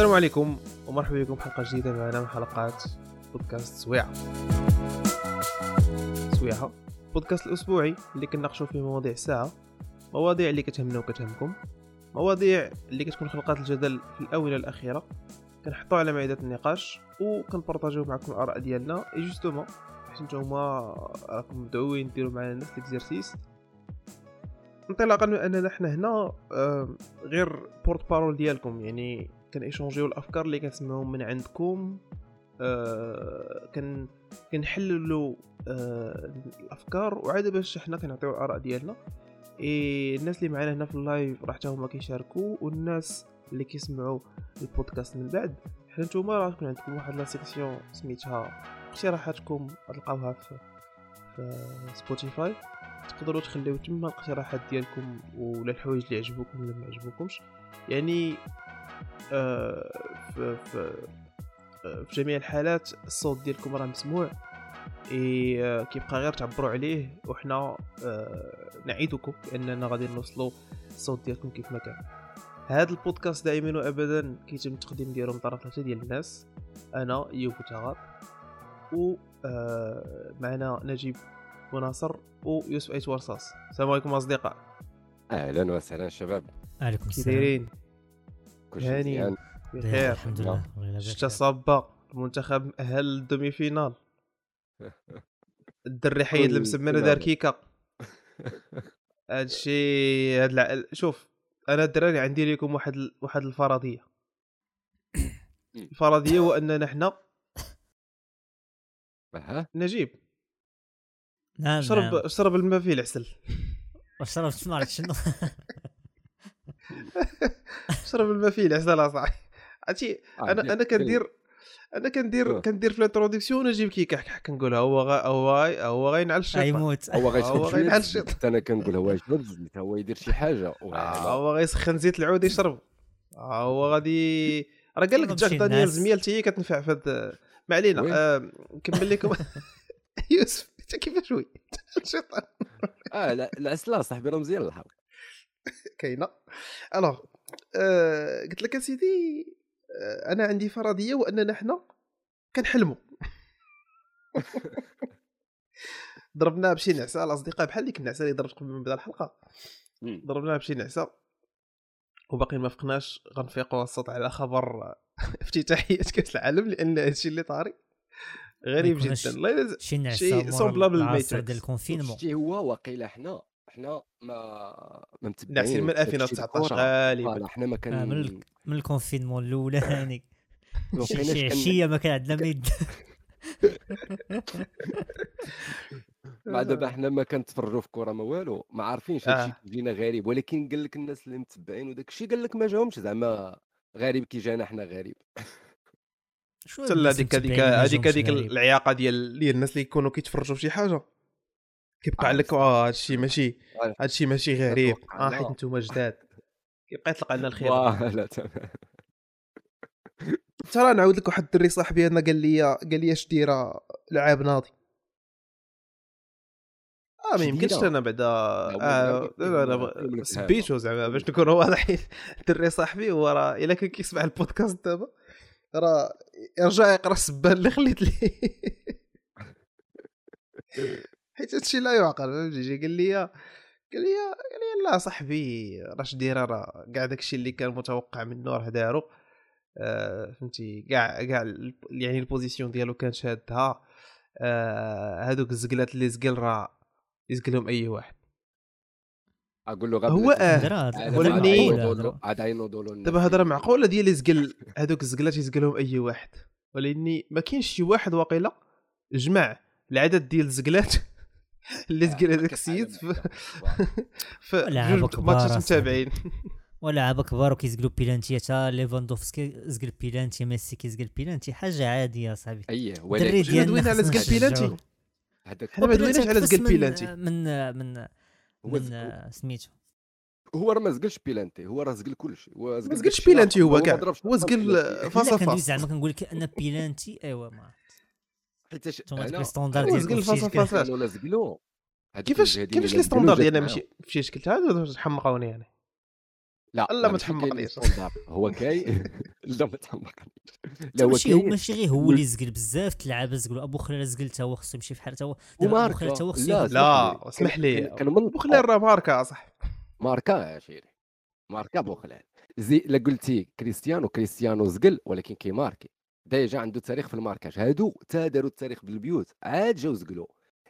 السلام عليكم ومرحبا بكم في حلقة جديدة معنا من حلقات بودكاست سويعة. سويعة. بودكاست الأسبوعي اللي كنناقشوا فيه مواضيع الساعة مواضيع اللي كتهمنا وكتهمكم مواضيع اللي كتكون خلقات الجدل في الاونه الأخيرة. كنحطوا على مائده النقاش وكن partageيو معكم الآراء ديالنا. et justement حيت نتوما راكم مدعوين ديروا معنا نفس ال exercice. انطلاقا من أننا حنا هنا آه، غير porte-parole ديالكم يعني كن échangeيو الأفكار اللي كنسمعوهم من عندكم. آه كن كنحللوا آه الأفكار وعاد باش حنا كنعطيو الآراء ديالنا. إيه الناس اللي معنا هنا في ال live راح حتى هما كيشاركوا والناس اللي كيسمعوا البودكاست من بعد حنا نتوما راه كون عندكم واحد la section سميتها اقتراحاتكم غتلقاوها في في Spotify تقدروا تخليو تما الاقتراحات ديالكم ولا الحوايج اللي عجبوكم ولا ما عجبوكمش. يعني في, في, آه، في جميع الحالات الصوت ديالكم راه مسموع. إي آه، كيبقى غير تعبروا عليه وحنا آه نعيدكم باننا غادي نوصلوا الصوت ديالكم كيف ما كان. هذا البودكاست دائما وابدا كيتم التقديم ديالو من طرف ثلاثة ديال الناس. أنا ايوب تغاط و آه معنا نجيب وناصر ويوسف ايت ورصاص السلام عليكم أصدقاء. أهلا وسهلا شباب. عليكم السلام. دايرين؟ كل شيء هاني مزيان بخير الحمد لله. يلا شتا. صابة المنتخب مأهل للدومي فينال. الدري حيد كل دار هذا. كيكا. هادشي هاد الع... شوف أنا الدراري عندي لكم واحد ال... واحد الفرضية. الفرضية هو أننا حنا نجيب. نعم شرب نعم. شرب الماء فيه العسل. واش شربت ما عرفت شنو. شرب الماء فيه العسل اصاحبي عرفتي آه، أنا أنا دير- كندير أنا كندير آه. كندير في الانتروداكسيون نجيب كيكا كنقول هو غا هو هو غاينعل الشيطان غيموت. هو غينعل شوية الشيط. حتى أنا كنقول هو يشرب حتى هو يدير شي حاجة. آه، هو غيسخن زيت العود يشرب. هو غادي راه قال لك شرب جاك دانيال حتى هي كتنفع في هاد ما علينا؟ آه، نكمل لكم. يوسف انت كيفاش وي الشيطان آه لا العسل صاحبي راه مزيان الحظ كاينة. الوغ آه، قلت لك أسيدي آه، أنا عندي فرضية واننا حنا كنحلموا. ضربنا بشي نعسة الأصدقاء بحال ديك النعسة اللي ضربت قبل ما نبدا الحلقة. مم. ضربنا بشي نعسة. وباقي ما فقناش غنفيقوا الصوت على خبر افتتاحية كأس العالم لأن هادشي اللي طاري. غريب جدا. الله يلا- شي نعسة شي مورا semblable. ديال ال confinement. شتي هو واقيلا حنا. حنا ما ما متبعين نعسين من داكشي 2019 الكرة. غالبا voilà حنا ما آه، كان من ال- من ال confinement الاولاني ما شي عشية ما كان عندنا ما يد مع دابا حنا ما كنتفرجوا في كره ما والو ما عارفينش هادشي آه. كيجينا غريب ولكن قال لك الناس اللي متبعين وداك الشيء قال لك ما جاهمش زعما غريب كي جانا حنا غريب شو هذيك هذيك هذيك هذيك؟ العياقة ديال ديال الناس اللي يكونوا كيتفرجوا في شي حاجة كيبقى آه، لك آه هادشي ماشي. هادشي ماشي غريب. آه لا. حيت نتوما جداد. كيبقى يطلق علينا الخير. voilà تمام. ترى نعاود لك واحد الدري صاحبي أنا قال لي قال لي اش دايره لعاب ناضي. آه ما يمكنش؟ أنا بعدا آه لا، لا، لا، لا لا، لا، سبيتو زعما باش نكونوا واضحين. الدري صاحبي هو راه إلا كان كيسمع البودكاست دابا راه يرجع يقرا السبان اللي خليت ليه. حيت هادشي لا يعقل فهمتي؟ جا قال لي قال لي قال لي لا صاحبي راه اش دايره راه كاع داكشي اللي كان متوقع منه راه دارو. آه، فهمتي؟ كاع كاع يعني ال position ديالو كان شادها. آه، هادوك الزقلات اللي زقل راه يزقلهم أي واحد. أقول له هو. آه عاد دابا هضرة معقولة ديال يزقل هادوك الزقلات يزقلهم أي واحد. ولاني ما كاينش شي واحد واقيلا جمع العدد ديال الزقلات اللي آه، زقل هذاك السيد. في ماتشات. متابعين. ولعبة كبار وكيزقلوا بيلانتي حتى ليفاندوفسكي زقل بيلانتي ميسي كيزقل بيلانتي. حاجة عادية صاحبي. اييه الدري ولكن دوينا على زقل بيلانتي؟ حنا ما دويناش على زقل من- بيلانتي. من من من زقل. سميتو. هو راه ما زقلش بيلانتي هو راه زقل كلشي هو ما زقل زقلش داكشي بيلانتي. هو ما كاع. هو زقل كندوي face زعما كنقول لك أن بيلانتي أيوا ما. حيتاش في شي فاس شكل. فاس. ولا هادوك كيفاش كيفاش لي ستوندار زقلوا ديالنا ماشي في شي شكل هذا حمقوني أنا لا لا ما ماشي تحمقنيش. ستاندارد. هو كاي؟ لا ما تحمقنيش. لا هو ماشي كاين. ماشي غير هو اللي زقل بزاف تلعب زقل ابو خلال زقل تا هو خصو يمشي بحال تا هو أبو خلال تا هو خصو لا اسمح لي. من بوخلال راه ماركه صح ماركا يا شيري. ماركا بوخلال زي لا قلتي كريستيانو كريستيانو زقل ولكن كيماركي ديجا عنده تاريخ في الماركاج هادو تا داروا التاريخ بالبيوت عاد جاو زقلوا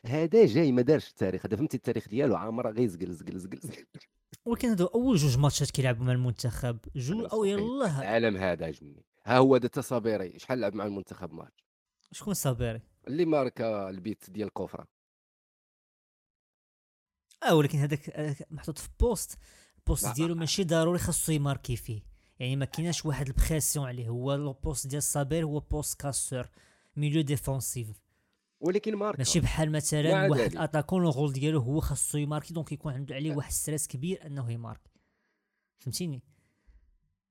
هذا جاي ما دارش التاريخ هذا فهمتي التاريخ ديالو عامر غير زقل زقل زقل ولكن هادو أول جوج ماتشات كيلعبوا مع المنتخب جوج أو يلاه. العالم هذا اجمني ها هو دا تصابيري شحال لعب مع المنتخب ماتش؟ شكون صابيري؟ اللي ماركا البيت ديال الكفره آه ولكن هذاك آه، محطوط في poste. ال poste. ديالو ماشي ضروري خاصو يماركي فيه. يعني ما كايناش واحد ال pression عليه. هو ال poste ديال صابير هو poste casseur milieu défensif. ولكن ماركا ماشي بحال مثلا واحد. attaquant ال rôle ديالو هو خاصو يماركي donc يكون عنده عليه واحد stress كبير أنه يماركي. فهمتيني؟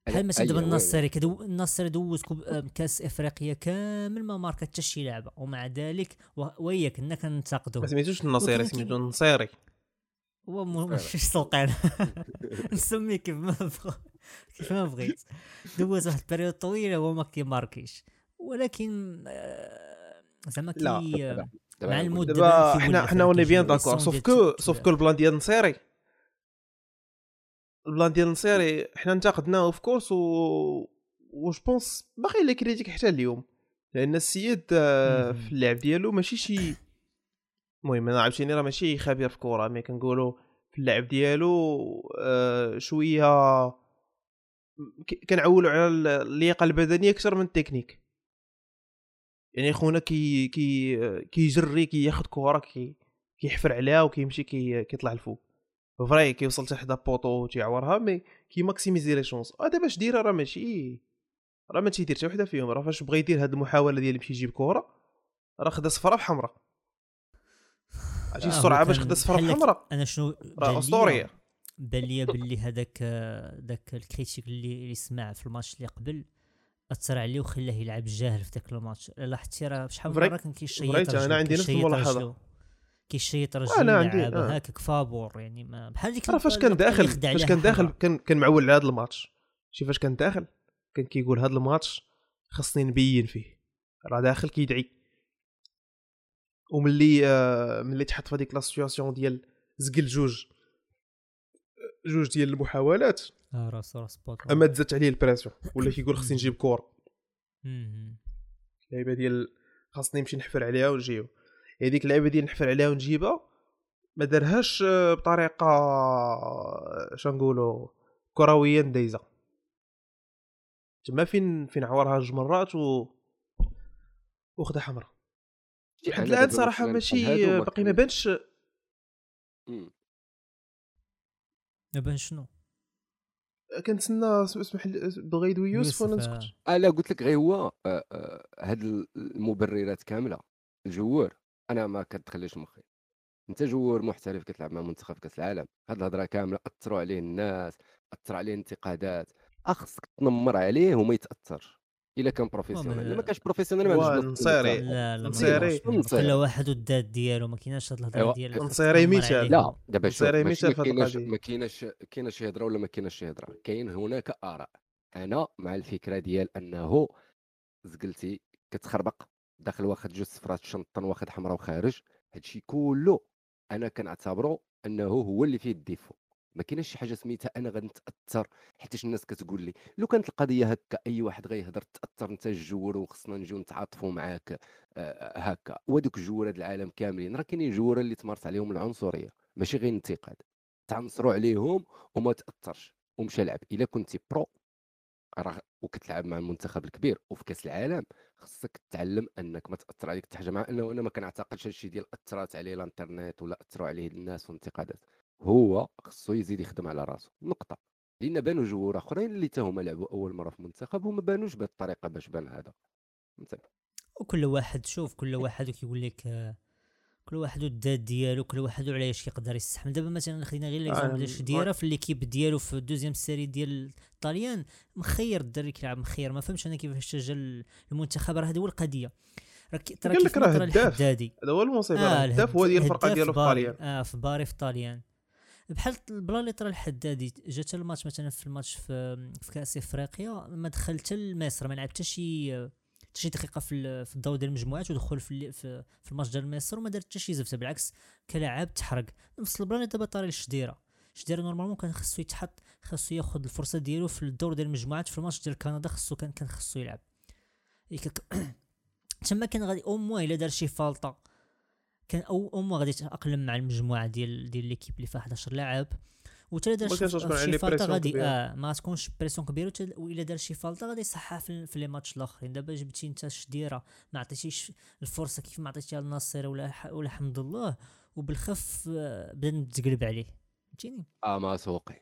بحال مثلا دابا أيوة، النصيري كدو النصيري دوز آه، كاس افريقيا كامل ما ماركا حتى شي لعبة. ومع ذلك و- وياك كنا كنتقدوا ما سميتوش النصيري سميتو النصيري. هو ماشي سلطان نسميه كيف ما بغ... كيف ما بغيت. دوز واحد ال période طويلة هو ما كيماركيش. ولكن آه، زعما كي دابا مع المدة دابا حنا حنا on est bien d'accord. sauf que sauf que ال plan ديال نصيري ال plan ديال نصيري حنا انتقدناه of course و je pense باقي les critiques حتى اليوم. لأن السيد آه،. في اللعب ديالو ماشي شي المهم أنا عاوتاني راه ماشي خبير في كوره mais كنقولوا في اللعب ديالو آه، شوية كنعولوا على ال- اللياقة البدنية أكثر من التكنيك. يعني خونا كي كي كيجري كياخذ كره كي كيحفر عليها وكيمشي كي كيطلع الفوق vrai كيوصل حتى حدا بوطو تيعورها mais كي maximiser les chances. هذا باش ديرها راه ماشي راه ما تيدير حتى وحدة فيهم. راه فاش بغا يدير هاد المحاولة ديال يمشي يجيب كره راه خدا صفراء بحمراء. عرفتي آه، السرعة باش خدا صفراء بحمراء؟ أنا شنو راه أسطورية. بان ليا باللي هذاك داك ال critique اللي اللي سمع في الماتش اللي قبل أثر عليه وخلاه يلعب جاهل في ذاك الماتش لاحظتي راه شحال من مرة كان كيشيط رجلو، عندي نفس. رجلو، كيشيط رجل عندي، اللعابه آه. هكاك فابور يعني ما بحال ديك فاش كان داخل فاش كان داخل. كان كان معول على هذا الماتش شي فاش كان داخل كان كيقول هذا الماتش خصني نبين فيه راه داخل كيدعي وملي آه ملي تحط في هذيك la situation ديال زقل جوج جوج ديال المحاولات. آه راس راس بوط أما تزادت عليه ال pression ولا كيقول خصني نجيب كوره مم. اللعيبه ديال خاصني نمشي نحفر عليها ونجيو هذيك اللعيبة ديال نحفر عليها ونجيبها ما دارهاش آه، بطريقة آه، شنو نقولوا كرويا دايزه تما فين فين عورها جوج مرات و وخدا حمراء. لحد الآن صراحة ماشي باقي ما بانش بان شنو؟ كنتسنى اسمح لي بغيدو يوسف وأنا يوسف، نسكت؟ آه لا قلت لك غير هو آه، آه، هاد المبررات كاملة. الجوار أنا ما كتدخليش مخي أنت جوار محترف كتلعب مع منتخب كأس العالم. هاد الهضرة كاملة أثروا عليه الناس اثر عليه انتقادات أخصك تنمر عليه وما يتأثرش. إلا كان بروفيسيونيل إلا ما كانش بروفيسيونيل ما عندوش نص نصيري. لا لا نصيري. كل واحد والذات ديالو ما كايناش هاد الهضرة أيوا. ديال نصيري مثال. لا دابا شوف نصيري مثال ما في هاد كايناش. ما كايناش كاينة شي هضرة ولا ما كايناش شي هضرة. كاين هناك آراء. أنا مع الفكرة ديال أنه زقلتي كتخربق داخل واخد جوج صفرات شنطن واخد حمراء وخارج. هادشي كله أنا كنعتبره أنه هو اللي فيه ال défaut. ما كايناش شي حاجة سميتها أنا غادي نتاثر حيتاش الناس كتقول لي لو كانت القضية هكا أي واحد غيهضر تأثر انت ال joueur وخصنا نجيو نتعاطفوا معاك آه، هكا. وهذوك ال joueurات العالم كاملين راه كاينين joueur اللي تمارس عليهم العنصرية ماشي غير انتقاد تعنصروا عليهم وما تأثرش ومشى لعب. إلا كنتي pro راه وكتلعب مع المنتخب الكبير وفي كاس العالم خصك تتعلم أنك ما تأثر عليك حتى حاجة مع أنه أنا ما كنعتقدش هادشي ديال أثرات عليه الإنترنت ولا أثروا عليه الناس والانتقادات. هو خصو يزيد يخدم على راسه نقطة. لأن بانوا joueurs آخرين اللي تا هما لعبوا أول مرة في المنتخب وما بانوش بهذه الطريقة باش بان هذا. فهمتي وكل واحد شوف كل واحد كيقول لك آه، كل واحد والذات ديالو كل واحد وعلاش كيقدر يستحمل. دابا مثلا خلينا غير l'exemple ديال أنا- شديره في l'équipe ديالو في ال deuxième série ديال الطاليان مخير الدري كيلعب مخير. ما فهمتش أنا كيفاش جا المنتخب. راه هذه هو القضية. لك كيف راه. الحدادي. هذا هو المصيبة. راه الهداف هو ديال الفرقه ديالو في باري. طاليان آه في باري في طاليان بحال البلا اللي طرا الحدادي جا حتى الماتش مثلا في الماتش في, في كأس إفريقيا ما دخل حتى لمصر ما لعب حتى شي حتى شي دقيقة في في الدور ديال المجموعات ودخل في في, الماتش ديال مصر وما دار حتى شي زفته بالعكس كلاعب تحرق. نفس البلان دابا طاري الشديرة. شديره normalement كان خصو يتحط خصو ياخذ الفرصة ديالو في الدور ديال المجموعات في الماتش ديال كندا خصو كان كان خصو يلعب. تما كان غادي au moins إلا دار شي faute. كان au moins غادي يتاقلم مع المجموعة ديال ديال l'équipe اللي فيها 11 لاعب. وتا دار ما شي faute غادي. آه ما تكونش pression كبيرة وإلا دار شي faute غادي يصحها في, في les matchs الآخرين. دابا جبتي انت شديرة ما عطيتيش الفرصة كيف ما عطيتيها للناصر ولا ح- ولا حمد الله وبالخف آه، بدا نتقلب عليه. فهمتيني؟ آه ما سوقيش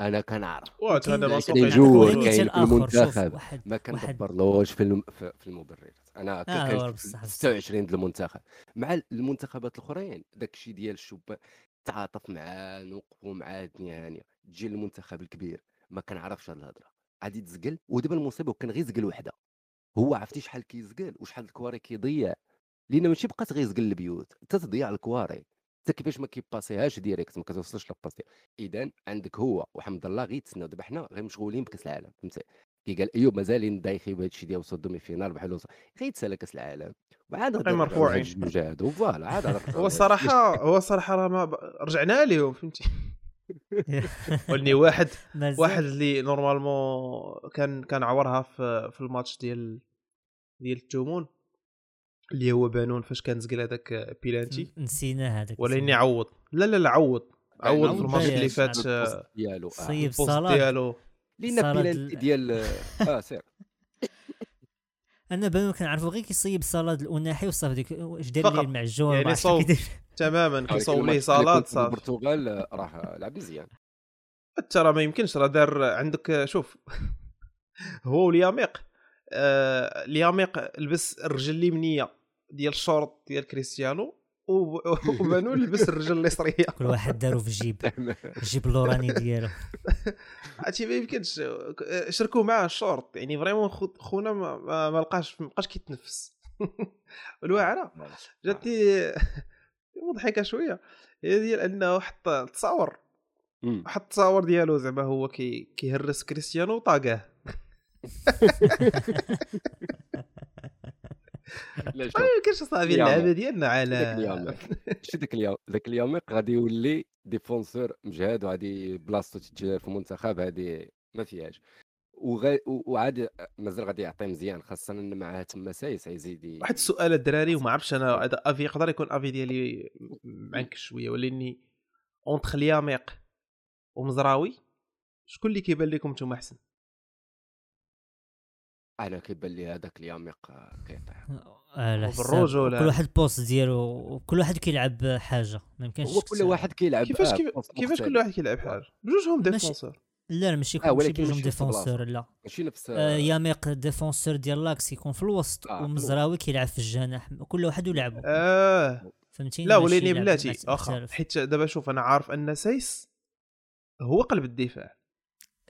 أنا كنعرف. وات هذا ما كاين- سوقي كاين في المنتخب. ما كندبرلوش في الم- في في المبررات أنا آه، كان هو في بصح- 26 ديال المنتخب. مع المنتخبات الأخرين داك الشيء ديال الشبان تعاطف معاه نوقفوا معاه الدنيا هانيه تجي المنتخب الكبير ما كنعرفش هاد الهضرة. غادي تزقل ودابا المصيبه كان غير زقل وحده. هو عرفتي شحال كيزقل وشحال الكواري كيضيع؟ لأن ماشي بقات غير زقل البيوت حتى تضيع الكواري. حتى كيفاش ما كيباسيهاش ديريكت ما كتوصلش لاباسي اذا عندك هو وحمد الله غير تسناو دابا حنا غير مشغولين بكأس العالم فهمتي؟ كي قال ايوب مازالين دايخي بهذا الشيء ديال وصل دومي فينال بحال وصل. غير تسالى كاس العالم. وعاد باقي مرفوعين. جوج وفوالا عاد هو الصراحه هو الصراحه راه ما رجعنا لهم فهمتي؟ ولني واحد واحد اللي نورمالمون كان كان عورها في في الماتش ديال ديال التومون اللي هو بانون فاش كان زقل هذاك بيلانتي نسينا هذاك ولا إني. عوض لا لا لا عوض عوض عوض في الماتش. اللي فات آه، ديالو آه. صيب البوست صلاح ديالو لأن بيلانتي ال- ديال آه سير أنا بانو كنعرفو غير كيصيب صالاد الاناحي وصافي ديك واش فقط. ليه المعجون يعني صوب. تماما كيصوب ليه صالات كنت في صافي البرتغال آه، راه لعب مزيان حتى راه ما يمكنش راه دار عندك شوف هو ولياميق آه لياميق لبس الرجل اليمنية ديال الشورت ديال كريستيانو وب- وبانو لبس الرجل اليسريه كل واحد دارو في الجيب الجيب اللوراني ديالو. هادشي ما يمكنش. شركوا معاه الشورت يعني vraiment خو- خونا ما, ما, لقاش ما بقاش كيتنفس. والواعرة. جاتني مضحكة شوية. هي ديال أنه حط تصاور. حط تصاور ديالو زعما هو كي كيهرس كريستيانو وطاقاه. لا شوف. ما يمكنش صاحبي اليوم. اللعبة ديالنا ذاك على اليوم. شتي ذاك اليوم؟ ذاك اليوم غادي يولي ديفونسور مجهد وغادي بلاصتو تتجير في المنتخب هادي ما فيهاش. وغا... وعاد مازال غادي يعطي مزيان خاصة إن معاه تما سايس يزيد واحد السؤال الدراري وما عرفتش أنا هذا افي يقدر يكون أفي ديالي معنكش شوية ولاني اونتخ لياميق ومزراوي؟ شكون اللي كيبان لكم نتوما أحسن؟ أنا كيبان لي هذاك اليوم كيطيح على وبالرجولة. حساب كل واحد بوست ديالو وكل واحد كيلعب حاجة ما يمكنش هو كل واحد كيلعب كيفاش آه، كيف- كيفاش كل. واحد كيلعب حاجة؟ بجوجهم ديفونسور. لا لا ماشي آه، ماشي بلاصة. ديفونسور لا. ماشي نفس آه، ياميق ديفونسور ديال لاكس يكون في الوسط آه، ومزراوي كيلعب في الجناح. كل واحد ولعبو آه. فهمتيني؟ لا لعب بلاتي مختلف. حيت دابا شوف أنا عارف أن سايس هو قلب الدفاع.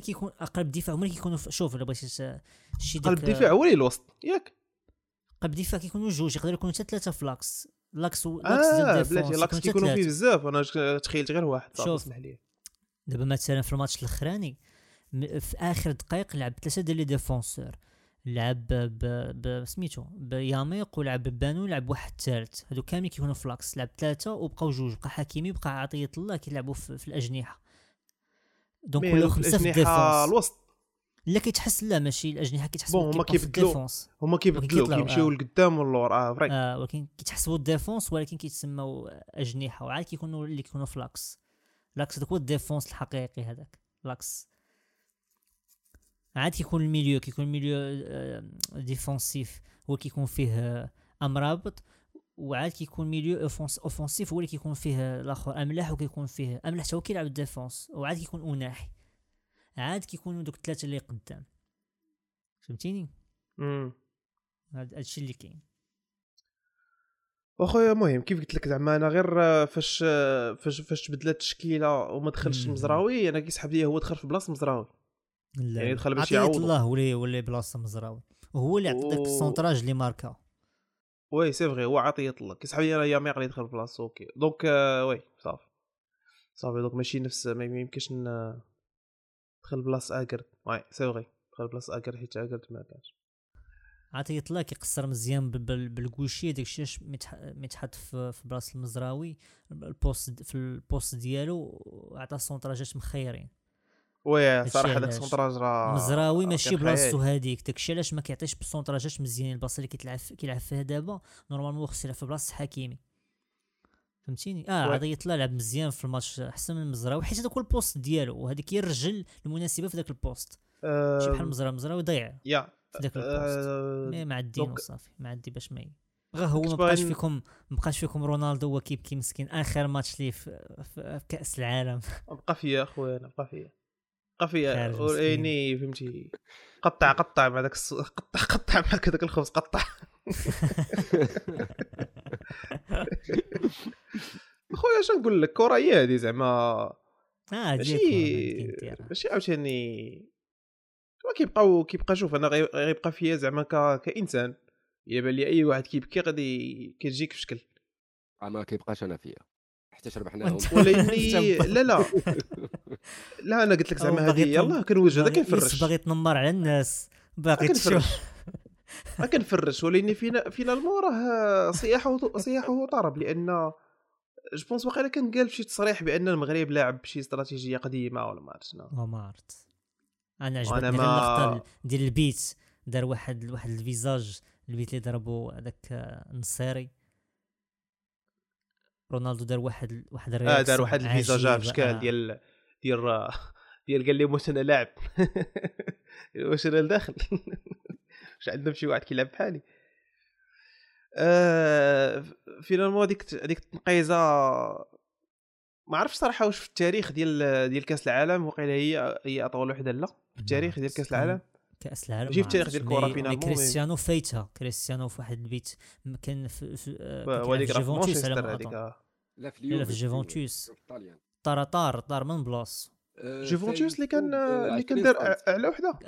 كيكون قلب الدفاع هما اللي كيكونوا شوف الا بغيتي شي قلب الدفاع هو اللي الوسط ياك. قلب الدفاع كيكونوا جوج يقدر يكونوا حتى ثلاثة في لاكس. لاكس و لاكس ديفونس بلاتي لاكس كيكونوا فيه. بزاف أنا تخيلت غير واحد شوف. اسمح لي. دابا مثلا في الماتش الأخراني في آخر دقائق لعب ثلاثة ديال لي ديفونسور. لعب ب ب سميتو بياميق ولعب ببانو لعب واحد ثالث. هادو كاملين كيكونوا في لاكس. لعب ثلاثة وبقاو جوج بقى حكيمي بقى عطية الله كيلعبوا في, في الأجنحة. دونك ولاو خمسه في الديفونس الوسط لا كيتحس لا ماشي الاجنحه كيتحسبوا بون هما كيبدلوا. هما كيبدلوا كيمشيو. لقدام واللور آه فري آه ولكن كيتحسبوا الديفونس ولكن كيتسموا اجنحه وعاد كيكونوا اللي كيكونوا في لاكس لاكس داك هو الديفونس الحقيقي هذاك لاكس عاد كيكون الميليو كيكون الميليو ديفونسيف هو كيكون فيه آه، وعاد كيكون ميليو اوفونس اوفونسيف هو اللي كيكون فيه الآخر املاح وكيكون فيه املاح حتى هو كيلعب الديفونس وعاد كيكون اناحي عاد كيكونوا دوك الثلاثه اللي قدام فهمتيني مم. هذا الشيء اللي كاين واخويا المهم كيف قلت لك زعما أنا غير آه، فاش آه، فاش فاش تبدلت التشكيلة وما دخلش مم. مزراوي أنا كيسحب لي هو دخل في بلاصة مزراوي لا يعني. دخل باش يعوضو. الله ولي ولي بلاصة مزراوي وهو اللي عطى داك السونتراج اللي ماركا وي سي فغي هو عطيه الله كيسحب لي أنا اللي يدخل في أوكي دونك آه، وي صافي. صافي دونك ماشي نفس ما يمكنش دخل بلاص أكرد. واي سي فغي دخل بلاص أكرد حيت أكرد ما كانش. عاد يطلع كيقصر مزيان بال- بال- بالكوشي داكشي اش ميتح- ميتحط في بلاصة المزراوي. البوست في البوست ديالو عطى ال centrages مخيرين. oui صراحة داك علاش. ال centrage راه مزراوي ماشي بلاصتو. هذيك داكشي علاش ما كيعطيش بال centrages مزيانين البلاصة اللي كيتلعب كيلعب فيها دابا؟ normalement خصو يلعب في بلاصة حكيمي. فهمتيني؟ آه. عاد يطلع لعب مزيان في الماتش أحسن من المزراوي حيت هذاك هو ال poste ديالو وهذيك هي الرجل المناسبة في ذاك ال poste. ماشي بحال آه، المزراوي المزراوي ضيع يا في ذاك ال poste. آه، mais معدينو donc- صافي معدي باش ما غير هو ما بقاش فيكم ما بقاش فيكم رونالدو هو كيبكي مسكين آخر ماتش ليه في, في, في كأس العالم. بقى فيا أخويا بقى فيا. بقى فيا خارج و- مسكين. يعني فهمتي. قطع قطع مع داك الص... قطع قطع مع داك الخبز قطع. خويا اش نقول لك؟ كره هي هذه زعما آه ماشي ماشي عاوتاني. ما كيبقاو كيبقى شوف أنا غي- غيبقى فيا زعما ك... كإنسان. الا بان لي أي واحد كيبكي غادي كتجيك في شكل ما كيبقاش أنا فيا. حتى ربحناهم ولاني لا لا. لا أنا قلت لك زعما هذه يلاه كنوجه هذا يس كنفرش. باغي تنمر على الناس باغي تشوف. ما كنفرش ولكن فينا فينالمون راه صياحه صياحه طرب لأن جو بونس واقيلا كان قال شي تصريح بأن المغرب لاعب بشي استراتيجية قديمة ولا ما عرفت شنو. ما عرفت. أنا عجبتني ما- اللقطة ديال ال but دار واحد واحد ال visage ال but اللي ضربو هذاك النصيري رونالدو دار واحد واحد آه دار ال réaction واحد الفيزاجات في شكال آه. ديال ديال ديال قال لي واش أنا لاعب. واش أنا الداخل واش عندهم شي واحد كيلعب بحالي؟ آه finalement هذيك هذيك التنقيزه ما عرفتش صراحة واش في التاريخ ديال ديال كأس العالم وقيلا هي هي أطول وحدة لا في التاريخ ديال كأس العالم. كأس العالم في التاريخ ديال الكرة مي- فينالمون، كريستيانو فايتها. كريستيانو في واحد البيت كان في, في آه، في راه في جيفونتوس على مانشستر هذيك. لا في لا، اليوفي في جيفونتوس. في الطاليان طار طار طار من بلاص جيفونتوس اللي كان اللي كان 20 دار. اعلى وحده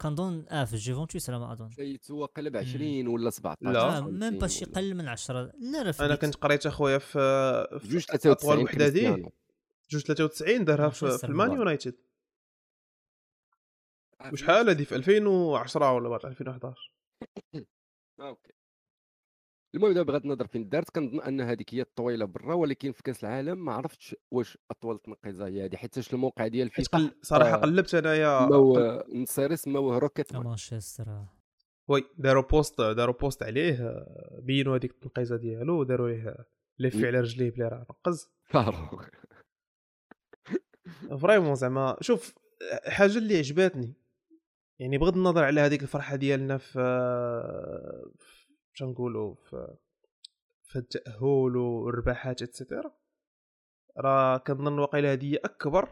كنظن آه في جيفونتوس على ما اظن فايتو قلب 20 ولا 17 لا. ميم با شي قل من 10 لا لا أنا. كنت قريت اخويا في جوج في 93 اطول وحده دي. جوج 93 دارها في, المان. يونايتد وشحال هذه في 2010 ولا بعد 2011 آه، أوكي المهم دابا بغض النظر فين دارت كنظن أن هذيك هي الطويلة برا ولكن في كأس العالم ما عرفتش واش أطول تنقيزة هي هذه حيت الموقع ديال فيفا قل... صراحة آه، قلبت أنايا سماو قل... نصيري سماوه روكيت مان. مانشستر. وي داروا بوست داروا بوست عليه بينوا هذيك التنقيزة ديالو وداروا ليه ليفي على رجليه بلي راه نقز فاروق فريمون زعما شوف حاجة اللي عجباتني يعني بغض النظر على هذيك الفرحة ديالنا في نقولوا في في التاهل والرباحات اتسيتيرا راه كنظن واقيلا هذه أكبر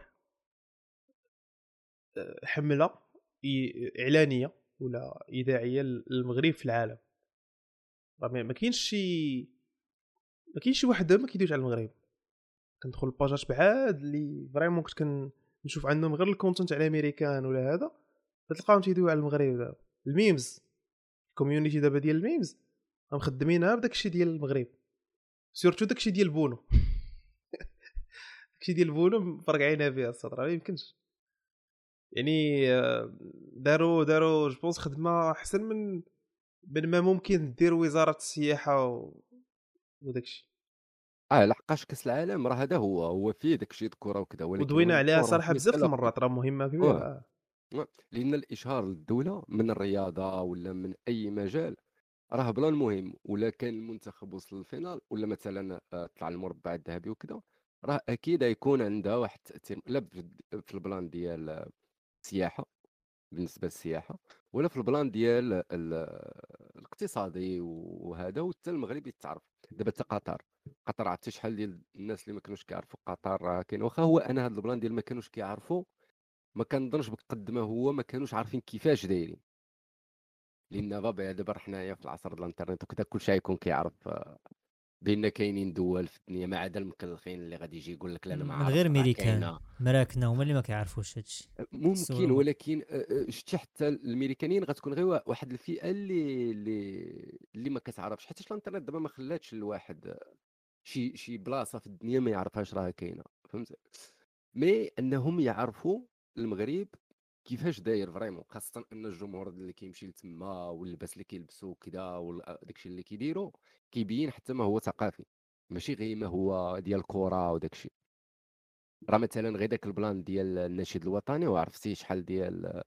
آه، حملة إعلانية ولا إذاعية للمغرب في العالم. راه ما كاينش شي ما كاينش شي واحد ما كيدويش على المغرب. كندخل الباجات بعاد اللي vraiment كنت كنشوف عندهم غير ال content على الامريكان ولا هذا فتلقاهم تيدويو على المغرب دابا. ال memes ال community دابا ديال ال memes. مخدمينها بداك الشيء ديال المغرب. surtout داك الشيء ديال بونو. داكشي ديال بونو مفرقعينها فيها السطر ما يمكنش. يعني آه، داروا داروا جو بونس خدمة أحسن من من ما ممكن دير وزارة السياحة و... وداكشي آه لحقاش كأس العالم راه هذا هو هو فيه داك الشيء الكرة وكذا ولكن ودوينا عليها صراحة بزاف المرات راه مهمة كبيرة. آه. لأن الإشهار للدولة من الرياضة ولا من أي مجال راه plan مهم ولا كان المنتخب وصل لل finale ولا مثلا آه، طلع المربع الذهبي وكذا راه أكيد يكون عندها واحد التأثير لا في ال plan ديال السياحة بالنسبة للسياحة ولا في ال plan ديال ال- الاقتصادي وهذا وحتى المغرب يتعرف. دابا حتى قطر قطر عرفتي شحال ديال الناس اللي ما كانوش كيعرفوا قطر راه كاين واخا هو أنا هذا ال plan ديال ما كانوش كيعرفوا ما كنظنش بقد ما هو ما كانوش عارفين كيفاش دايرين. لأن دابا دابا حنايا في العصر ديال الإنترنت وكذا كلشي غيكون كيعرف آه، بأن كاينين دول في الدنيا ما عدا المكلخين اللي غادي يجي يقول لك لا أنا ما عارف غير راه ميريكان. مراكنا هما اللي ما كيعرفوش هادشي ممكن. ولكن شتي حتى الامريكانيين غتكون غير وا- واحد الفئة اللي اللي اللي ما كتعرفش حيت الإنترنت دابا ما خلاتش الواحد آه، شي شي بلاصة في الدنيا ما يعرفهاش راها كاينة فهمت mais أنهم يعرفوا المغرب كيفاش داير vraiment خاصة أن الجمهور اللي كيمشي لتما واللباس اللي كيلبسوا كذا وداكشي اللي كيديروا كيبين حتى ما هو ثقافي. ماشي غير ما هو ديال الكره وداكشي. راه مثلا غير داك البلان ديال النشيد الوطني وعرفتي شحال ديال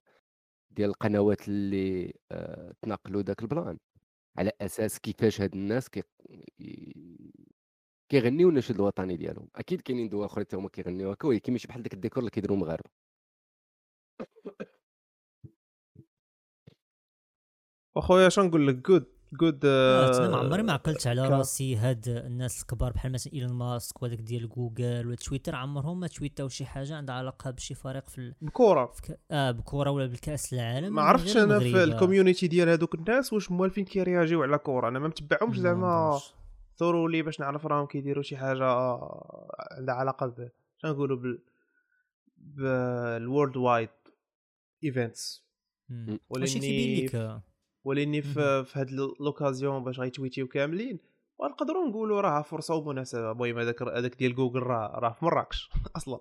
ديال القنوات اللي آه، تناقلوا داك البلان. على أساس كيفاش هاد الناس كي كيغنيو النشيد الوطني ديالهم. أكيد كاينين دول أخرى حتى هما كيغنيو هكا ولكن ماشي بحال داك الديكور اللي كيديروا المغاربه أخويا شنو نقول لك؟ جود جود آه، ما عمري ما عقلت على راسي هاد الناس الكبار بحال مثلا إيلون ماسك وهذاك ديال جوجل ولا تويتر عمرهم ما tweetاو شي حاجة عندها علاقة بشي فريق في ال... بكره في ك... آه بكره ولا بالكأس العالم. ما عرفتش أنا في. ال community ديال هذوك الناس واش موالفين كي réagiو على كورة. أنا ما متبعهمش ما زعما عمرش. تورّوا لي باش نعرف راهم كيديروا شي حاجة عندها علاقة ب شنو نقولوا بال بال worldwide events ماشي كيبين لك؟ آه. ولاني في في هاد l'occasion باش غي tweetيو كاملين ونقدروا نقولوا راه فرصة ومناسبة. المهم هذاك هذاك ديال جوجل راه راه في مراكش أصلا.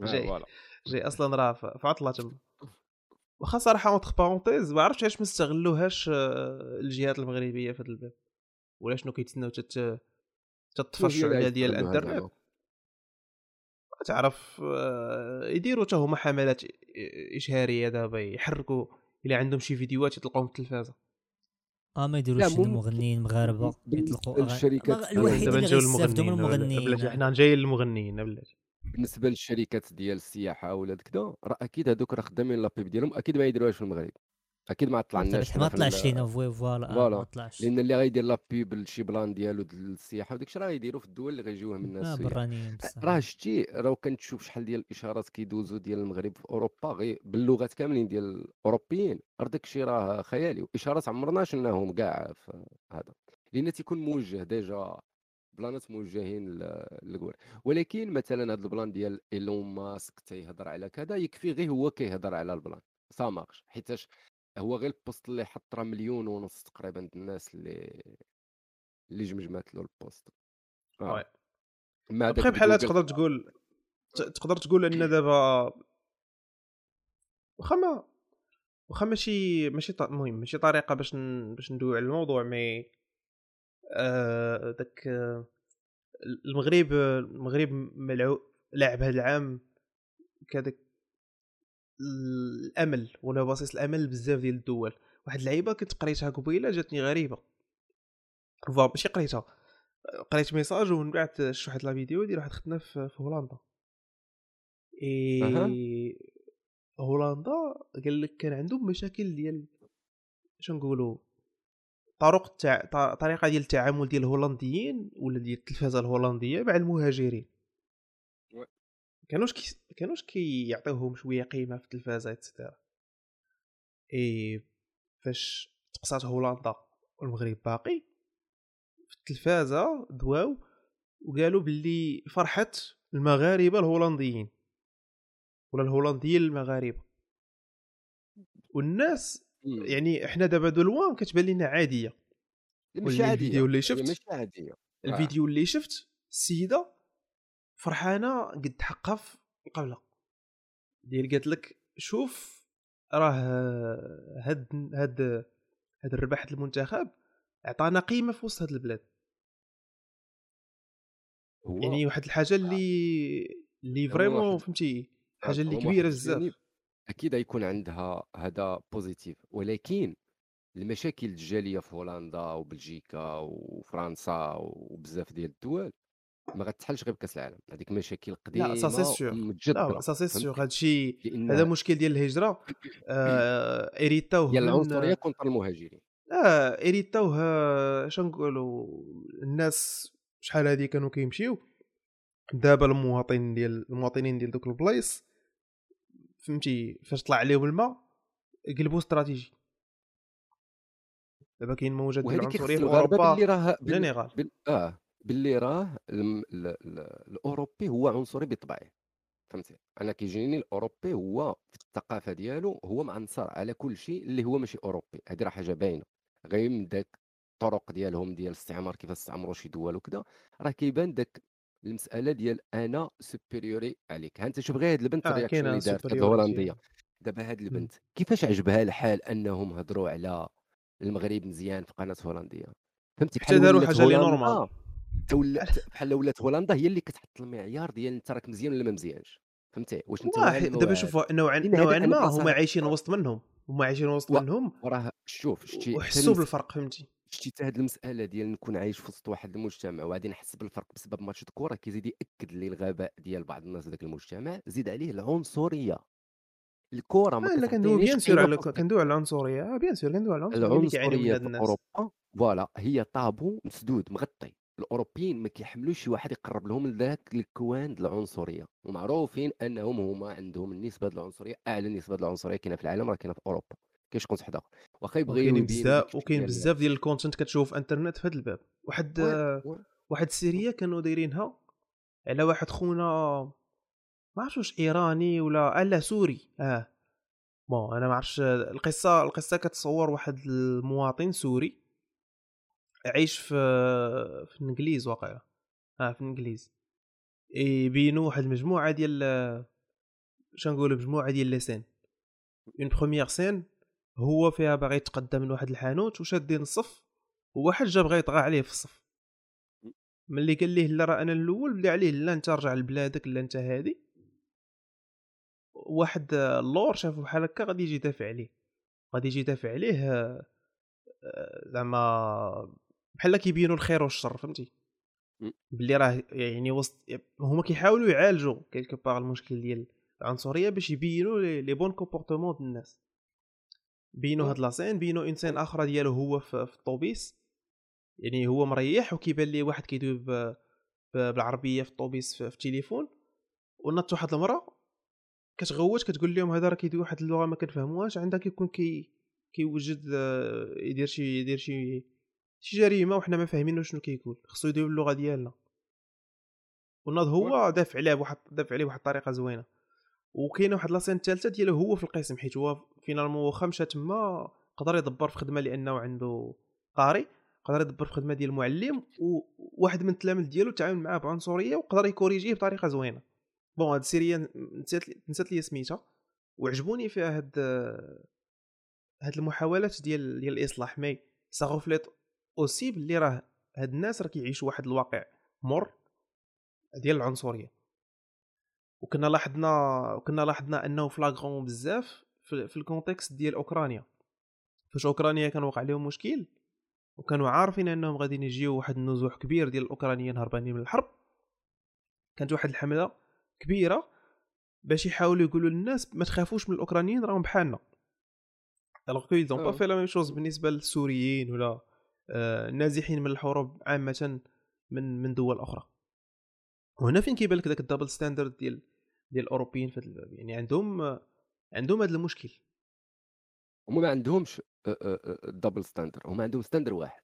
جاي. voilà. جاي أصلا راه في عطلة تما واخا صراحة entre parenthèses ما عرفتش علاش ما استغلوهاش آه، الجهات المغربية في هذا الباب. ولا شنو كيتسناو تت تطفى الشعله ديال الإنترنت؟ تعرف آه، يديروا حتى هما حملات إشهارية دابا يحركوا الا عندهم شي فيديوهات يطلقوهم في التلفازة. آه ما يديروش مغنيين مغاربة بالنسبة يطلقوا الوحيدين دابا اللي نجيو غيستافدوا من للمغنيين المغنيين. بلاتي حنا جايين للمغنيين بلاتي بالنسبة للشركات ديال السياحة ولا كذا راه أكيد هذوك راه خدامين لابيب ديالهم أكيد ما يديروهاش في المغرب. أكيد ما طلعناش ما طلعش لينا فوي فوالا فوالا. ما طلعش. لأن اللي غيدير لابيب لشي بلان ديالو ديال السياحة وداك الشيء راه يديروا في الدول اللي الناس سياح. برانيين بصح. راه شتي راه كنتشوف شحال ديال الإشارات كيدوزوا ديال المغرب في أوروبا غير باللغات كاملين ديال الأوروبيين. راه داك الشيء راه خيالي وإشارات عمرنا شفناهم كاع في هذا. لأن تيكون موجه ديجا بلانات موجهين ل- للكور ولكن مثلا هذا البلان ديال إيلون ماسك تيهضر على كذا يكفي غير هو كيهضر على البلان. سا مارش حيتاش هو غير البوست اللي حط راه مليون ونص تقريبا الناس اللي اللي جمجمات له البوست. ما بخي بحال تقدر تقول تقدر تقول إن دابا واخا ما واخا ماشي ماشي المهم ماشي طريقة باش ن... باش ندوي على الموضوع مي آه داك آه، المغرب المغرب ملعو لعب هذا العام كذاك الأمل ولا بصيص الأمل بزاف ديال الدول. واحد اللعيبة كنت قريتها قبيلة جاتني غريبة. فوا ماشي قريتها قريت message ومن بعد شفت واحد la vidéo ديال واحد خونا في, هولندا. إي هولندا قال لك كان عندهم مشاكل ديال شنو نقولوا طرق التع... طريقة ديال التعامل ديال الهولنديين ولا ديال التلفازه الهولندية مع المهاجرين. كانوش كي كانوش كيعطيوهم شوية قيمة في التلفازة et cetera et فاش تقصّات هولندا والمغرب باقي في التلفازة دواو وقالوا باللي فرحة المغاربة الهولنديين ولا الهولنديين المغاربة. والناس يعني إحنا دابا دو لوان كتبان لنا عادية. ماشي واللي عادية. الفيديو اللي هي شفت- الفيديو اللي شفت السيدة فرحانة قد حقها في القبله ديال قالت لك شوف راه هاد هاد هاد الرباح المنتخب عطانا قيمة في وسط هاد البلاد. هو يعني واحد الحاجة اللي اللي vraiment فهمتي حاجة اللي كبيرة بزاف. أكيد غيكون عندها هذا positif ولكن المشاكل الجالية في هولندا وبلجيكا وفرنسا وبزاف ديال الدول ما غتحلش غير بكاس العالم. هذيك مشاكل قديمه là ça c'est ومتجدده là ça c'est? sûr هادشي هذا مشكل ديال الهجرة. آه اريتاوه ديال من- العنصريه كونتر المهاجرين. آه اريتاوه نقولوا الناس شحال هادي كانوا كيمشيو. دابا المواطنين ديال المواطنين ديال دوك البلايص فهمتي فاش طلع عليهم الماء قلبوا استراتيجي. دابا كاين موجات ديال العنصريه في أوروبا جينيرال بال... آه. باللي راه. الأوروبي هو عنصري بطبعه فهمتي أنا كيجيني الأوروبي هو في الثقافة ديالو هو معنصر على كل شيء اللي هو ماشي أوروبي هذه راه حاجة باينة غير من داك الطرق ديالهم ديال الاستعمار كيف استعمروا شي دول وكذا راه كيبان داك المسألة ديال أنا supérieur عليك ها أنت شوف غير هاد البنت آه ال réaction اللي دارت. الهولندية دابا هاد. البنت كيفاش عجبها الحال أنهم هضروا على المغرب مزيان في قناة هولندية فهمتي حتى بحال داروا حاجة اللي normal ولات بحال ولات هولندا هي اللي كتحط المعيار ديال أنت راك مزيان ولا ما مزيانش. فهمتي؟ واش أنت دابا شوف نوعا نوعا ما هما عايشين. وسط منهم هما عايشين وسط منهم وراه شوف شتي وحسوا بالفرق فهمتي؟ شتي حتى هاد المسألة ديال نكون عايش في وسط واحد المجتمع وغادي نحس بالفرق بسبب ماتش الكره كيزيد يأكد لي الغباء ديال بعض الناس في ذاك المجتمع زيد عليه العنصرية. الكره ما آه لا كندوي bien sûr على كندوي على العنصرية آه bien sûr كندوي على العنصرية العنصرية في أوروبا voilà هي طابو مسدود مغطي. الأوروبيين ما كيحملوش شي واحد يقرب لهم لذاك ال coin د العنصرية. ومعروفين أنهم هما عندهم النسبة د العنصرية أعلى نسبه د العنصرية كاينة في العالم راه كاينة في أوروبا. كاين شكون واحد اخر واخا وكاينين يبينوا بزاف وكاين ديال- بزاف ديال ال content كتشوف في انترنت في هذا الباب. واحد واحد ال série كانوا دايرينها على واحد خونا ما عرفتش واش إيراني ولا لا سوري. آه. بون أنا ما عرفتش القصة القصة كتصور واحد المواطن سوري. عايش في في الإنجليز واقيلا. آه في الإنجليز. يبينوا واحد المجموعه ديال شنقولوا مجموعة ديال لسان اون بروميير سين هو فيها باغي يتقدم من واحد الحانوت وشادين الصف؟ وواحد جا بغا يطغى عليه في الصف. ملي قال ليه لا راه أنا الأول بدا عليه لا انت رجع لبلادك لا انت هادي. واحد اللور شافو بحال هكا غادي يجي يدافع عليه. غادي يجي يدافع عليه آه، زعما بحال كيبينوا الخير والشر فهمتي؟ م. باللي راه يعني وسط هما كيحاولوا يعالجوا quelque part المشكل ديال العنصرية باش يبينوا les bons comportements ديال الناس. بينوا هاد la scène بينوا إنسان أخرى ديالو هو في, في الطوبيس. يعني هو مريح وكيبان ليه واحد كيدوي بالعربية في الطوبيس في, في التليفون ونط واحد المرأة كتغوت كتقول لهم هذا راه كيدوي واحد اللغة ما كنفهموهاش عندها كيكون كي كيوجد آه، يدير شي يدير شي شي جريمه وحنا ما فاهمين شنو كيقول خصو يدوي باللغة ديالنا. وناض هو دافع عليه بواحد دافع عليه بواحد الطريقة زوينة. وكاينة واحد la scène الثالثه ديالو هو في القسم حيت هو finalement واخا مشى تما قدر يدبر في خدمة لأنه عنده قاري قدر يدبر في خدمة ديال المعلم وواحد من التلاميذ ديالو تعامل معاه بعنصرية وقدر يكوريجيه بطريقة زوينة. bon هاد ال série نسيت نسيت لي سميتها وعجبوني فيها هاد هاد المحاولات ديال ديال الإصلاح mais ça reflète aussi بلي راه هاد الناس راه كيعيشوا واحد الواقع مر ديال العنصرية. وكنا لاحظنا وكنا لاحظنا أنه flagrant بزاف في, في ال contexte ديال أوكرانيا. فاش أوكرانيا كان وقع لهم مشكل وكانوا عارفين أنهم غادي يجيو واحد النزوح كبير ديال الأوكرانيين هربانين من الحرب. كانت واحد الحملة كبيرة باش يحاولوا يقولوا للناس ما تخافوش من الأوكرانيين راهم بحالنا. alors qu'ils ont pas fait la même chose بالنسبة للسوريين ولا آه، النازحين من الحروب عامة من من دول أخرى. وهنا فين كيبان لك داك ال double standard ديال ديال الأوروبيين في الباب. يعني عندهم آه، عندهم هذا المشكل. هما ما عندهمش ال double standard هما عندهم standard واحد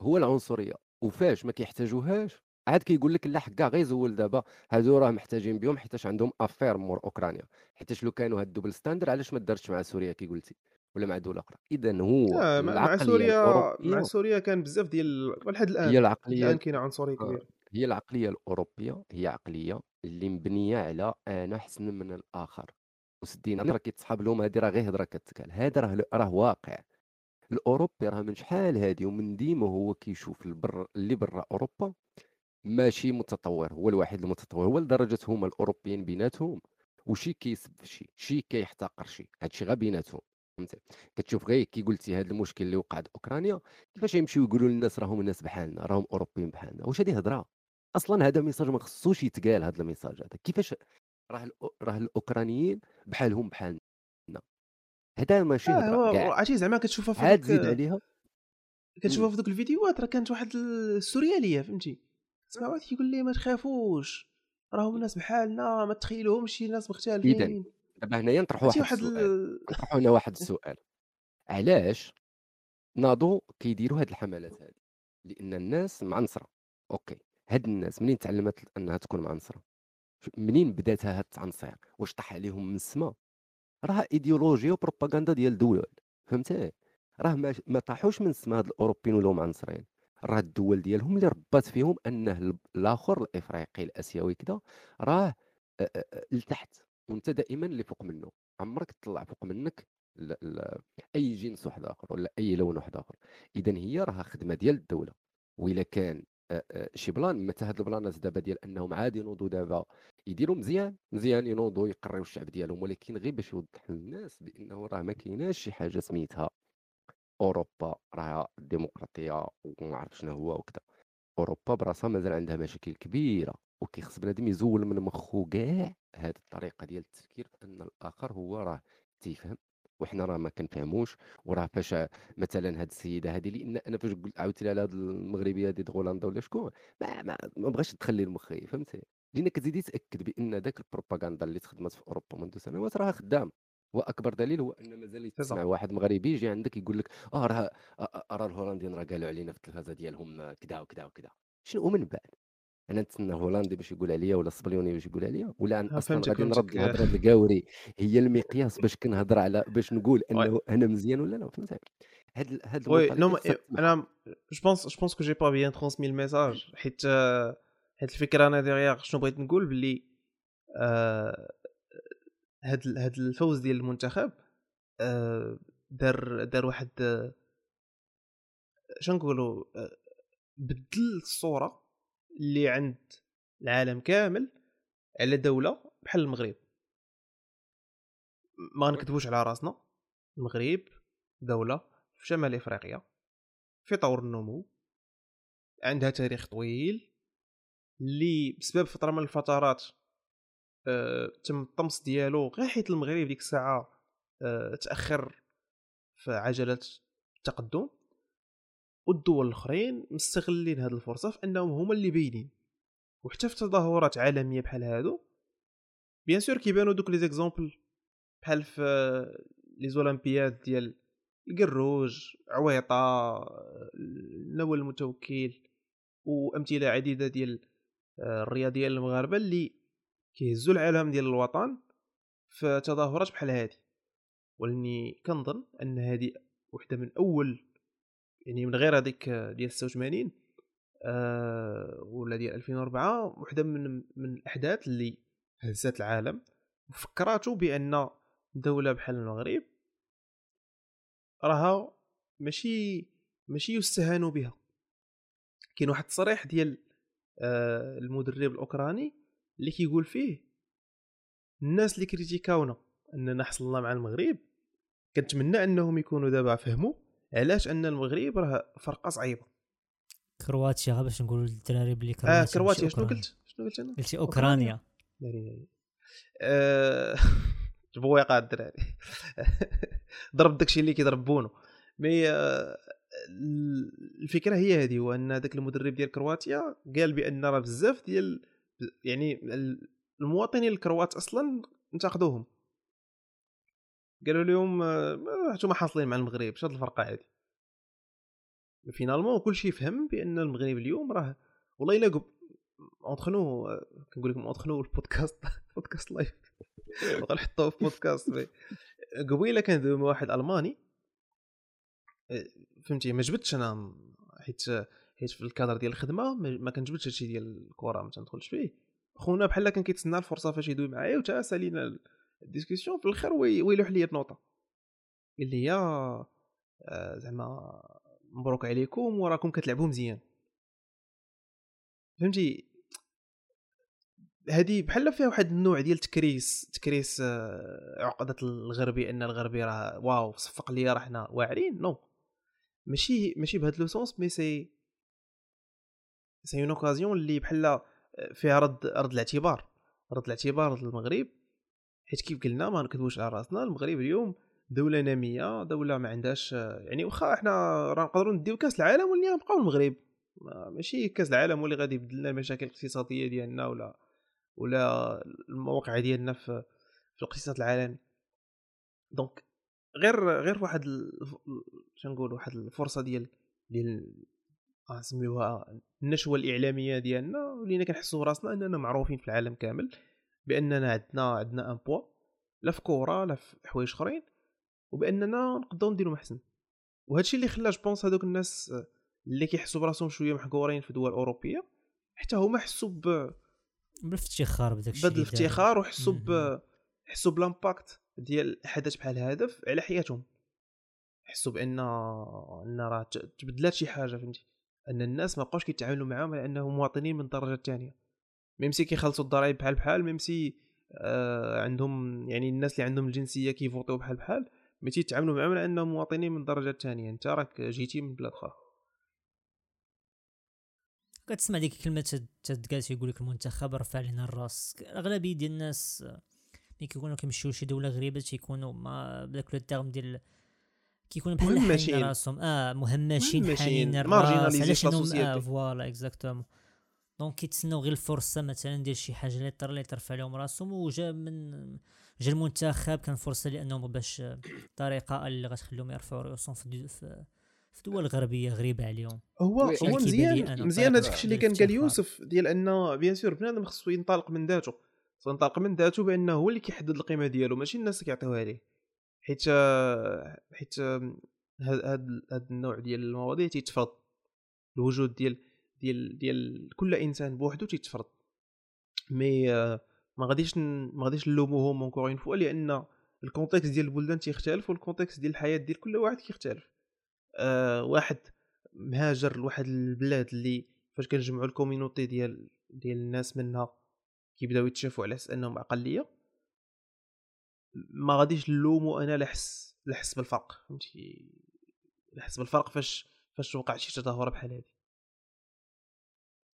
هو العنصرية. وفاش ما كيحتاجوهاش عاد كيقول لك لا حكا غير زول دابا. هادو راه محتاجين بهم حيتاش عندهم افير مور أوكرانيا. حيتاش لو كانوا هاد ال double standard علاش ما دارش مع سوريا كي قلتي؟ ولا مع دوله أخرى؟ اذا هو مع سوريا مع سوريا كان بزاف ديال لحد الآن هي العقلية الآن كاينة عنصريه آه، كبيره هي العقلية الأوروبية هي عقلية اللي مبنية على أنا احسن من الآخر. وسدينا راه كيتصحاب لهم هذه راه غير هضره كتقال هذا راه راه واقع. الأوروبي راه من شحال هادي؟ ومن ديما هو كيشوف البر اللي برا أوروبا ماشي متطور هو الوحيد المتطور. هو لدرجة هما الأوروبيين بيناتهم وشي كيسب شي شي كيحتقر شي هادشي غير بيناتهم. فهمتي. كتشوف غير كي قلتي هذا المشكل اللي وقع في أوكرانيا كيفاش يمشيو يقولوا للناس راهم الناس بحالنا راهم أوروبيين بحالنا؟ واش هذه هضرة؟ أصلا هذا message ما خصوش يتقال هذا ال message هذا. كيفاش راه الأو- راه الأوكرانيين بحالهم بحالنا؟ هذا ماشي آه هضرة هو كاع. عرفتي زعما كتشوفها في عاد زيد عليها؟ كتشوفها مم. في دوك الفيديوهات راه كانت واحد السوريالية فهمتي. تسمع واحد كيقول لي ما تخافوش راهم الناس بحالنا ما تخيلوهمش شي ناس مختلفين. دابا هنايا نطرحوا واحد واحد ال... نطرحوا هنا واحد السؤال. علاش ناضوا كيديروا هاد الحملات هذه لأن الناس معنصرة. OK هاد الناس منين تعلمت أنها تكون معنصرة؟ منين بدات هاد التعنصير؟ واش طاح عليهم من السماء راه ايديولوجيا وبروباغندا ديال دول فهمتي؟ راه ما, ما طاحوش من السماء هاد الأوروبيين ولاو معنصرين. راه الدول ديالهم اللي ربات فيهم أنه ال- الآخر الإفريقي الآسيوي كذا راه لتحت. وأنت دائما اللي فوق منه. عمرك تطلع فوق منك ل... ل... أي جنس واحد آخر ولا أي لون واحد آخر. اذا هي راها خدمة ديال الدولة. وإلا كان شي بلان مثل هاد البلانات دابا ديال أنهم عادي ينوضوا دابا يديروا مزيان مزيان ينوضوا يقريو الشعب ديالهم ولكن غير باش يوضح للناس بأنه راه ما كايناش شي حاجة سميتها أوروبا راه ديمقراطية وما عرف شنو هو وكذا أوروبا براسها مازال عندها مشاكل كبيرة. وكيخص بنادم يزول من مخو كاع هذه الطريقة ديال التفكير أن الآخر هو راه تيفهم وحنا راه ما كنفهموش وراه فاش مثلا هاد السيدة هذه لأن أنا فاش قلت عاودت لها على هاد المغربية هذه هولندا ولا شكون ما ما, ما بغاش تخلي المخي فهمتي؟ لأن كتزيدي تاكد بأن ذاك البروباغندا اللي تخدمت في أوروبا منذ سنوات راه خدام. وأكبر دليل هو أن مازال تسمع واحد مغربي يجي عندك يقول لك آه راه راه الهولنديين راه قالوا علينا في التلفازة ديالهم كذا وكذا وكذا شنو من بعد؟ أنا نتسنى الهولندي باش يقول عليا ولا الصبليوني باش يقول عليا ولا آه، أصلا فهمتك، غادي نرد فهمتك. الهضرة الكاوري هي المقياس باش كنهضر على باش نقول إنه أنا مزيان ولا لا فهمتي هاد ال- هاد oui non mais-. أنا je pense je pense que j'ai pas bien transmis ال message حيت آه، حيت الفكرة أنا derrière شنو بغيت نقول باللي آه، هاد ال- هاد الفوز ديال المنتخب آه، دار دار واحد آه، شنو نقولوا آه، بدل الصورة اللي عند العالم كامل على دولة بحال المغرب. ما نكذبوش على راسنا. المغرب دولة في شمال إفريقيا في طور النمو عندها تاريخ طويل اللي بسبب فترة من الفترات آه، تم الطمس ديالو غير حيت المغرب ديك الساعة آه، تأخر في عجلة التقدم. والدول الأخرين مستغلين هذه الفرصة في أنهم هما اللي باينين. وحتى في تظاهرات عالمية بحال هادو bien sûr كيبانوا دوك les exemples بحال في les olympiades ديال القروج عويطة النوى المتوكل وأمثلة عديدة ديال آه، الرياضيين المغاربة اللي كيهزوا العالم ديال الوطن في تظاهرات بحال هذه ولاني كنظن أن هذه وحدة من أول يعني من غير هذيك ديال 86 آه ولا ديال 2004 وحده من من الاحداث اللي هزت العالم وفكراتو بأن دولة بحال المغرب راها ماشي ماشي يستهان بها. كاين واحد التصريح ديال آه المدرب الأوكراني اللي كيقول فيه الناس اللي كريتيكاونا أننا حصلنا مع المغرب كنتمنى أنهم يكونوا دابا فهموا علاش إن المغرب راه فرقه صعيبه كرواتيا غير باش نقولوا للدراري بلي آه كرواتيا كرواتيا ماشي شنو. قلت؟ شنو قلت أنا؟ قلتي أوكرانيا. ناري آه، الدراري ضرب داكشي اللي كيضرب بونو مي آه، الفكرة هي هذه هو أن داك المدرب ديال كرواتيا قال بأن راه بزاف ديال يعني المواطنين الكروات أصلا انتقدوهم. قالوا لهم آه، أنتم حاصلين مع المغرب شاد الفرقه هذه؟ finalement كلشي فهم بأن المغرب اليوم راه والله إلا قب entre nous كنقول لكم entre nous البودكاست بودكاست live غنحطوه في بودكاست قبيلة كان دوما واحد ألماني. آه، فهمتي ما جبتش أنا حيت حيت في الكادر ديال الخدمة ما ما كنجبدش هادشي ديال الكره ما تندخلش فيه. خونا بحال كان كيتسنى الفرصة فاش يدوي معايا وتا سالينا ال discussion في الآخر وي- ويلوح لي ال note اللي هي آه، زعما مبروك عليكم وراكم كتلعبوا مزيان. فهمتي؟ هذه بحال فيها واحد النوع ديال تكريس تكريس آه، عقدة الغربي إن الغربي راه واو صفق لي راه حنا واعرين non. ماشي ماشي بهذا le sens mais c'est c'est une occasion اللي بحال آه، فيها رد رد الاعتبار. رد الاعتبار للمغرب حيت كيف قلنا ما نكذبوش على راسنا المغرب اليوم دولة نامية دولة ما عندهاش يعني واخا إحنا راه نقدروا نديو كاس العالم واللي نبقاو المغرب. ما- ماشي كاس العالم هو اللي غادي يبدل لنا المشاكل الاقتصادية ديالنا ولا ولا المواقع ديالنا في في الاقتصاد العالمي donc غير غير واحد ال- شنو نقول واحد الفرصة ديال ديال آه، نسميوها النشوة الإعلامية ديالنا ولينا كنحسوا براسنا أننا معروفين في العالم كامل. بأننا عندنا عندنا un poids لا في كورة لا في حوايج أخرين وبأننا نقدروا نديروا محسن. وهذا الشيء اللي خلى je pense هذوك الناس اللي كيحسوا براسهم شوية محقورين في دول اوروبيه حتى هما حسوا ب بالافتخار بداك الشيء بهذا الافتخار وحسوا. ب حسوا ب l'impact ديال حدث بحال هذا ف- على حياتهم. حسوا بأن أن راه تبدلات شي حاجة فهمتي؟ أن الناس ما بقاوش كيتعاملوا معاهم على أنهم مواطنين من الدرجه الثانية même si كيخلصوا الضرائب بحال بحال même si آه عندهم يعني الناس اللي عندهم الجنسية كيفوتوا بحال بحال mais تيتعاملوا معاهم على انهم مواطنين من الدرجه الثانية أنت راك جيتي من بلاد أخرى. كتسمع ديك الكلمة تد- تدقات يقول لك المنتخب رفع لنا الراس. الاغلبيه ديال الناس آه، ملي كيكونوا كيمشيو لشي دولة غريبة تيكونوا ما بداك le terme ديال كيكونوا بحال مهمشين. راسهم. آه مهمشين حالين الراس. علاش إنهم آه. voilà exactement donc كيتسناو غير الفرصة مثلا ديال شي حاجة اللي طر اللي ترفع لهم راسهم وجا من جا المنتخب كان فرصة لأنهم باش طريقة اللي غتخليهم يرفعوا راسهم في في في دول غربيه غريبة عليهم. هو وي- هو مزيان مزيان هذاك الشيء اللي كان قال. يوسف ديال أن bien sûr بنادم خصو ينطلق من ذاته. ينطلق من ذاته بأنه هو اللي كيحدد القيمة ديالو ماشي الناس اللي كيعطيوها ليه حيت حيت هاد هاد هاد النوع ديال المواضيع تيتفرض الوجود ديال ديال ديال كل إنسان بوحدو تيتفرض. mais آه، ما غاديش ما غاديش نلوموهم encore une fois لأن ال contexte ديال البلدان تيختلف وال contexte ديال الحياة ديال كل واحد كيختلف. آه واحد مهاجر لواحد البلاد اللي فاش كنجمعوا ال community ديال ديال الناس منها كيبداو يتشافوا على أساس أنهم أقلية ما غاديش نلومو أنا لحس لحس بالفرق فهمتي؟ لحس بالفرق فاش فاش وقع شي تظاهرة بحال هذه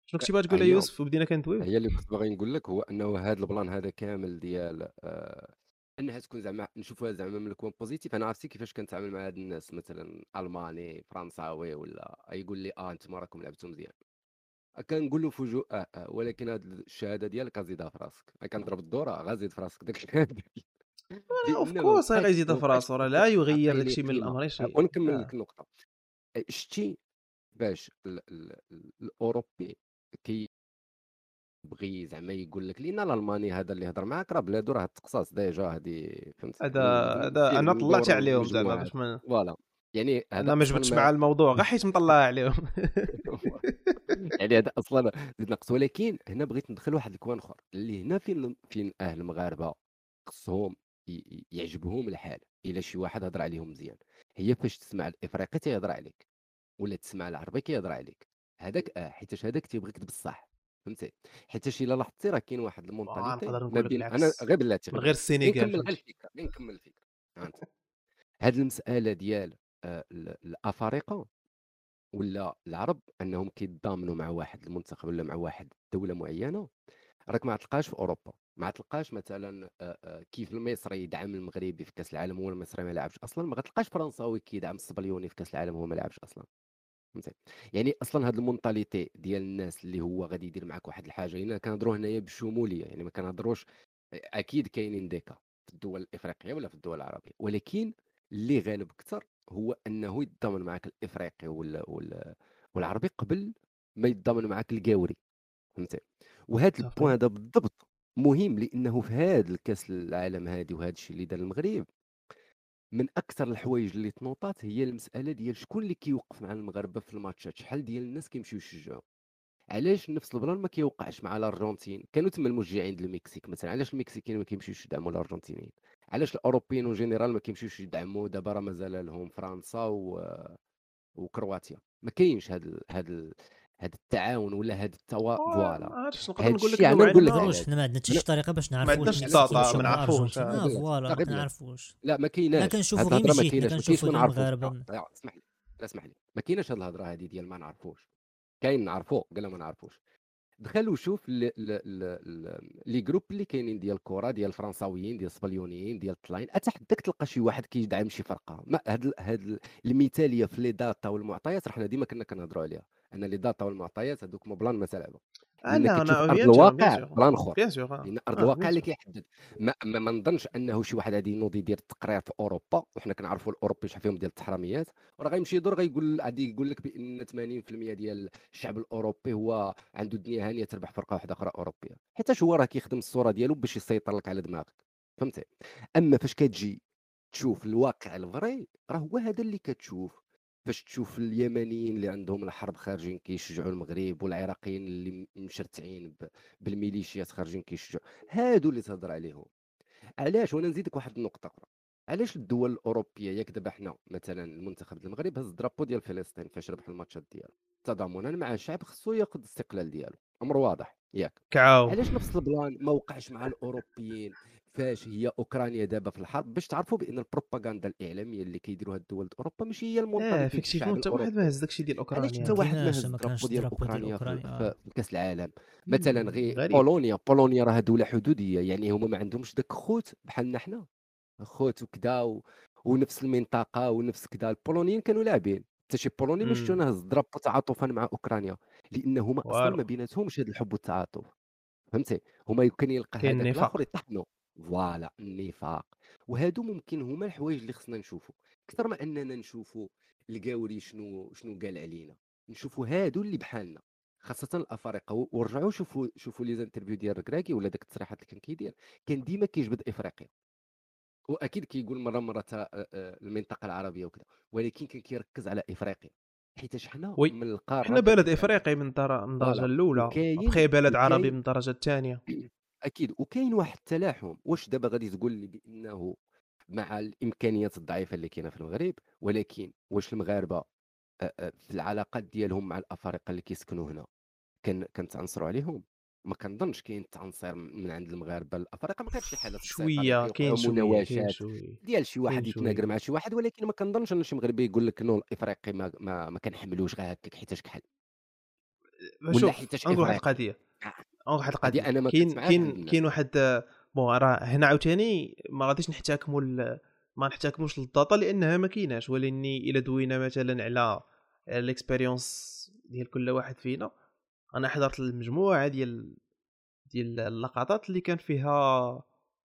شنو كنتي باغي تقول يا أيوه. يوسف وبدينا كندويو هي اللي كنت باغي نقول لك هو إنه هذا ال plan هذا كامل ديال آه إنها تكون زعما نشوفوها زعما من ال coin positif أنا عرفتي كيفاش كنتعامل مع هاد الناس مثلا ألماني فرنساوي ولا يقول لي آه أنتم راكم لعبتوا مزيان كنقول له فجوء آه, آه ولكن هاد الشهادة ديالك غزيدها في راسك كنضرب الدورة غزيد في راسك داك الشهادة اوف كورس غيزيدها ما في راسو راه لا يغير داكشي من. الأمر شيء ونكمل آه. لك النقطة شتي باش ال- ال- ال- الأوروبي كي بغي زعما يقول لك لأن الألماني هذا اللي هضر معاك راه بلادو راه التقصاص ديجا هذه فهمت هذا هذا أنا طلعت عليهم زعما. باش ما فوالا. يعني هذا أنا ما جبتش مع الموضوع غير حيت مطلع عليهم. يعني هذا أصلا زيد نقص ولكن هنا بغيت ندخل واحد ال coin آخر. اللي هنا فين فين أهل المغاربة خصهم يعجبهم الحال. إلا شي واحد هضر عليهم مزيان. هي فاش تسمع الإفريقي تيهضر عليك ولا تسمع العربي كيهضر عليك. هذاك آه حيتاش هذاك تيبغيك بصح فهمتي حيتاش إلا لاحظتي راه كاين واحد ال mentalité نقدر ما بين أنا. غير بلاتي من غير. السينيغال نكمل غير. الفكرة نكمل الفكرة فهمت هاد المسألة ديال آه، ال- الأفارقة ولا العرب أنهم كيتضامنوا مع واحد المنتخب ولا مع واحد دولة معينة راك ما تلقاش في أوروبا ما تلقاش مثلا آه، آه، كيف المصري يدعم المغربي في كأس العالم هو المصري ما لعبش أصلا ما غتلقاش فرنساوي كيدعم الصبليوني في كأس العالم هو ما لعبش أصلا فهمتي يعني أصلا هاد المونتاليتي ديال الناس اللي هو غادي يدير معك واحد الحاجة هنا كنهضروا هنايا بالشموليه يعني ما كنهضروش أكيد كاينين ديكا في الدول الإفريقية ولا في الدول العربية. ولكن اللي غالب أكثر هو أنه يتضامن معك الإفريقي ولا ولا والعربي قبل ما يتضامن معك القاوري فهمتي؟ وهذا. البوان هذا بالضبط مهم لأنه في هذا الكأس العالم هذه وهذا الشيء اللي دار المغرب من أكثر الحوايج اللي تنوطات هي المسألة ديال شكون اللي كيوقف مع المغاربه في الماتشات شحال ديال الناس كيمشيو يشجعوا علاش نفس ال plan ما كيوقعش مع الأرجنتين؟ كانوا تما المشجعين ديال المكسيك مثلا علاش المكسيكيين ما كيمشيوش يدعموا الأرجنتينيين؟ علاش الأوروبيين en général ما كيمشيوش يدعموا دابا راه مازال لهم فرنسا و... وكرواتيا؟ ما كاينش هذا هذا هذا التعاون ولا هذا التوا voilà. ما عرفتش نقدر هاد نقول لك نقول نقدروش حنا ما عندنا حتى شي طريقة باش نعرفوا عندناش ال data، الناس ما نعرفوش. voilà ما غير لا. كنعرفوش لا ما كايناش. ما كنشوفوا غير الهضرة ما مشيتنا، ما كنشوفوا ما نعرفوش. المغاربة. لا، لا، اسمح لي. لا اسمح لي. ما كايناش هاد الهضرة هذه ديال ما نعرفوش. كاين نعرفوه قال ما نعرفوش. دخل وشوف لي جروب اللي كاينين ديال الكره ديال الفرنساويين ديال الاسبانيوليين ديال الطلاين اتحداك تلقى شي واحد كيدعم شي فرقة. ما هاد هاد ال- المثالية في لي داتا والمعطيات راه حنا ديما كنا كنهضروا عليها. ان لي داتا والمعطيات هذوك مو بلان ما تلعبوا آه، لا أنا أرض الواقع. بلان آخر. بيان سور آه. لأن أرض آه، الواقع اللي. كيحدد. ما, ما, ما نظنش أنه شي واحد غادي ينوض يدير تقرير في أوروبا وحنا كنعرفوا الاوروبي شحال فيهم ديال التحرميات وراه غيمشي يدور غيقول غادي يقول لك بأن 80% ديال الشعب الأوروبي هو عنده الدنيا هانية تربح فرقة واحدة أخرى أوروبية. حيت هو راه كيخدم الصورة ديالو باش يسيطر لك على دماغك؟ فهمتي؟ أما فاش كتجي تشوف الواقع الفري راه هو هذا اللي كتشوف. فاش تشوف اليمنيين اللي عندهم الحرب خارجين كيشجعوا المغرب والعراقيين اللي مشرتعين بالميليشيات خارجين كيشجعوا. هادو اللي تهضر عليهم. علاش؟ وأنا نزيدك واحد النقطة أخرى. علاش الدول الأوروبية ياك دابا حنا مثلا المنتخب المغرب هز ال drapeau ديال فلسطين فاش ربح الماتشات ديالو. تضامنا مع الشعب خصو ياخذ الاستقلال ديالو. أمر واضح ياك. كعاو. علاش نفس ال plan ما وقعش مع الأوروبيين؟ فاش هي أوكرانيا دابا في الحرب باش تعرفوا بأن البروباغندا الإعلامية اللي كيديروها الدول اوروبا ماشي هي المنطلقه آه effectivement حتى واحد ما هز داكشي ديال اوكرانيا حتى واحد ما هز ال drapeau ديال أوكرانيا؟ في في كأس العالم؟ مثلا غير. بولونيا بولونيا راه دولة حدودية يعني هما ما عندهمش داك خوت بحالنا حنا خوت وكذا و... ونفس المنطقة ونفس كذا البولونيين كانوا لاعبين. حتى شي بولوني ما شفتو هز ال drapeau تعاطفا مع أوكرانيا. لأن هما أصلا. ما بيناتهمش هذا الحب والتعاطف. فهمتي؟ هما كان يلقى هذاك. الآخر يطحنوا. voilà النفاق. وهادو ممكن هما الحوايج اللي خصنا نشوفوا أكثر ما أننا نشوفوا القاوري شنو شنو قال علينا. نشوفوا هادو اللي بحالنا خاصة الافارقه ورجعوا شوفوا شوفوا les interviews ديال الركراكي ولا داك التصريحات اللي كان كيدير. كان ديما كيجبد إفريقيا. وأكيد كيقول مرة مرة المنطقة العربية وكذا ولكن كان كيركز على إفريقيا. حيتاش حنا. من القارة حنا بلد إفريقي من در... من الدرجة. الأولى. بخي بلد عربي من الدرجه الثانية. أكيد وكاين واحد التلاحم واش دابا غادي تقول لي بأنه مع الإمكانيات الضعيفة اللي كاينة في المغرب ولكن واش المغاربة آه، آه، في العلاقات ديالهم مع الأفارقة اللي كيسكنوا هنا كان كنتعنصروا عليهم ما كنظنش كاين تعنصير من عند المغاربة الأفارقة ما كانش شي حالات شوية كاين مناوشات ديال شي واحد. يتناقر مع شي واحد ولكن ما كنظنش أن شي مغربي يقول لك non الإفريقي ما ما, ما كنحملوش غير هكاك حيتاش كحل ولا حيتاش نقول واحد. القضية نقول واحد القضية أنا ما كاين كاين. كاين واحد bon راه هنا عاوتاني ما غاديش نحتكموا ال- ما نحتكموش لل data لأنها ما كايناش ولكن إلا دوينا مثلا على ال expérience ديال كل واحد فينا أنا حضرت المجموعة ديال ديال اللقطات اللي كان فيها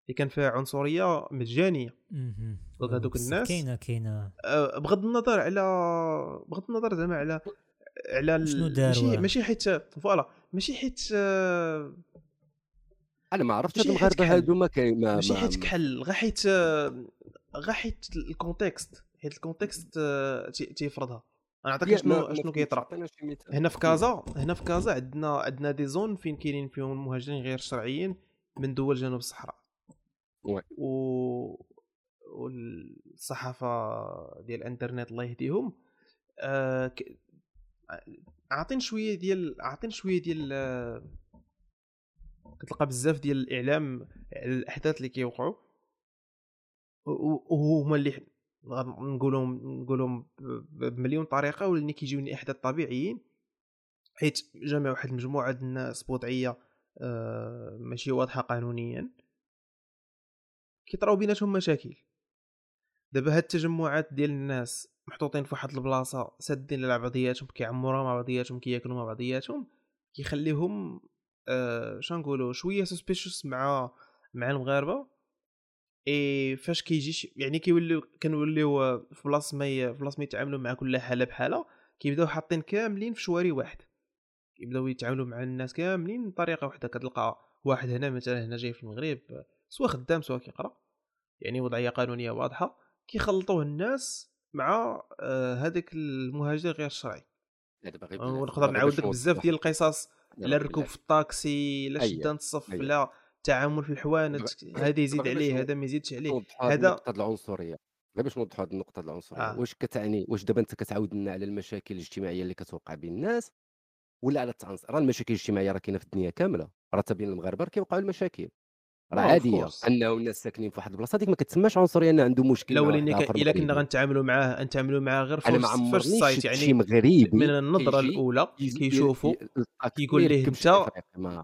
اللي كان فيها عنصرية مجانية. ضد بصح الناس. كاينة كاينة أه، بغض النظر على بغض النظر زعما على على ال- شنو داروا؟ ماشي ماشي حيت voilà ماشي حيت آه، أنا ما عرفتش هاد المغاربه. هادو ما كاين ما ماشي ما- حيت كحل غير حيت غير حيت ال contexte حيت ال contexte تي- تيفرضها أنا نعطيك شنو شنو كيطرا. هنا في كازا هنا في كازا عندنا عندنا des zones فين كاينين فيهم المهاجرين غير شرعيين من دول جنوب الصحراء وي. و والصحافة ديال الانترنت الله يهديهم آه ك... عاطين شوية ديال عاطين شوية ديال آه، كتلقى بزاف ديال الإعلام على الأحداث اللي كيوقعوا. وهما اللي نقولهم نقولهم بمليون طريقة ولاني كيجيوني أحداث طبيعيين حيت جمع واحد المجموعة ديال الناس وضعيه آه، ماشي واضحة قانونيا. كيطراو بيناتهم مشاكل. دابا هاد التجمعات ديال الناس محطوطين في واحد البلاصة سادين على بعضياتهم كيعمروها مع بعضياتهم كياكلوا مع بعضياتهم كيخليهم آه شنقولوا شوية suspicious مع مع المغاربة. إي فاش كيجي يعني كيوليو كنوليو في بلاصة ما في بلاصة ما يتعاملوا مع كل حالة بحالة كيبداو حاطين كاملين في شواري واحد. كيبداو يتعاملوا مع الناس كاملين بطريقه واحدة كتلقى واحد هنا مثلا هنا جاي في المغرب سواء خدام سواء كيقرأ. يعني وضعية قانونية واضحة كيخلطوه الناس مع آه، هذاك المهاجر غير الشرعي. ونقدر نعاود لك بزاف. ديال القصص لا الركوب. في الطاكسي لا شدان الصف. لا التعامل في الحوانت هذا يزيد عليه هذا ما يزيدش عليه هذا- النقطة ديال العنصرية غير باش نوضحوا هاد النقطة العنصرية آه. واش كتعني واش دابا أنت كتعاود لنا على المشاكل الاجتماعية اللي كتوقع بين الناس ولا على التعنصر راه المشاكل الاجتماعية راه كاينة في الدنيا كاملة راه بين المغاربة راه كيوقعوا المشاكل راه عادية. أنه الناس ساكنين في واحد البلاصة هذيك ما كتسماش عنصرية ان عنده مشكل مع ولكن إلا كنا. غنتعاملوا معاه نتعاملوا معاه غير ما first sight يعني شي مغربي من النظرة الأولى كيشوفوا كيقول ليه انت-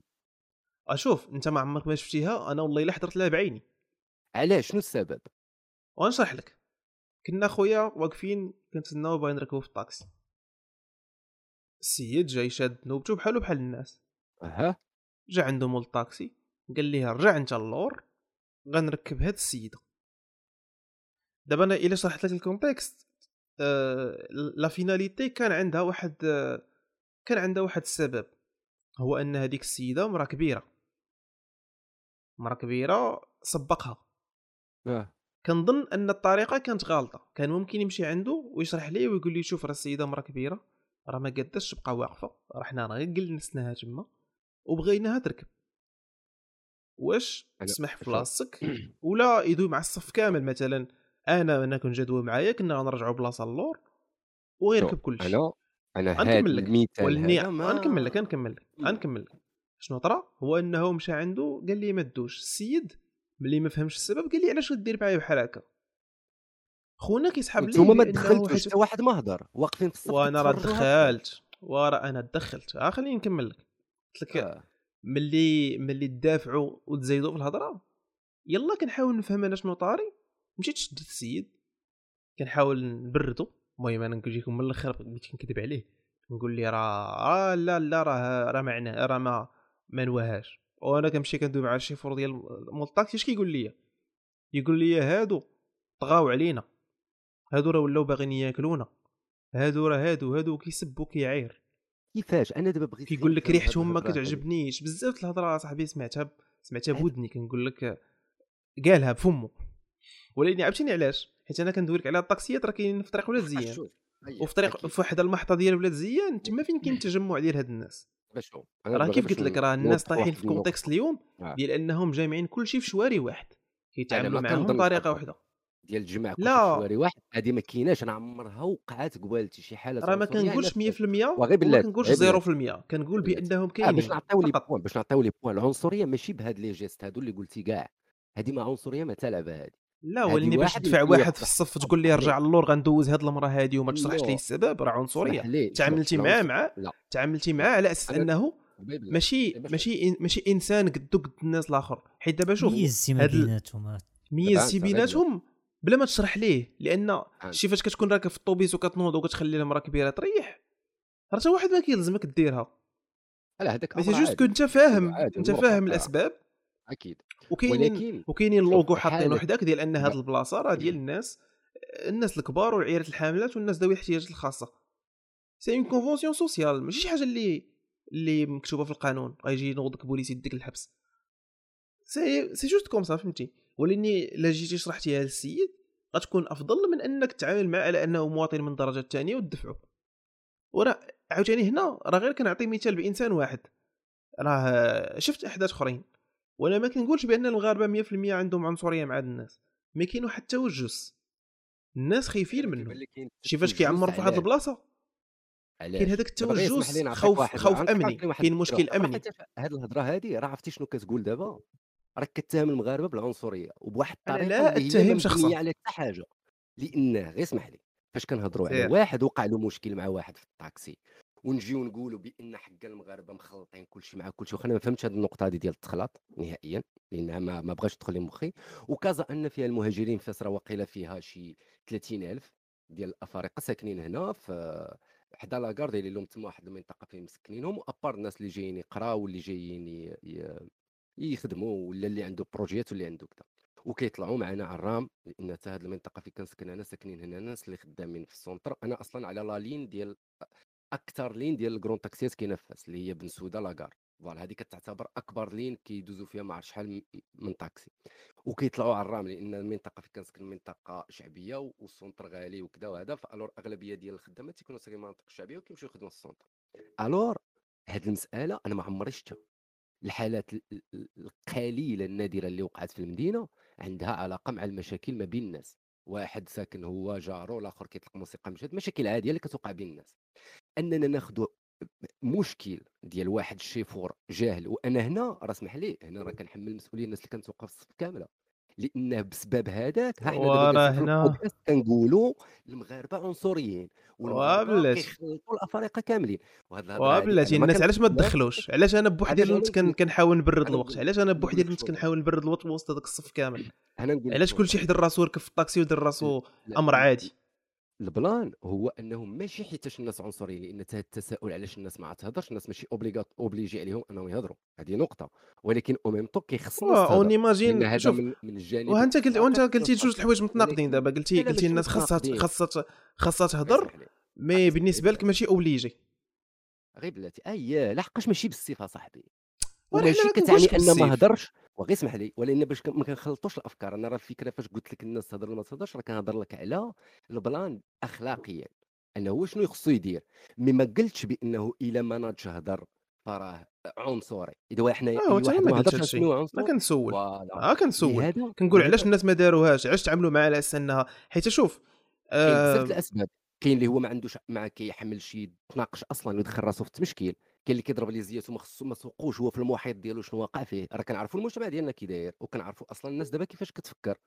أشوف أنت ما عمرك ما شفتيها أنا والله إلا حضرت لها بعيني. علاش؟ شنو السبب؟ ونشرح لك. كنا خويا واقفين كنتسناو باغي نركبوا في الطاكسي. السيد جاي شاد نوبته بحالو بحال الناس. أها. جا عنده مول الطاكسي. قال ليه رجع انت اللور غنركب هاد السيدة. دابا أنا إلا شرحت لك ال contexte آه la finalité كان عندها واحد آه كان عندها واحد السبب هو أن هذيك السيدة مرا كبيرة. مرا كبيرة سبقها. آه. كنظن أن الطريقة كانت غلطة. كان ممكن يمشي عنده ويشرح ليه ويقول لي شوف راه السيدة مرا كبيرة راه ما قاداش تبقى واقفة راه حنا غير جلسناها تما وبغيناها تركب. واش تسمح في. بلاصتك ولا يدوي مع الصف كامل؟ مثلا أنا أنا كنت معايا كنا غنرجعوا بلاصة اللور وغيركب كل شيء. أنا أنا لك. المثال ولني غنكمل لك غنكمل لك. غنكمل لك شنو طرا؟ هو إنه مشى عنده قال لي ما دوش السيد ملي ما فهمش السبب قال لي علاش دير معايا بحال هكا؟ خونا كيسحب لي نتوما ما دخلتوش حتى واحد ما هضر واقفين في الصف وأنا راه. دخلت. وراه أنا دخلت. آه خليني نكمل لك. قلت لك آه. ملي ملي تدافعوا وتزايدوا في الهضرة؟ يلا كنحاول نفهم أنا شنو طاري مشيت شدت السيد. كنحاول نبردو المهم أنا لكم من الآخر بغيت كنكذب عليه. نقول لي راه آه لا لا راه راه معناه راه ما ما نواهاش وأنا كنمشي كندوي مع الشيفور ديال مول الطاكسي اش كيقول لي يقول لي هادو طغاو علينا. هادو راه ولاو باغيين ياكلونا. هادو راه هادو هادو كيسبوا كيعاير. كيفاش أنا دابا بغيت كيقول لك ريحتهم ما. كتعجبنيش بزاف الهضرة صاحبي سمعتها. سمعتها بودني كنقول لك قالها بفمو ولكن عرفتيني علاش حيت أنا كندوي لك على الطاكسيات راه كاينين في طريق ولاد زيان وفي طريق. في واحد المحطة ديال ولاد زيان تما فين كاين التجمع ديال هاد الناس راه كيف قلت لك راه الناس طايحين في. contexte اليوم آه. ديال انهم جامعين كلشي في شواري واحد كيتعاملوا معاهم بطريقة. واحدة ديال لا. في شواري واحد هذه ما كايناش. أنا عمرها وقعت قبالتي شي حالة راه ما كنقولش على 100% وغير وما بلاتي، كنقولش غير 0% كنقول. بأنهم آه باش كاينين. نعطيو لي بوان باش نعطيو لي بوان العنصرية ماشي بهاد لي جيست هادو اللي قلتي كاع. هذه ما عنصرية ما تلعب هذه لا ولاني باش واحد تدفع واحد في الصف. تقول لي رجع اللور غندوز هاد المراه هادي وما تشرحش. ليه السبب راه عنصرية. تعاملتي معاه مع؟ لا. تعاملتي معاه على أساس أنه. ماشي باش- ماشي إن- ماشي إنسان قدو قد الناس الآخر. حيت دابا شوف ميزتي ما بيناتهم ميزتي بيناتهم بلا ما تشرح ليه لأن. شي فاش كتكون راكب في الطوبيس وكتنوض وكتخلي المراه كبيرة تريح راه حتى واحد ما كيلزمك ديرها لا هذاك أمر juste. كنت فاهم أنت. فاهم. الأسباب أكيد وكاينين وكاينين حاطينه حالة- حداك ديال أن هاد لا. البلاصة راه ديال الناس الناس الكبار والعيالات الحاملات والناس ذوي الاحتياجات الخاصة c'est une convention sociale ماشي شي حاجة اللي اللي مكتوبة في القانون غيجي ينوضك بوليس يديك الحبس c'est c'est juste comme ça فهمتي ولاني الا جيتي شرحتيها للسيد غتكون أفضل من أنك تتعامل معه على أنه مواطن من الدرجه الثانية وتدفعو وراه عاوتاني هنا راه غير كنعطي مثال بإنسان واحد. راه شفت أحداث أخرين. وأنا ما كنقولش بأن المغاربه 100% عندهم عنصرية مع هاد الناس. ما كاين واحد التوجس الناس خايفين كيبان منه. شي فاش كيعمر في واحد؟ البلاصة. كاين هذاك التوجس خوف خوف أمني. كاين. مشكل أمني. هاد الهضرة هادي راه عرفتي شنو كتقول دابا؟ راك كتهم المغاربة بالعنصرية وبواحد الطريقة لا ما شخصاً. على حتى حاجة لأنه غير اسمح لي فاش كنهضروا على. واحد وقع له مشكل مع واحد في الطاكسي ونجيو نقولوا بأن حق المغاربة مخلطين كلشي مع كلشي واخا أنا ما فهمتش هذه النقطة هذه ديال التخلاط نهائيا لأنها ما, ما بغاش تدخل لي مخي وكازا أن فيها المهاجرين فاس راه واقيلا فيها شي 30000 ديال الأفارقة ساكنين هنا في حدا la gare دايرين لهم تما واحد المنطقة فين مسكنينهم و à part الناس اللي جايين يقراو واللي جايين ي... ي... يخدموا ولا اللي عنده projet واللي عنده كذا. وكيطلعوا معنا عرام لأن حتى هذه المنطقة فين كنسكن أنا ساكنين هنا ناس اللي خدامين في ال centre. أنا أصلا على la ligne ديال أكثر ligne ديال ال grands taxis كاينة في فاس اللي هي بن سوده la gare voilà هذه كتعتبر أكبر ligne كيدوزوا فيها ما عرف شحال من- طاكسي وكيطلعوا عرام لأن المنطقة فين كنسكن منطقة شعبية وال centre غالي وكذا وهذا. ف alors أغلبية ديال الخدامات تيكونوا ساكنين في المناطق الشعبيه وكيمشيو يخدموا في ال centre. alors هاد المسألة أنا ما عمري شفتها. الحالات ال- ال- ال- القليلة النادرة اللي وقعت في المدينة عندها علاقه مع المشاكل ما بين الناس. واحد ساكن هو جارو الآخر كيطلق موسيقى مشهد مشاكل عادية اللي كتوقع بين الناس. أننا ناخذ مشكل ديال واحد الشيفور جاهل وأنا هنا راه اسمح لي هنا راه كنحمل المسؤولية الناس اللي كنتوقف في الصف كاملة. لأنه بسبب هذاك ها حنا دابا هنا- كنقولوا المغاربه عنصريين وبلاتي. الافارقه كاملين وبلاتي الناس علاش ما. تدخلوش علاش أنا بوحدي أنا اللي نت نقول كن- لك- كنحاول نبرد الوقت علاش أنا بوحدي لك اللي نت شنو. كنحاول نبرد الوقت وسط هذاك الصف كامل علاش كلشي. يحضر راسو يركب في الطاكسي ويدير راسو أمر عادي ال plan هو أنه ماشي حيتاش الناس عنصريين لأن تا التساؤل علاش الناس ما تهضرش الناس ماشي obligatoire obligé عليهم أنهم يهضروا هذه نقطة ولكن au même temps كيخص الناس on imagine هذا شوف من, من الجانب وانت قلت وانت قلتي جوج. الحوايج متناقضين دابا قلتي قلتي الناس خاصها. خاصها خاصها تهضر. mais بالنسبة لك ماشي obligé غير بلاتي اييه لحقاش ماشي بالصفة صاحبي وماشي ما كتعني ان ما. هضرش وغير اسمح لي ولأن باش ما كنخلطوش الأفكار. أنا راه الفكرة فاش قلت لك الناس تهضر ولا ما تهضرش راه كنهضر لك على ال plan اخلاقيا. أنه هو شنو خصو يدير؟ mais ما قلتش بأنه إلا ما ناضش هضر فراه عنصري. إذا حنا حتى واحد ما ما هضرش شنو ما عنصر كنسول آه كنسول. كنقول علاش الناس ما داروهاش؟ علاش تعاملوا معها على أساس انها حيت شوف كاين بزاف آه الأسباب. كاين اللي هو ما عندوش ما كيحمل شي يتناقش أصلا ويدخل راسو في التمشكيل. كاين اللي كيضرب لي زياتو ما خصو ما سوقوش هو في المحيط ديالو شنو واقع فيه. راه كنعرفوا المجتمع ديالنا كي داير وكنعرفوا أصلا الناس دابا كيفاش كتفكر.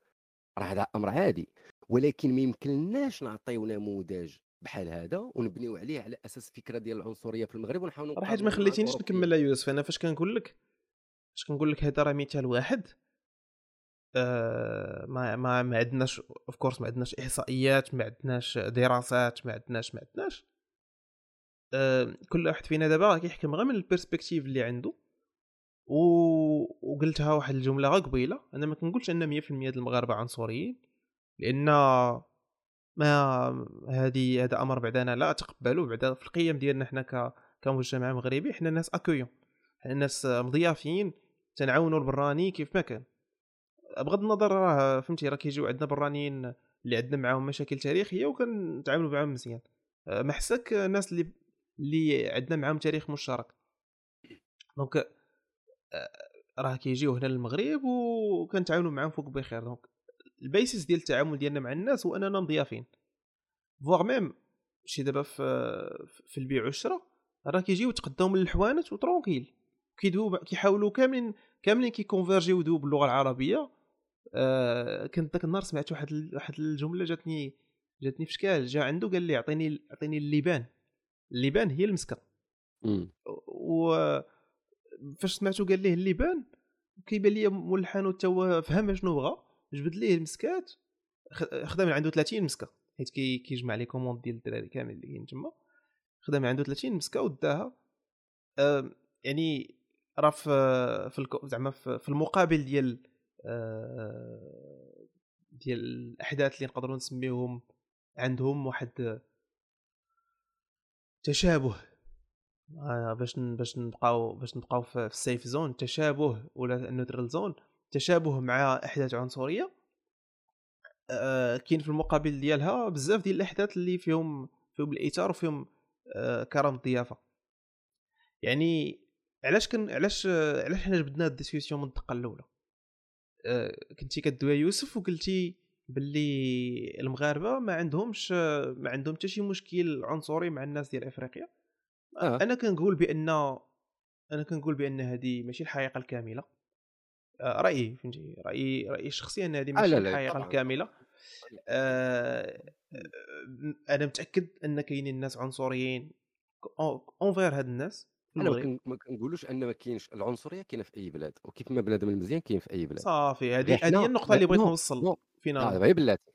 راه هذا أمر عادي. ولكن ما يمكنناش نعطيو نموذج بحال هذا ونبنيو عليه على أساس الفكرة ديال العنصرية في المغرب ونحاولوا راه حيت ما خليتينيش. نكمل يا يوسف. أنا فاش كنقول لك فاش كنقول لك هذا راه مثال واحد آه ما ما ما عندناش of course ما عندناش إحصائيات ما عندناش دراسات ما عندناش ما عندناش. آه كل واحد فينا دابا كيحكم غير من ال perspective اللي عنده. و... وقلتها واحد الجملة غا قبيلة. أنا ما كنقولش أن 100% ديال المغاربة عنصريين لأن ما هذه هذا أمر بعدا أنا لا اتقبله بعدا في القيم ديالنا حنا ك... كمجتمع مغربي حنا ناس accueillants حنا ناس مضيافين تنعاونوا البراني كيف ما كان. بغض النظر راه فهمتي راه كيجيو عندنا برانيين اللي عندنا معاهم مشاكل تاريخية وكنتعاملوا معاهم مزيان. أه، ما حسك الناس اللي اللي عندنا معاهم تاريخ مشترك. donc أه، راه كيجيو هنا للمغرب وكنتعاونوا معاهم فوق بخير. donc ال basis ديال التعامل ديالنا مع الناس هو اننا مضيافين voire même شي دابا في في البيع والشراء راه كيجيو يتقداو من الحوانت و tranquille. كيدويو كيحاولوا كاملين كاملين كيكونفيرجيو يدويو باللغة العربية. آه كنت ذاك النهار سمعت واحد واحد الجملة جاتني جاتني في شكال جا عنده قال لي أعطيني أعطيني اللبان. اللبان هي المسكه. و فاش سمعتو قال ليه اللبان كيبان لي مول الحانوت تا هو فهم شنو بغا. جبد ليه المسكات خدا من عنده 30 مسكة. حيت كي كيجمع لي commande ديال الدراري كامل اللي كاين تما. خدا من عنده 30 مسكة وداها. يعني راه في في زعما في المقابل ديال آه، ديال الأحداث اللي نقدروا نسميوهم عندهم واحد تشابه. آه، باش باش نبقاو باش نبقاو في ال safe zone تشابه ولا ال neutral zone تشابه مع إحداث عنصرية. آه، كاين في المقابل ديالها بزاف ديال الإحداث اللي فيهم فيهم الإيثار وفيهم آه، كرم الضيافة. يعني علاش كن علاش علاش حنا جبدنا هاد ال discussion من الدقه الاولى كنتي كدوي يوسف وقلتي باللي المغاربة ما عندهمش آه، ما عندهم حتى شي مشكل عنصري مع الناس ديال إفريقيا. آه. أنا كنقول بأن أنا كنقول بأن هذه ماشي الحقيقة الكاملة. آه، رأيي فهمتي؟ رأيي رأيي الشخصي أن هذه آه، ماشي لا، الحقيقة طبعاً. الكاملة. آه، آه، أنا متأكد أن كاينين ناس عنصريين envers هاد الناس أنا ما كنقولوش أن ما كاينش العنصرية كاينة في أي بلاد وكيف ما بنادم المزيان كاين في أي بلاد. صافي هذه هذه النقطة اللي بغيت نو، نوصل. نو. فينا آه غير بلاتي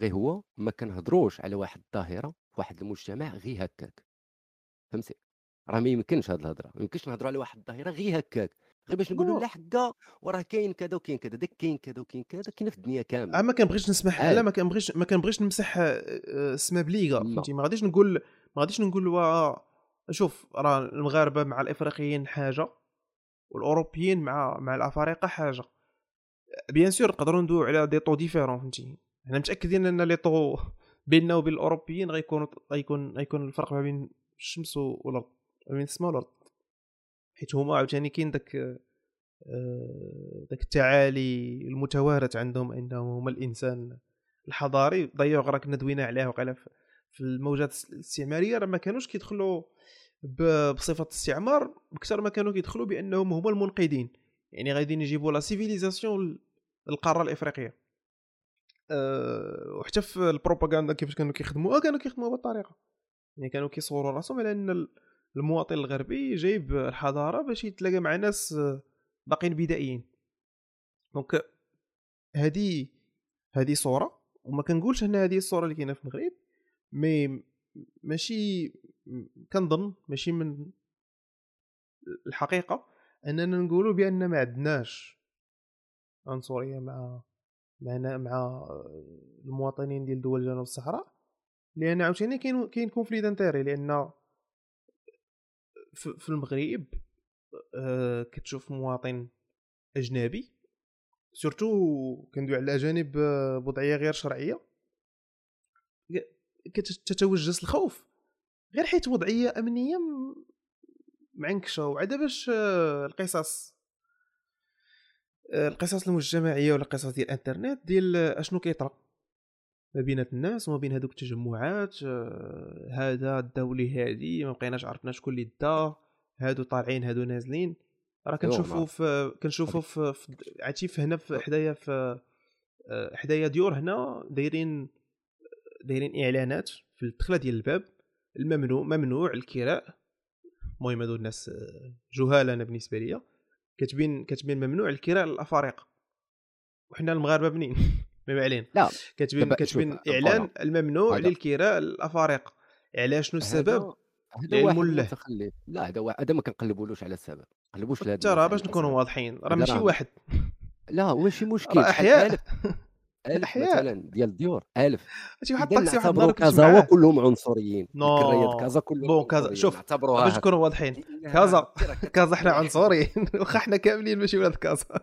غير هو ما كنهضروش على واحد الظاهرة في واحد المجتمع غير هكاك فهمتي راه ما يمكنش هاد الهضرة ما يمكنش نهضروا على واحد الظاهرة غير هكاك غير باش نقولوا. لا حكا وراه كاين كذا وكاين كذا داك كاين كذا وكاين كذا كاينة في الدنيا كاملة آه، ما كنبغيش نسمح. لا ما كنبغيش ما كنبغيش نمسح آه، آه، اسم بليغا. فهمتي ما غاديش نقول ما غاديش نقول وا شوف راه المغاربة مع الإفريقيين حاجة والأوروبيين مع مع الأفارقة حاجة bien sûr نقدروا ندويو على des taux différents فهمتي؟ حنا متأكدين أن les taux بيننا وبين الأوروبيين غيكون غيكون غيكون الفرق ما بين الشمس والأرض ما بين السماء والأرض. حيت هما عاوتاني كاين داك آه، داك التعالي المتوارث عندهم انهم هما الإنسان الحضاري. راه كنا دوينا عليه وقيلا في- الموجات الاستعمارية راه ما كانوش كيدخلوا بصفة استعمار بكثر ما كانوا كيدخلوا بأنهم هما المنقذين. يعني غاديين يجيبوا لا سيفيليزاسيون للقارة الإفريقية. أه وحتى في البروباغندا كيفاش كانوا كيخدموها كانوا كيخدموها بهذه الطريقة يعني كانوا كيصوروا راسهم على إن ال- المواطن الغربي جايب الحضارة باش يتلاقى مع ناس آه، باقيين بدائيين. donc هذه هذه صورة. وما كنقولش إن هذه الصورة اللي كاينة في المغرب. mais ماشي كنظن ماشي من الحقيقة. أننا نقولوا بأن ما عندناش عنصرية مع مع مع المواطنين ديال دول جنوب الصحراء لأن عاوتاني كاين كاين conflit d'intérêt لأن في المغرب آه، كتشوف مواطن أجنبي surtout كندوي على الاجانب آه، بوضعية غير شرعية كتتوجس الخوف غير حيت وضعية أمنية معنكشه وعاد باش آه، القصص آه، القصص المجتمعية ولا القصص ديال الإنترنت ديال آه، أشنو كيطرا ما بين الناس وما بين هذوك التجمعات؟ هذا داو لي هادي ما بقيناش عرفنا شكون اللي دا هادو طالعين هادو نازلين. راه كنشوفوا نعم. في كنشوفوا في عرفتي في هنا في حدايا في حدايا ديور هنا دايرين دايرين إعلانات في الدخلة ديال الباب الممنوع ممنوع الكراء. المهم هادو الناس آه، جهال أنا بالنسبة ليا. كاتبين كاتبين ممنوع الكراء للأفارقة. وحنا المغاربة منين ما علينا لا. كاتبين شوف، إعلان الممنوع. للكراء للأفارقة. على شنو السبب؟ هذا. متخلف لا هذا هذا ما كنقلبولوش على السبب. قلبوش لهذا ترى باش نكونوا. واضحين راه ماشي واحد. لا ماشي مشكل أ حيا. أ حيا. مثلا ديال الديور ألف. شي واحد إذا طاكسي واحد النهار كازا كلهم عنصريين. non. الكرايات كازا كلهم bon كازا. شوف باش نكونوا واضحين. كازا كازا حنا عنصريين. واخا حنا كاملين ماشي ولاد كازا.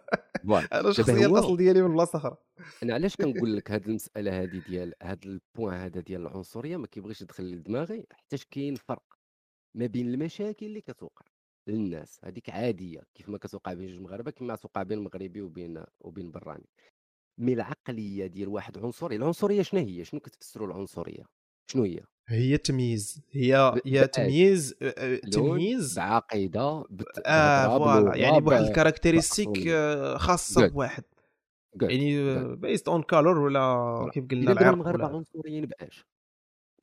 أنا شخصيا الأصل ديالي من بلاصة أخرى. أنا علاش كنقول لك هذه المسألة هذه ديال هذا ال point هذا ديال العنصرية ما كيبغيش يدخل لدماغي حيتاش كاين فرق ما بين المشاكل اللي كتوقع للناس. هذيك عادية كيف ما كتوقع بين جوج مغاربه كما توقع بين المغربي وبين وبين براني. mais العقلية ديال واحد عنصري العنصرية شنو هي شنو كتفسروا العنصرية شنو هي هي التمييز هي هي. تمييز آه، آه، تمييز بعقيدة بت... آه voilà يعني بواحد ال caractéristique. آه، خاصة. بواحد. يعني. peste une couleur ولا voilà. كيف قلنا العرق المغاربه عنصريين باش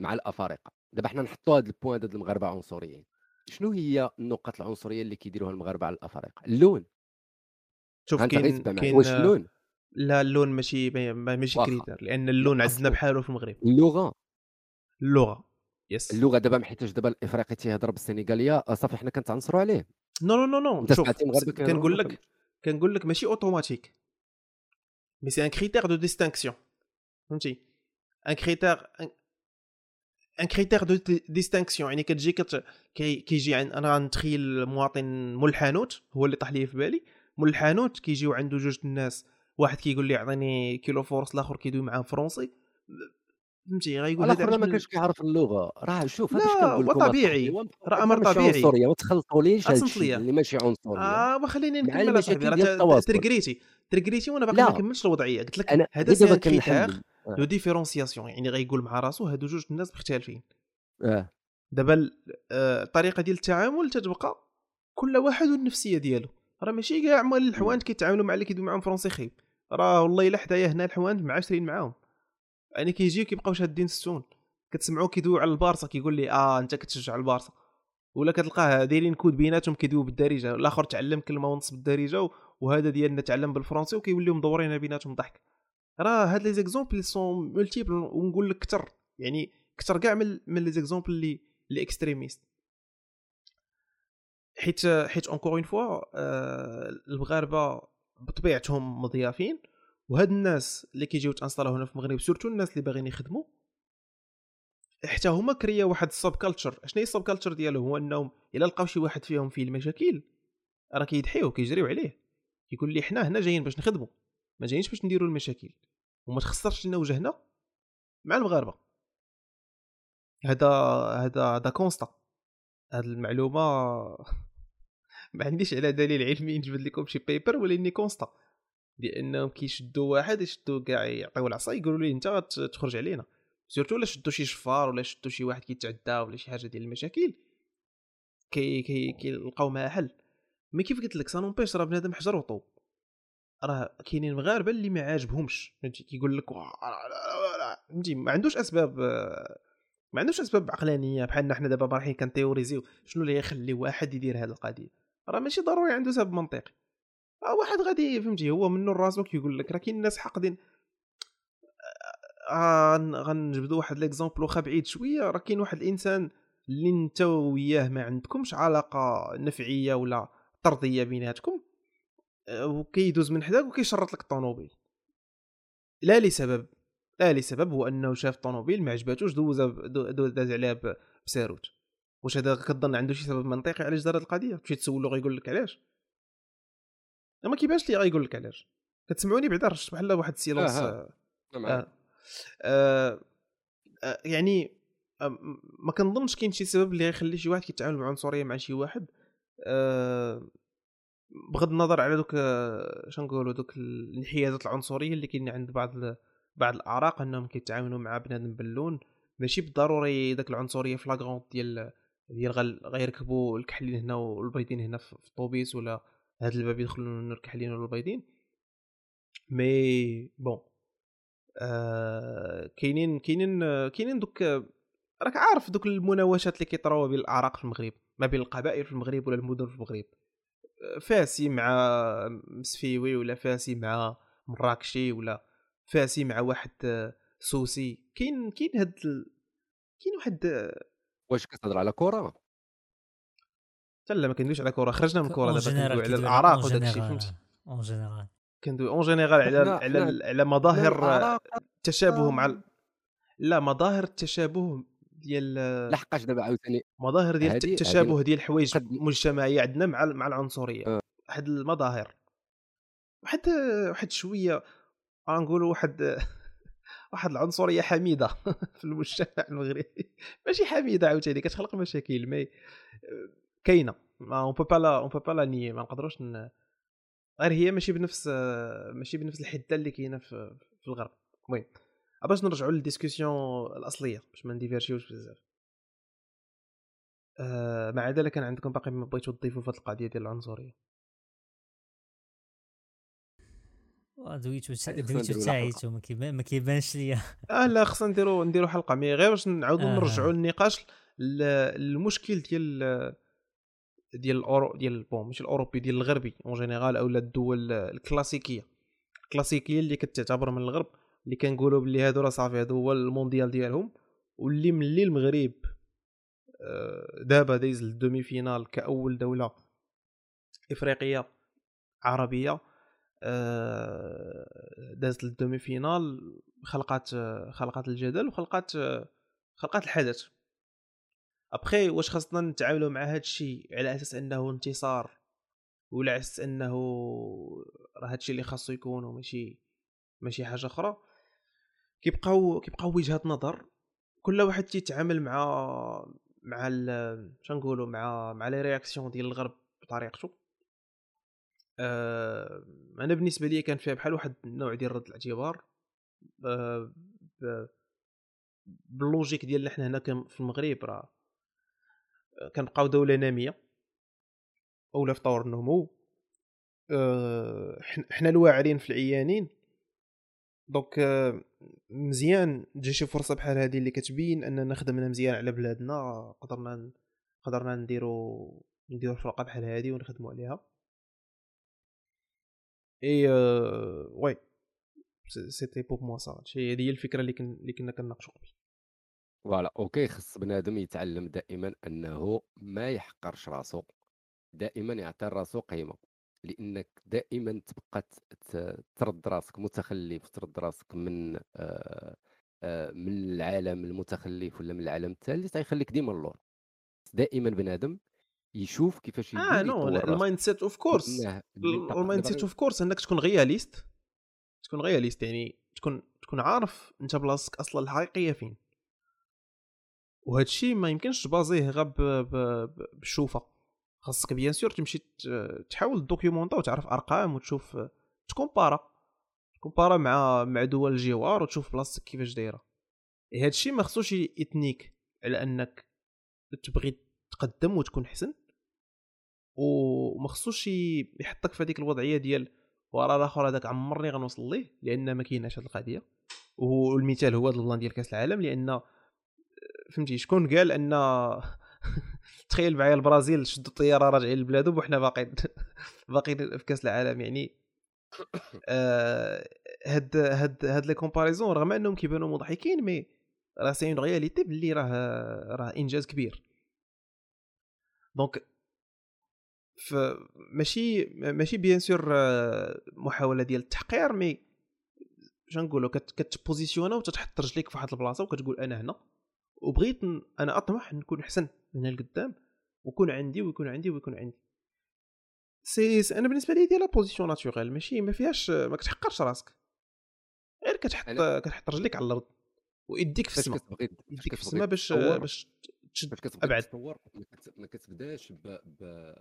مع الأفارقة دابا حنا نحطوا هذا ال point هذا المغاربه عنصريين شنو هي النقط العنصرية اللي كيديروها المغاربة على الأفارقة اللون شوف كاين. كاين واش اللون لا اللون ماشي ما- ما- ماشي واخا. critère لأن اللون عندنا. بحاله في المغرب. اللغة. اللغة yes اللغة دابا ما حيتاش دابا الإفريقي تيهضر بالسنغالية آه، صافي حنا كنتعنصروا عليه. non non non non شوف كنقول لك كنقول لك ماشي اوتوماتيك mais c'est un critère de distinction فهمتي؟ un critère un critère de distinction يعني كتجي كت... كي... كيجي عن... أنا غنتخيل مواطن مول الحانوت هو اللي طاح لي في بالي. مول الحانوت كيجيو عنده جوج الناس واحد كيقول لي عطيني كيلو force الآخر كيدوي معاه فرنسي فهمتي؟ غيقول هذا الآخر ما كانش كيعرف اللغة. راه شوف هذا كنقول هو لكم طبيعي. راه ماشي طبيعي. عنصرية ما تخلطوليش ليا. اللي ماشي عنصرية. آه ما خليني مع نكمل أصاحبي. تركريتي تركريتي وأنا باقي. ما كملتش الوضعية. قلت لك هذا c'est critère كنحل دو ديفيرونسياسيون يعني غيقول مع راسو هادو جوج الناس مختلفين. آه. دابا ال- آه، الطريقة ديال التعامل تتبقى كل واحد والنفسية ديالو. راه ماشي كاع مال الحوانت كيتعاملوا مع اللي كيدوي معاهم فرنسي خايب. راه والله إلا حدايا هنا الحوانت معاشرين معاهم. يعني كيجيو كيبقاو شادين ال sens. كتسمعوه كيدوي على البارسا كيقول لي آه أنت كتشجع البارسا ولا كتلقاه دايرين كود بيناتهم كيدويو بالدارجة. الآخر تعلم كلمة ونص بالدارجه وهذا ديالنا تعلم بالفرنسي وكيوليو مدورين بيناتهم ضحك. راه هاد les exemples sont multiples ونقول لك كثر يعني كثر كاع من من les exemples اللي اللي extrémistes. حيت حيت encore une fois المغاربة بطبيعتهم مضيافين وهاد الناس اللي كيجيو t'installaو هنا في المغرب surtout الناس اللي باغيين يخدموا حتى هما créa واحد ال subculture شنو هي ال subculture ديالو؟ هو أنهم إلا لقاو شي واحد فيهم فيه المشاكل راه كيدحيو كيجريو عليه. كيقول لي حنا هنا جايين باش نخدموا ما جايينش باش نديروا المشاكل. وما تخسرش لنا وجهنا مع المغاربة. هذا هذا هذا constat. هذه المعلومة ما عنديش على دليل علمي نجبد لكم شي paper ولكني constat لأنهم كيشدوا واحد يشدوا كاع يعطيو العصا يقولوا ليه أنت غت- تخرج علينا. surtout الا شدوا شي شفار ولا شدوا شي واحد كيتعدى ولا شي حاجة ديال المشاكل كي كي كيلقاو معاه حل. mais كيف قلت لك ça n'empêche راه بنادم حجر وطوب. راه كاينين مغاربة اللي ما عاجبهمش. فهمتي؟ كيقول لك. فهمتي؟ ما عندوش أسباب ما عندوش أسباب عقلانية. بحالنا حنا دابا رايحين كنتيوريزيو شنو اللي يخلي واحد يدير هذه القضية؟ راه ماشي ضروري عنده سبب منطقي. آه واحد غادي فهمتي هو منه راسو كيقول لك راه كاين ناس حاقدين. آه غنجبدوا واحد l'exemple واخا بعيد شوية. راه كاين واحد الإنسان اللي أنت وياه ما عندكمش علاقة نفعية ولا طردية بيناتكم آه، وكيدوز من حداك وكيشرط لك الطوموبيل. لا لسبب لا لسبب هو أنه شاف الطوموبيل ما عجباتوش دوز دو- دو- داز عليها بساروت واش هذا كظن عنده شي سبب منطقي علاش دار هاد القضية تمشي تسولو غيقول لك علاش ما كيبانش لي غيقول لك علاش كتسمعوني بعدا رشت بحال واحد ال silence آه، آه. آه. معاك. آه. آه. يعني آه، ما كنظنش كاين شي سبب اللي غيخلي شي واحد كيتعامل بعنصريه مع شي واحد آه. بغض النظر على دوك آه، شنقولوا دوك الانحيازات العنصرية اللي كاين عند بعض بعض الأعراق أنهم كيتعاملوا مع بنادم باللون ماشي بالضروري داك العنصرية flagrante ديال ديال غل- غيركبوا الكحلين هنا والبيضين هنا في الطوبيس ولا هاد الباب يدخلوا الكحلين ولا البيضين mais bon آه كاينين كاينين كاينين دوك راك عارف دوك المناوشات اللي كيطراو بين الأعراق في المغرب ما بين القبائل في المغرب ولا المدن في المغرب فاسي مع مسفيوي ولا فاسي مع مراكشي ولا فاسي مع واحد سوسي كاين كاين هاد. كاين واحد واش كتهضر على كره حتى لا ما كندويش على كره خرجنا من اون دابا كندوي على الاعراق وداك الشيء فهمتي؟ en général. كندوي en général على على على مظاهر التشابه مع ال- لا مظاهر التشابه ديال لحقاش دابا عاوتاني. مظاهر ديال التشابه ديال الحوايج قد- مجتمعيه عندنا مع مع العنصرية. آه. واحد المظاهر. واحد واحد شوية غنقولوا واحد واحد العنصرية حميدة في المجتمع المغربي. ماشي حميدة عاوتاني كتخلق مشاكل mais كاينة. on peut pas la on peut pas la nier ما نقدروش ن... غير هي ماشي بنفس ماشي بنفس الحدة اللي كاينة في الغرب. المهم باش نرجعوا لل discussion الأصلية باش ما نديفيرشيوش بزاف. آه مع ذلك كان عندكم باقي ما بغيتو تضيفوا في هذه القضية ديال العنصرية. دويتو دويتو نديرو تاعيتو ما كيبان- ما كيبانش ليا. آه لا خصنا نديروا نديروا حلقة. mais غير باش نعاودوا آه. نرجعوا النقاش للمشكل ديال ديال الأورو ديال bon ماشي الأوروبي ديال الغربي en général اولا الدول الكلاسيكية. الكلاسيكية اللي كتعتبر من الغرب اللي كنقولوا باللي هادو راه صافي هادو هو المونديال ديالهم. واللي ملي المغرب آه، دابا دايز لل demi-finale كأول دولة إفريقية عربية دازت لل demi-finale خلقات خلقات الجدل وخلقات خلقات الحدث. أبخي واش خاصنا نتعاملوا مع هذا الشيء على أساس أنه انتصار ولا على أساس أنه راه هذا الشيء اللي خاصو يكون وماشي ماشي حاجة أخرى. كيبقاو كيبقاو وجهات نظر. كل واحد تيتعامل مع مع ال- شنقولوا مع مع les réactions ديال الغرب بطريقته. آه أنا بالنسبة لي كان فيها بحال واحد النوع ديال رد الاعتبار آه بال logique ديالنا حنا هنا في المغرب راه كنبقاو دولة نامية أولا في طور النمو آه، حن- حنا الواعرين في العيانين donc آه، مزيان تجي شي فرصة بحال هذه اللي كتبين اننا خدمنا مزيان على بلادنا قدرنا قدرنا نديرو نديرو فرقه بحال هذه ونخدموا عليها. et آه، oui c'- c'était pour moi ça هذه هي الفكرة اللي كن اللي كنا كنناقشوا قبل. voilà ok خص بنادم يتعلم دائما أنه ما يحقرش راسو. دائما يعطي راسو قيمة. لأنك دائما تبقى ترد راسك متخلف ترد راسك من آه، آه، من العالم المتخلف ولا من العالم الثالث غيخليك ديما اللور. دائما بنادم يشوف كيفاش يدير آه no ال mindset of course ال mindset of course انك تكون réaliste تكون réaliste يعني تكون تكون عارف انت بلاصتك أصلا الحقيقية فين. وهذا الشيء ما يمكنش تبازيه غير بالشوفه خاصك bien sûr تمشي تحاول دوكيومونطا وتعرف أرقام وتشوف تكومبارا. تكومبارا مع مع دول الجوار وتشوف بلاصتك كيفاش دايرة. هذا الشيء ما خصوش يثنيك على أنك تبغي تقدم وتكون حسن. وما خصوش يحطك في هذيك الوضعية ديال وراه الآخر هذاك عمرني غنوصل ليه؟ لأن ما كايناش هذه القضية. والمثال هو هذا البلان ديال كأس العالم لأن فهمتي شكون قال أن تخيل معايا البرازيل شدوا الطيارة راجعين لبلادهم وحنا باقيين باقيين في كأس العالم. يعني آه، هاد هاد هاد les comparaisons رغم أنهم كيبانوا مضحكين mais راه c'est en réalité باللي راه راه إنجاز كبير. donc ف ماشي bien sûr آه، محاولة ديال التحقير mais شنقولوا كت كتبوزيسيونا وتتحط رجليك في واحد البلاصة وكتقول أنا هنا وبغيت أنا أطمح نكون أحسن من هنا لقدام ويكون عندي ويكون عندي ويكون عندي. c'est أنا بالنسبة لي ديال la position naturelle ماشي ما فيهاش ما كتحقرش راسك. غير كتحط كتحط رجليك على الأرض ويديك في السماء يديك في السماء باش باش تشد أبعد. تطور ما كتبداش ب ب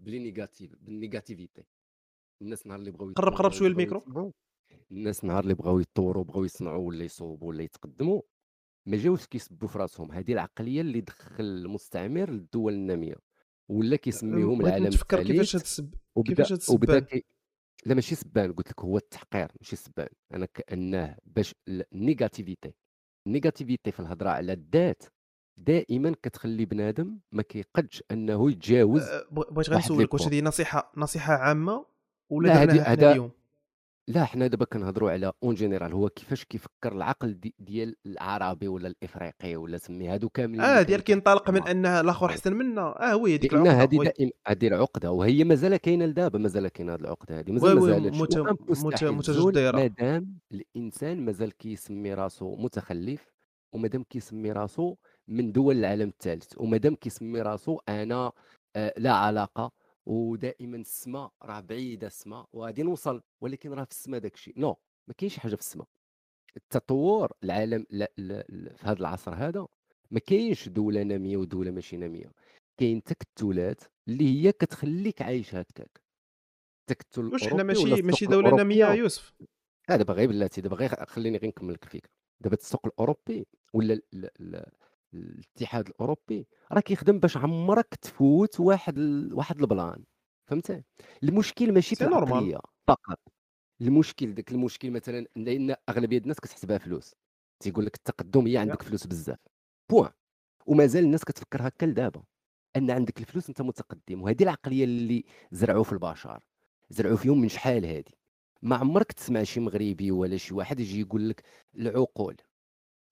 ب les négatifs بال négativité. الناس نهار اللي بغاو قرب- قرب وبغاو الميكرو. الناس نهار اللي بغاو يطوروا بغاو يصنعوا ولا يصوبوا ولا يتقدموا. ما جاوش كيسبوا في راسهم. هذه العقلية اللي دخل المستعمر للدول النامية. ولا كيسميهم العالم نتفكر كيفاش وبدا كيفاش هاد وبدا كي... لا ماشي سبان قلت لك هو التحقير ماشي سبان. أنا كأنه باش ال- ال négativité ال négativité في الهضرة على الذات. دائما كتخلي بنادم ما كيقدش أنه يتجاوز أه، بغيت غير نسولك واش. هذه نصيحة نصيحة عامة ولا درناها هذا- اليوم لا حنا دابا كنهضروا على en général هو كيفاش كيفكر العقل دي ديال العربي ولا الإفريقي ولا سمي هادو كاملين آه ديال كينطلق من. ان الأخر أحسن منا آه oui هذيك العقدة هذه دائما هذه العقدة وهي مازال كاينة لدابا مازال كاينة هذه العقدة هذه مازال مازالت مت- مت- متجدرة. مادام الإنسان مازال كيسمي راسو متخلف ومادام كيسمي راسو من دول العالم الثالث. ومادام كيسمي راسو أنا آه، لا علاقة. ودائما السماء راه بعيدة السماء وغادي نوصل ولكن راه في السماء داك الشيء نو ما كاينش حاجة في السماء التطور العالم لا لا لا في هذا العصر هذا ما كاينش دولة نامية ودولة ماشي نامية. كاين تكتلات اللي هي كتخليك عايش هكاك. التكتل واش حنا ماشي ماشي دولة نامية. يوسف؟ لا دابا غير بلاتي. دابا غير خليني غير نكمل لك الفكرة دابا السوق الأوروبي ولا الاتحاد الأوروبي راه كيخدم باش عمرك تفوت واحد ال... واحد البلان فهمتي المشكل ماشي في. العقلية فقط المشكل داك المشكل مثلا لأن أغلبية الناس كتحسبها فلوس تيقول لك التقدم هي عندك فلوس بزاف بوان ومازال الناس كتفكر هكا لدابا أن عندك الفلوس أنت متقدم وهذه العقلية اللي زرعوا في البشر زرعوا فيهم من شحال هذه؟ ما عمرك تسمع شي مغربي ولا شي واحد يجي يقول لك العقول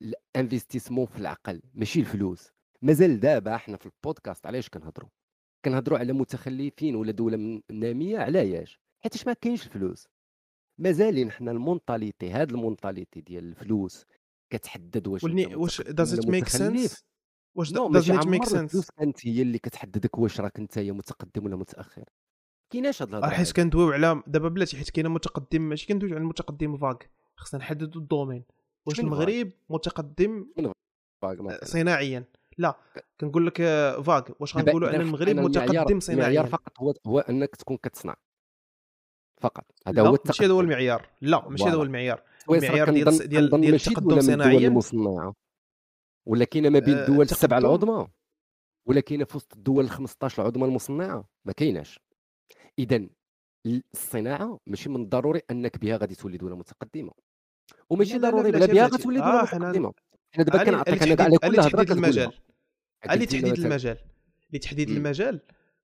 ال investissement في العقل ماشي الفلوس. مازال دابا إحنا في البودكاست علاش كنهضروا كنهضروا على متخلفين ولا دولة من- نامية علاش حيت ما كاينش الفلوس. مازالين حنا ال mentalité هاد ال mentalité ديال الفلوس كتحدد واش ولني واش it make متخلف. sense واش it make عمر sense الفلوس كانت هي اللي كتحددك واش راك انت متقدم ولا متأخر. كايناش هاد الهضرة حيت. كندويو على دابا بلاتي حيت كاين متقدم ماشي كندويو على المتقدم فاك. خصنا نحددوا ال domaine. واش؟ المغرب متقدم. صناعيا. لا كنقول لك آه، فاك واش غنقولوا أن المغرب المعيار- متقدم المعيار صناعيا. فقط هو هو أنك تكون كتصنع. فقط. هذا هو ماشي هذا هو التقدم. المعيار. لا ماشي هذا هو. المعيار. المعيار ديال ديال التقدم صناعيا. المصنعة. ولا كاينة ما بين آه، الدول السبعه التقدم- العظمى. ولا كاينة في وسط الدول ال 15 العظمى المصنعة ما كايناش. اذا الصناعة ماشي من الضروري أنك بها غادي تولي دولة متقدمة. وماشي ضروري بلا بلاتي. غتولي آه، دوله حنا- متقدمه حنا دابا كنعطيك أنا على تحديد- كل هضره المجال. لنا تحديد المجال لتحديد. المجال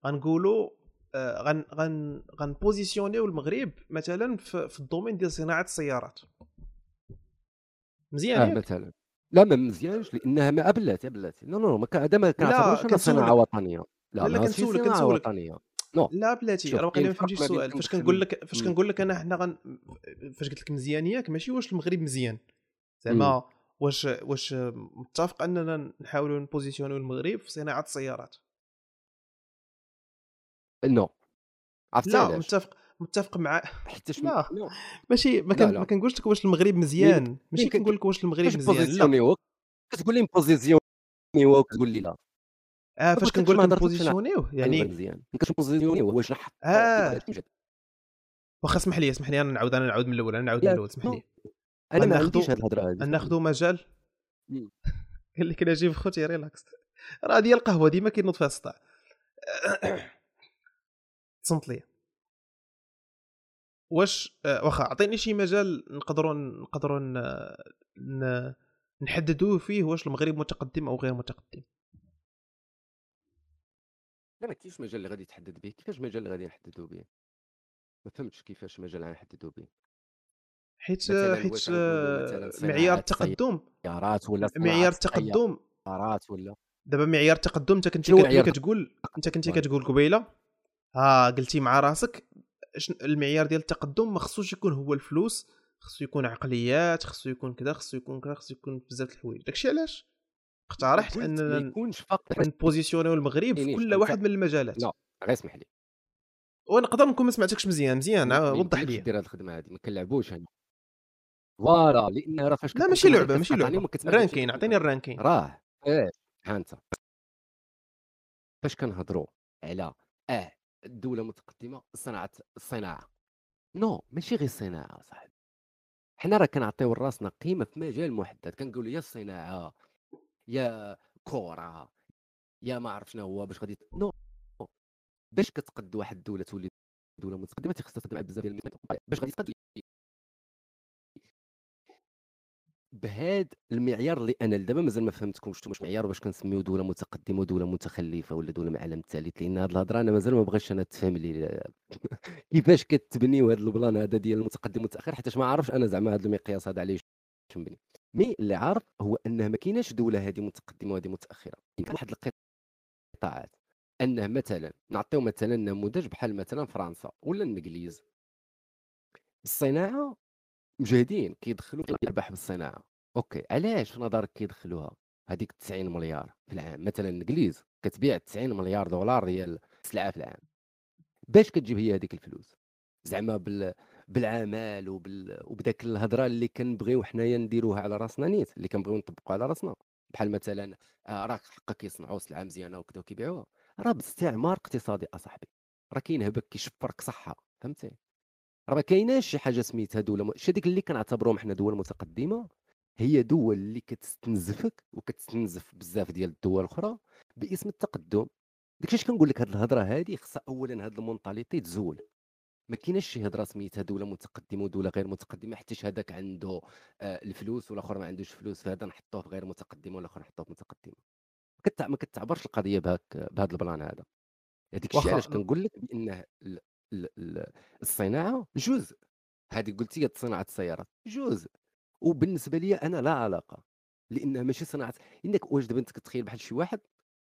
غنقولوا آه، غن غن غن positionner يو المغرب مثلا في, ال domaine ديال صناعة السيارات مزيان ياك؟ مثلا لا ما مزيانش لأنها ما بلاتي بلاتي لا لا هذا ما كنعتبروش أنا. صناعة وطنية لا لا، كنسولك، كنسولك. no لا بلاتي. راه باقي كاين ما فهمتيش السؤال فاش كنقول لك فاش. كنقول لك أنا حنا غن... فاش قلت لك مزيان ياك ماشي واش المغرب مزيان؟ زعما واش واش متفق أننا نحاولوا ن positionner يو المغرب في صناعة السيارات؟ no. عرفتي لا متفق متفق مع حيتاش لا. ماشي ما. ما كنقولش لك واش المغرب مزيان. ماشي كنقول لك واش المغرب مزيان لا. كتقول لي positionner يو وكتقول لي لا آه فاش كنقول لك. ن positionner يوه يعني يعني مزيان ما كنتش واش نحط آه. واخا اسمح لي اسمح لي أنا نعاود أنا نعاود من الأول أنا نعاود من لا، الأول اسمح. لي أنا ما عنديش هذه الهضرة هذه ناخذ مجال. قال لك أنا جيب خوتي relax راه ديال القهوة ديما كينوض فيها الصداع تصنت لي واش آه، واخا عطيني شي مجال نقدروا نقدروا نحددوه فيه واش المغرب متقدم أو غير متقدم ما كاينش مجال اللي غادي تحدد به كيفاش مجال اللي غادي نحددوا به ما فهمتش كيفاش مجال غنحددوا به حيت حيت آه، معيار التقدم سيارات ولا معيار التقدم سيارات ولا؟ دابا معيار التقدم انت كنتي كتقول انت كنتي وي. كتقول قبيلة ها قلتي مع راسك المعيار ديال التقدم ما خصوش يكون هو الفلوس خصو يكون عقليات خصو يكون كذا خصو يكون كذا خصو يكون بزاف د الحوايج. داكشي علاش؟ اقترحت اننا يكونش فقط ن positionner يو المغرب في كل واحد من المجالات. لا غير اسمح لي. ونقدر نكون ما سمعتكش مزيان مزيان عا- وضح لي دير هاد الخدمة هادي ما كنلعبوش voilà لأن راه فاش لا ماشي لعبة ماشي لعبة. ranking عطيني ال ranking. راه إيه ها أنت. فاش كنهضروا على آه الدولة متقدمه صناعة الصناعة. no ماشي غير الصناعه صاحبي. حنا راه كنعطيو راسنا قيمة في مجال محدد. كنقولوا يا الصناعة يا كرة يا ما عرف شنو هو باش غادي no باش كتقد واحد الدولة تولي دولة متقدمة تيخصها على بزاف ديال باش غادي تقد بهاد المعيار اللي أنا لدابا مازال ما فهمتكمش واش معيار باش كنسميو دولة متقدمة ودولة متخلفة ولا دولة من العالم الثالث لأن هاد الهضرة أنا مازال ما بغيتش أنا تفهم لي كيفاش كتبنيو هاد ال plan هذا ديال المتقدم والمتأخر حيت ما عارفش أنا زعما هاد المقياس هذا علاش مبني. mais اللي عارف هو أنه ما كايناش دولة هذه متقدمة وهذه متأخرة. كاين واحد القطاعات. أنه مثلا نعطيو مثلا نموذج بحال مثلا فرنسا ولا الإنجليز. الصناعة مجاهدين كيدخلوا الأرباح بالصناعة. ok علاش في نظرك كيدخلوها؟ هذيك 90 مليار في العام. مثلا الإنجليز كتبيع 90 مليار دولار ديال السلعه في العام. باش كتجيب هي هذيك الفلوس؟ زعما بال بالعمل وبال... وبداك الهضرة اللي كنبغيو حنايا نديروها على راسنا نيت اللي كنبغيو نطبقوا على راسنا. بحال مثلا آه راك حقا كيصنعوا سلعة مزيانة وكذا وكيبيعوها. راه باستعمار اقتصادي أصاحبي. راه كاين هبك كيشفرك صحة فهمتي؟ راه ما كايناش شي حاجة سميتها دولة م... شي اللي كنعتبروهم حنا دول متقدمة هي دول اللي كتستنزفك وكتستنزف بزاف ديال الدول الاخرى باسم التقدم. داكشي اش كنقول لك هاد الهضرة هادي خصها اولا هاد ال mentalité تزول. ما كايناش شي هضرة سميتها دولة متقدمة ودولة غير متقدمة حيت هذاك عنده آه الفلوس والآخر ما عندوش فلوس فهذا نحطوه في غير متقدمة والآخر نحطوه في متقدمة. ما كتع... ما كتعبرش القضية بهاك بهذا ال plan هذا. هذيك الشيء. علاش كنقول لك بأن ال... ال... ال... الصناعة جزء. هذه قلتي صناعة السيارات جزء. وبالنسبة لي أنا لا علاقة لأنها ماشي صناعة. إنك واش دابا أنت كتخيل بحال شي واحد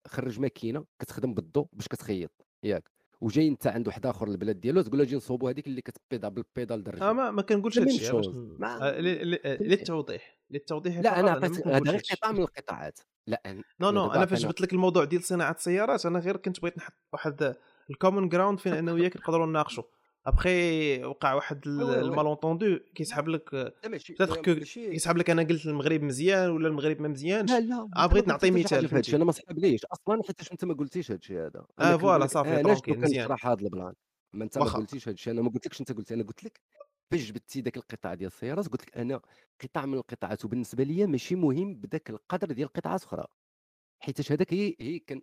خرج ماكينة كتخدم بالضو باش كتخيط ياك. وجاي انت عند واحد آخر البلاد ديالو تقول له أجي نصوبوا هذيك اللي كتبيضها بال pédale درجة آه ما, ما كنقولش هذا الشيء آه، آه، للتوضيح. للتوضيح لا أنا عطيت هذا غير. قطاع من القطاعات. لا أنا- no no أنا فاش جبت لك الموضوع ديال صناعة السيارات أنا غير كنت بغيت نحط واحد ال common ground فين أنا وياك نقدروا نناقشوا. ابخي وقع واحد. ال malentendu كيسحب لك لا ماشي بتاتر كو ماشي يسحب لك أنا قلت المغرب مزيان ولا المغرب ما مزيانش لا لا آه، بغيت نعطي مثال فهمتي؟ أنا ما صحابليش أصلا حيت انت ما قلتيش هذا الشيء هذا آه، أنا فوالا، صافي، ترونكيل، مزيان. كنشرح هذا البلان ما انت ما. قلتيش هذا الشيء أنا ما قلتلكش انت قلت أنا قلت لك فاش جبتي ذاك القطاع ديال السيارات قلت لك أنا قطاع من القطاعات وبالنسبه لي ماشي مهم بداك القدر ديال قطاعات أخرى حيت هذاك هي هي كان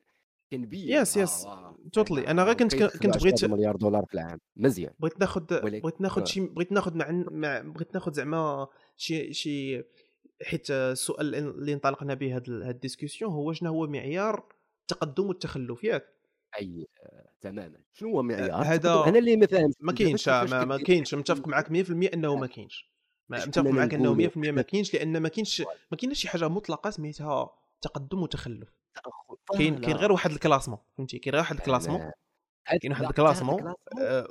كنبين يس يس توتلي أنا غير كنت كنت 10 بغيت مليار دولار في العام. مزيان. بغيت ولكن- بغيت ناخد آه. شي بغيت ناخد مع, بغيت ناخد زعما شي شي حيت السؤال اللي انطلقنا به هاد ال- هاد ال discussion هو شنو هو معيار التقدم والتخلف ياك أي تماما. شنو هو معيار هذا-؟ أنا اللي ما فاهمش ما كاينش ما, كاينش. متفق معك 100% إنه ما كاينش. متفق معك إنه 100% نقولوا ما كاينش لأن ما كاينش ما كاينش شي حاجة مطلقة سميتها تقدم وتخلف. تأخر. كاين كاين. غير واحد ال classement فهمتي كاين غير واحد ال classement كاين واحد لا، ال classement،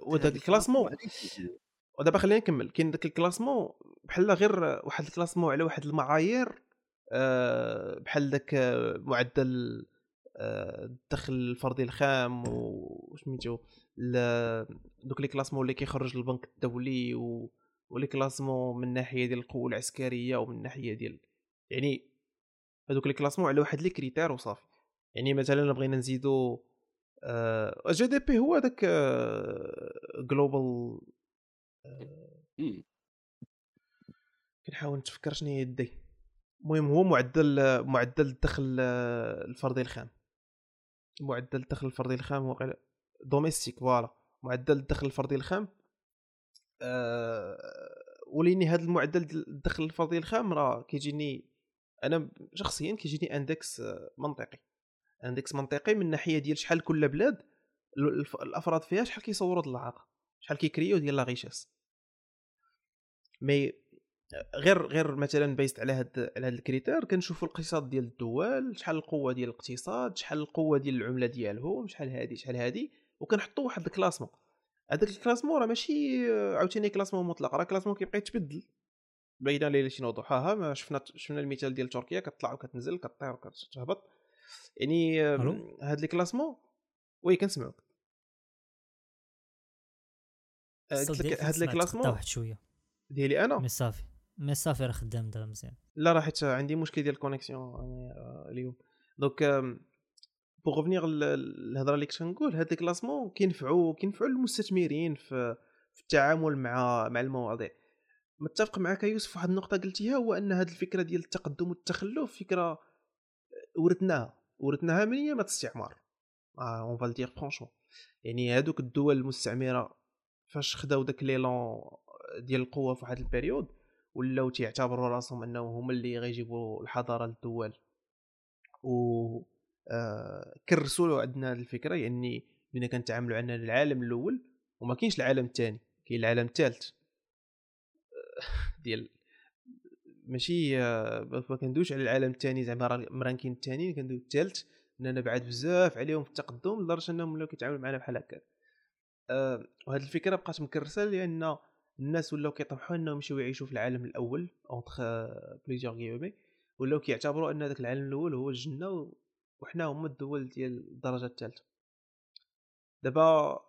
وداك ال classement؟ ودابا خلينا نكمل كاين داك ال classement بحال غير واحد ال classement على واحد المعايير آه، بحال داك آه، معدل آه، الدخل الفردي الخام وسميتو دوك les classements اللي كيخرج البنك الدولي و و les classements من الناحيه ديال القوة العسكرية ومن الناحيه ديال يعني هذوك les classements على واحد les critères وصافي. يعني مثلا بغينا نزيدو GDP هو داك global مم. كنحاول نتفكر شنو هي ال D. المهم هو معدل معدل الدخل آه، الفردي الخام. معدل الدخل الفردي الخام هو domestic voilà. معدل الدخل الفردي الخام آه، وليني هذا المعدل الدخل الفردي الخام راه كيجيني أنا شخصيا كيجيني un index منطقي. un index منطقي من ناحية ديال شحال كل بلاد الأفراد فيها شحال كيصوروا ديال العاقه شحال كيكريو ديال la richesse mais غير غير مثلا basé على هاد على هاد ال critères كنشوفوا الاقتصاد ديال الدول شحال القوة ديال الاقتصاد شحال القوة ديال العملة ديالهم شحال هادي شحال هادي وكنحطوا واحد ال classement هذاك ال classement راه ماشي عاوتاني classement مطلق راه classement كيبقى يتبدل. باينه ليلة شي وضحاها ما شفنا شفنا المثال ديال تركيا كتطلع وكتنزل كطير وكتهبط. يعني؟ هاد les classements oui كنسمعوك. آه، قلت لك هاد لي كلاسمون شوية. ديالي أنا؟ مي صافي مي صافي راه خدام دابا مزيان. لا راه حيت عندي مشكل ديال ال connexion آه، اليوم. donc pour revenir الهضره اللي كنت كنقول هاد les classements كينفعوا كينفعوا المستثمرين في في التعامل مع مع المواضيع. متفق معك يوسف واحد النقطة قلتيها هو أن هاد الفكرة ديال التقدم والتخلف فكرة ورثناها ورثناها من أيام الاستعمار. on va le dire franchement يعني هادوك الدول المستعمرة فاش خداو داك l'élan ديال القوة في واحد ال période ولاو تيعتبروا راسهم أنهم هما اللي غيجيبوا الحضارة للدول. و آه، كرسوا عندنا هذه الفكرة يعني ملي كنتعاملوا عندنا العالم الأول وما كاينش العالم الثاني كاين العالم الثالث. ديال ماشي آه، ما كندويش على العالم الثاني زعما مرانكين الثاني كندوي الثالث اننا بعاد بزاف عليهم في التقدم لدرجة أنهم ولاو كيتعاملوا معنا بحال هكا. أه وهذه الفكرة بقات مكرسة لأن الناس ولاو كيطمحوا أنهم يمشيو يعيشوا في العالم الأول entre plusieurs guillemets ولاو كيعتبروا أن ذاك العالم الأول هو الجنة وحنا هما الدول ديال الدرجة الثالثه دابا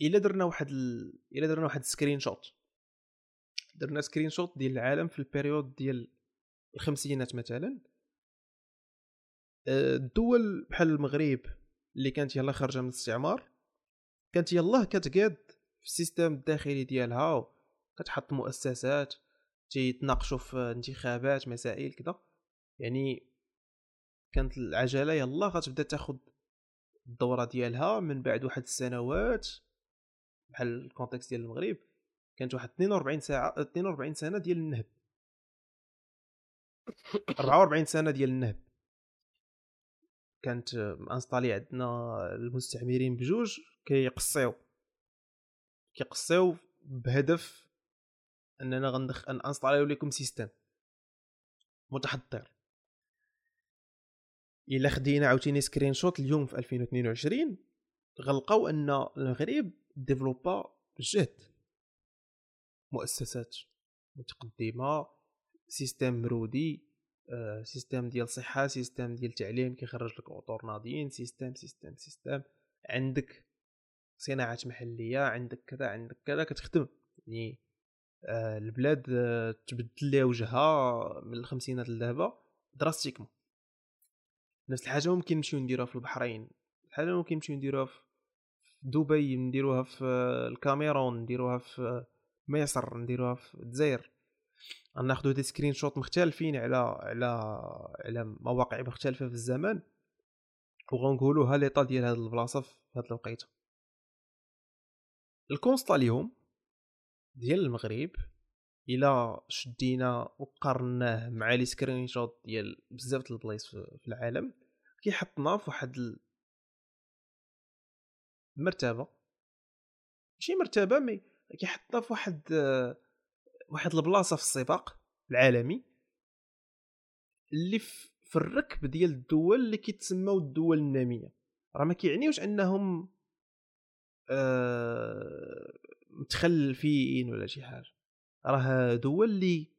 إلا درنا واحد ال... إلا درنا واحد screenshot درنا screenshot ديال العالم في ال période ديال الخمسينات مثلا. آه، الدول بحال المغرب اللي كانت يلاه خارجة من الاستعمار كانت يلاه كتقاد في ال système الداخلي ديالها كتحط مؤسسات تيتناقشوا في انتخابات مسائل كذا يعني كانت العجلة يلا غتبدأ تاخذ الدورة ديالها من بعد واحد السنوات بحال الكونتكست ديال المغرب. كانت واحد 42 ساعة 42 سنة ديال النهب. 44 سنة ديال النهب. كانت انستالي عندنا المستعمرين بجوج كيقصيو. كيقصيو بهدف أننا غندخ أن انستاليو لكم سيستم. متحضر. إلا خدينا عاوتاني سكرين شوت اليوم في 2022 غنلقاو أن المغرب ديفلوبا بجهد مؤسسات متقدمة سيستم مرودي آه، سيستم ديال صحة سيستم ديال تعليم كيخرج لك اطور ناضيين سيستم سيستم سيستم. عندك صناعات محلية عندك كذا عندك كذا كتخدم. يعني آه، البلاد آه، تبدل ليها وجهها من الخمسينات لدابا drastiquement. نفس الحاجة ممكن نمشيو نديروها في البحرين. الحاجة ممكن نمشيو نديروها في دبي نديروها في الكاميرون نديروها في مصر نديروها في الجزائر. غناخدو des screenshots مختلفين على على على مواقع مختلفة في الزمان وغنقولوا ها l'état ديال هاد البلاصة في هاد الوقيتة. ال constat اليوم ديال المغرب إلا شدينا وقارناه مع les screenshots ديال بزاف د البلايص في العالم كيحطنا في واحد المرتبه ماشي مرتبة mais كيحطنا في واحد واحد البلاصة في السباق العالمي. اللي في الركب ديال الدول اللي كيتسموا الدول النامية. راه ما كيعنيوش أنهم آه متخلفين ولا شي حاجة. راه دول اللي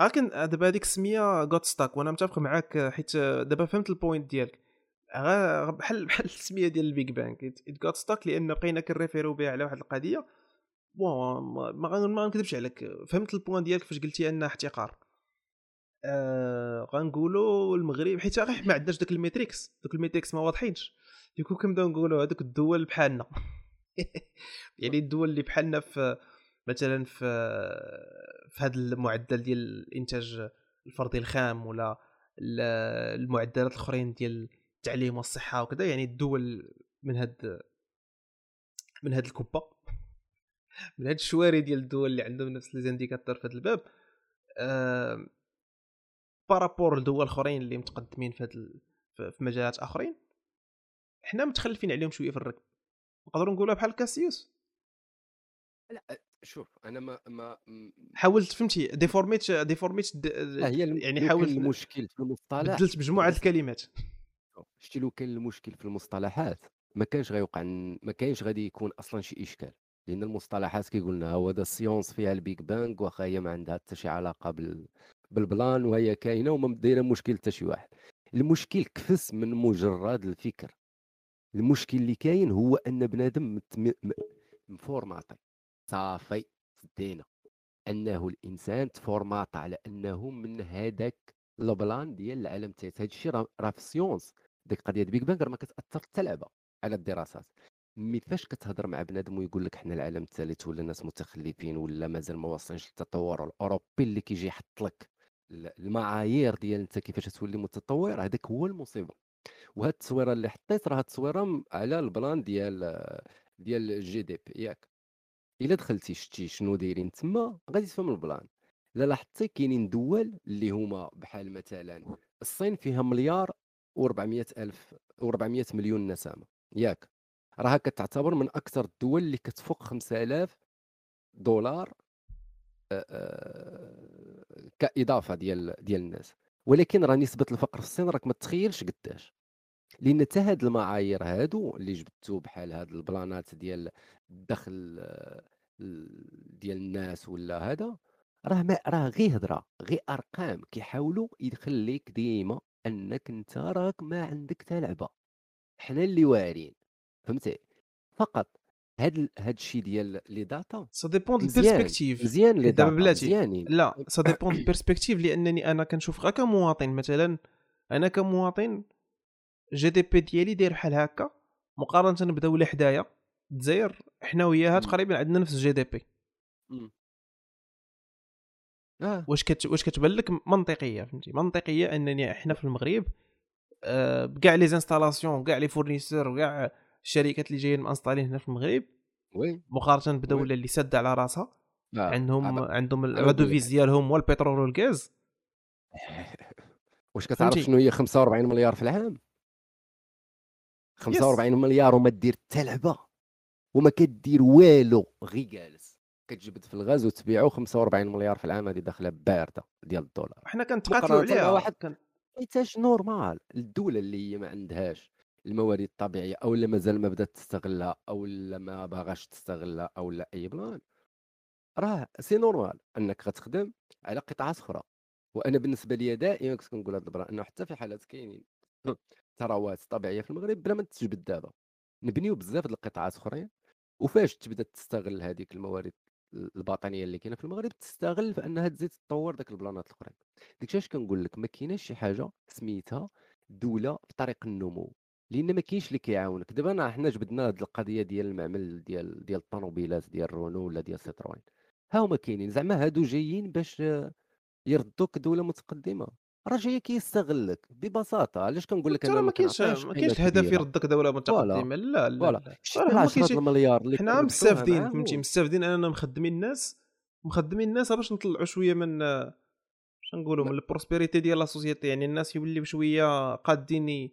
لكن دابا هذيك السميه rote stuck وأنا متفق معاك حيت دابا فهمت ال point ديالك. بحال بحال السميه ديال ال Big Bang. it got stuck لأن بقينا كنريفيرو بها على واحد القضية. bon ما ما نكذبش عليك. فهمت ال point ديالك فاش قلتي أنها احتقار. آه غنقولوا المغرب حيت غير ما عندناش داك ال metrics. دوك ال metrics ما واضحينش. يكون كنبداو نقولوا هذوك الدول بحالنا. يعني الدول اللي بحالنا في مثلا في في هذا المعدل ديال الإنتاج الفردي الخام ولا المعدلات الأخرين ديال التعليم والصحة وكذا يعني الدول من هاد من هاد الكبه من هاد الشواري ديال الدول اللي عندهم نفس les indicateurs في هذا الباب أه par rapport لدول أخرين اللي متقدمين في هاد في مجالات آخرين حنا متخلفين عليهم شوية في الركب. نقدروا نقولها بحال كاسيوس. لا شوف أنا ما ما حاولت فهمتي؟ déformité déformité هي يعني حاولت المشكل في المصطلح. بدلت مجموعة الكلمات. شتي لو كان المشكل في المصطلحات ما كانش غيوقع ما كاينش غادي يكون أصلا شي إشكال. لأن المصطلحات كيقول لنا هو هذا السيونس فيها البيك بانغ وأخا هي ما عندها حتى شي علاقة بال بالبلان وهي كاينة وما دايرة مشكل حتى شي واحد. المشكل كفس من مجرد الفكر. المشكل اللي كاين هو أن بنادم متم- مفورماطي صافي سدينا أنه الإنسان تفورماط على أنه من هذاك البلان ديال العالم الثالث هذا الشيء راه في السيونس ديك ديال big bang ما كتاثر حتى لعبة على الدراسات. mais فاش كتهضر مع بنادم ويقول لك حنا العالم الثالث ولا ناس متخلفين ولا مازال ما وصلناش للتطور الأوروبي اللي كيجي يحط لك ال- المعايير ديال أنت كيفاش تولي متطور هذاك هو المصيبة. وهاد التصويرة اللي حطيت راه التصويرة على البلان ديال ديال ال GDP. ياك. إلا دخلتي شتي شنو دايرين تما غادي تفهم البلان. الا لاحظتي كاينين دول اللي هما بحال مثلا الصين فيها مليار و400 ألف و400 مليون نسمة. ياك. راها كتعتبر من أكثر الدول اللي كتفوق 5000 دولار كإضافة ديال ديال الناس. ولكن راه نسبه الفقر في الصين راك ما تتخيلش قداش. لأن حتى هاد المعايير هادو اللي جبتو بحال هاد البلانات ديال الدخل ال- ديال الناس ولا هذا راه ما راه غير هضرة غير أرقام كيحاولوا يخليك ديما أنك أنت راك ما عندك حتى لعبة. حنا اللي واعرين فهمتي؟ فقط هاد هاد الشيء ديال les data ça dépend مزيان ال perspective مزيان les data مزيانين لا ça dépend ال perspective لأنني أنا كنشوف غير كمواطن مثلا أنا كمواطن GDP ديالي داير بحال هكا مقارنة بدوله حدايا الجزائر حنا وياها. تقريبا عندنا نفس ال GDP. آه. واش كت... واش كتبان لك؟ منطقية فهمتي؟ منطقية أنني إحنا في المغرب آه، بكاع les installations كاع les fournisseurs وكاع الشركات اللي جايين مانستالين هنا في المغرب oui. مقارنة بدولة اللي ساده على راسها. آه. عندهم هذا- عندهم نقول ديالهم هو البترول والغاز. واش كتعرف؟ شنو هي 45 مليار في العام؟ 45 مليار وما دير حتى لعبه وما كدير والو غير جالس كتجبد في الغاز وتبيعو 45 مليار في العام هذه داخلة باردة ديال الدولار. حنا كنتقاتلوا عليها واحد- كان... حيتاش normal. الدولة اللي هي ما عندهاش الموارد الطبيعية أو اللي مازال ما بدات تستغلها أو لا ما باغاش تستغلها أو لا أي بلان راه c'est normal أنك غتخدم على قطاعات أخرى. وأنا بالنسبة لي دائما كنت كنقول هذا البلان أنه حتى في حالات كاينين ثروات طبيعية في المغرب بلا ما تجبد دابا. نبنيو بزاف د القطاعات اخرين وفاش تبدأ تستغل هذيك الموارد الباطنية اللي كاينة في المغرب تستغل في أنها تزيد تطور ذاك البلانات الأخرين. داكشي اش كنقول لك؟ ما كايناش شي حاجة سميتها دولة في طريق النمو لأن ما كاينش اللي كيعاونك. دابا أنا حنا جبدنا هذه القضية ديال المعمل ديال ديال الطوموبيلات ديال رونو ولا ديال سيتروين. ها هما كاينين زعما هادو جايين باش يردوك دولة متقدمة. راه جاي كيستغلك ببساطة علاش كنقول لك أنا ما كاينش ما كاينش كبيرة. يردك دولة متقدمه لا لا لا راه العشرات كيجي- المليار اللي حنا مستافدين. فهمتي مستافدين أننا مخدمين الناس مخدمين الناس باش نطلعوا شوية من باش نقولوا من ال prospérité ديال la société يعني الناس يوليو شوية قادين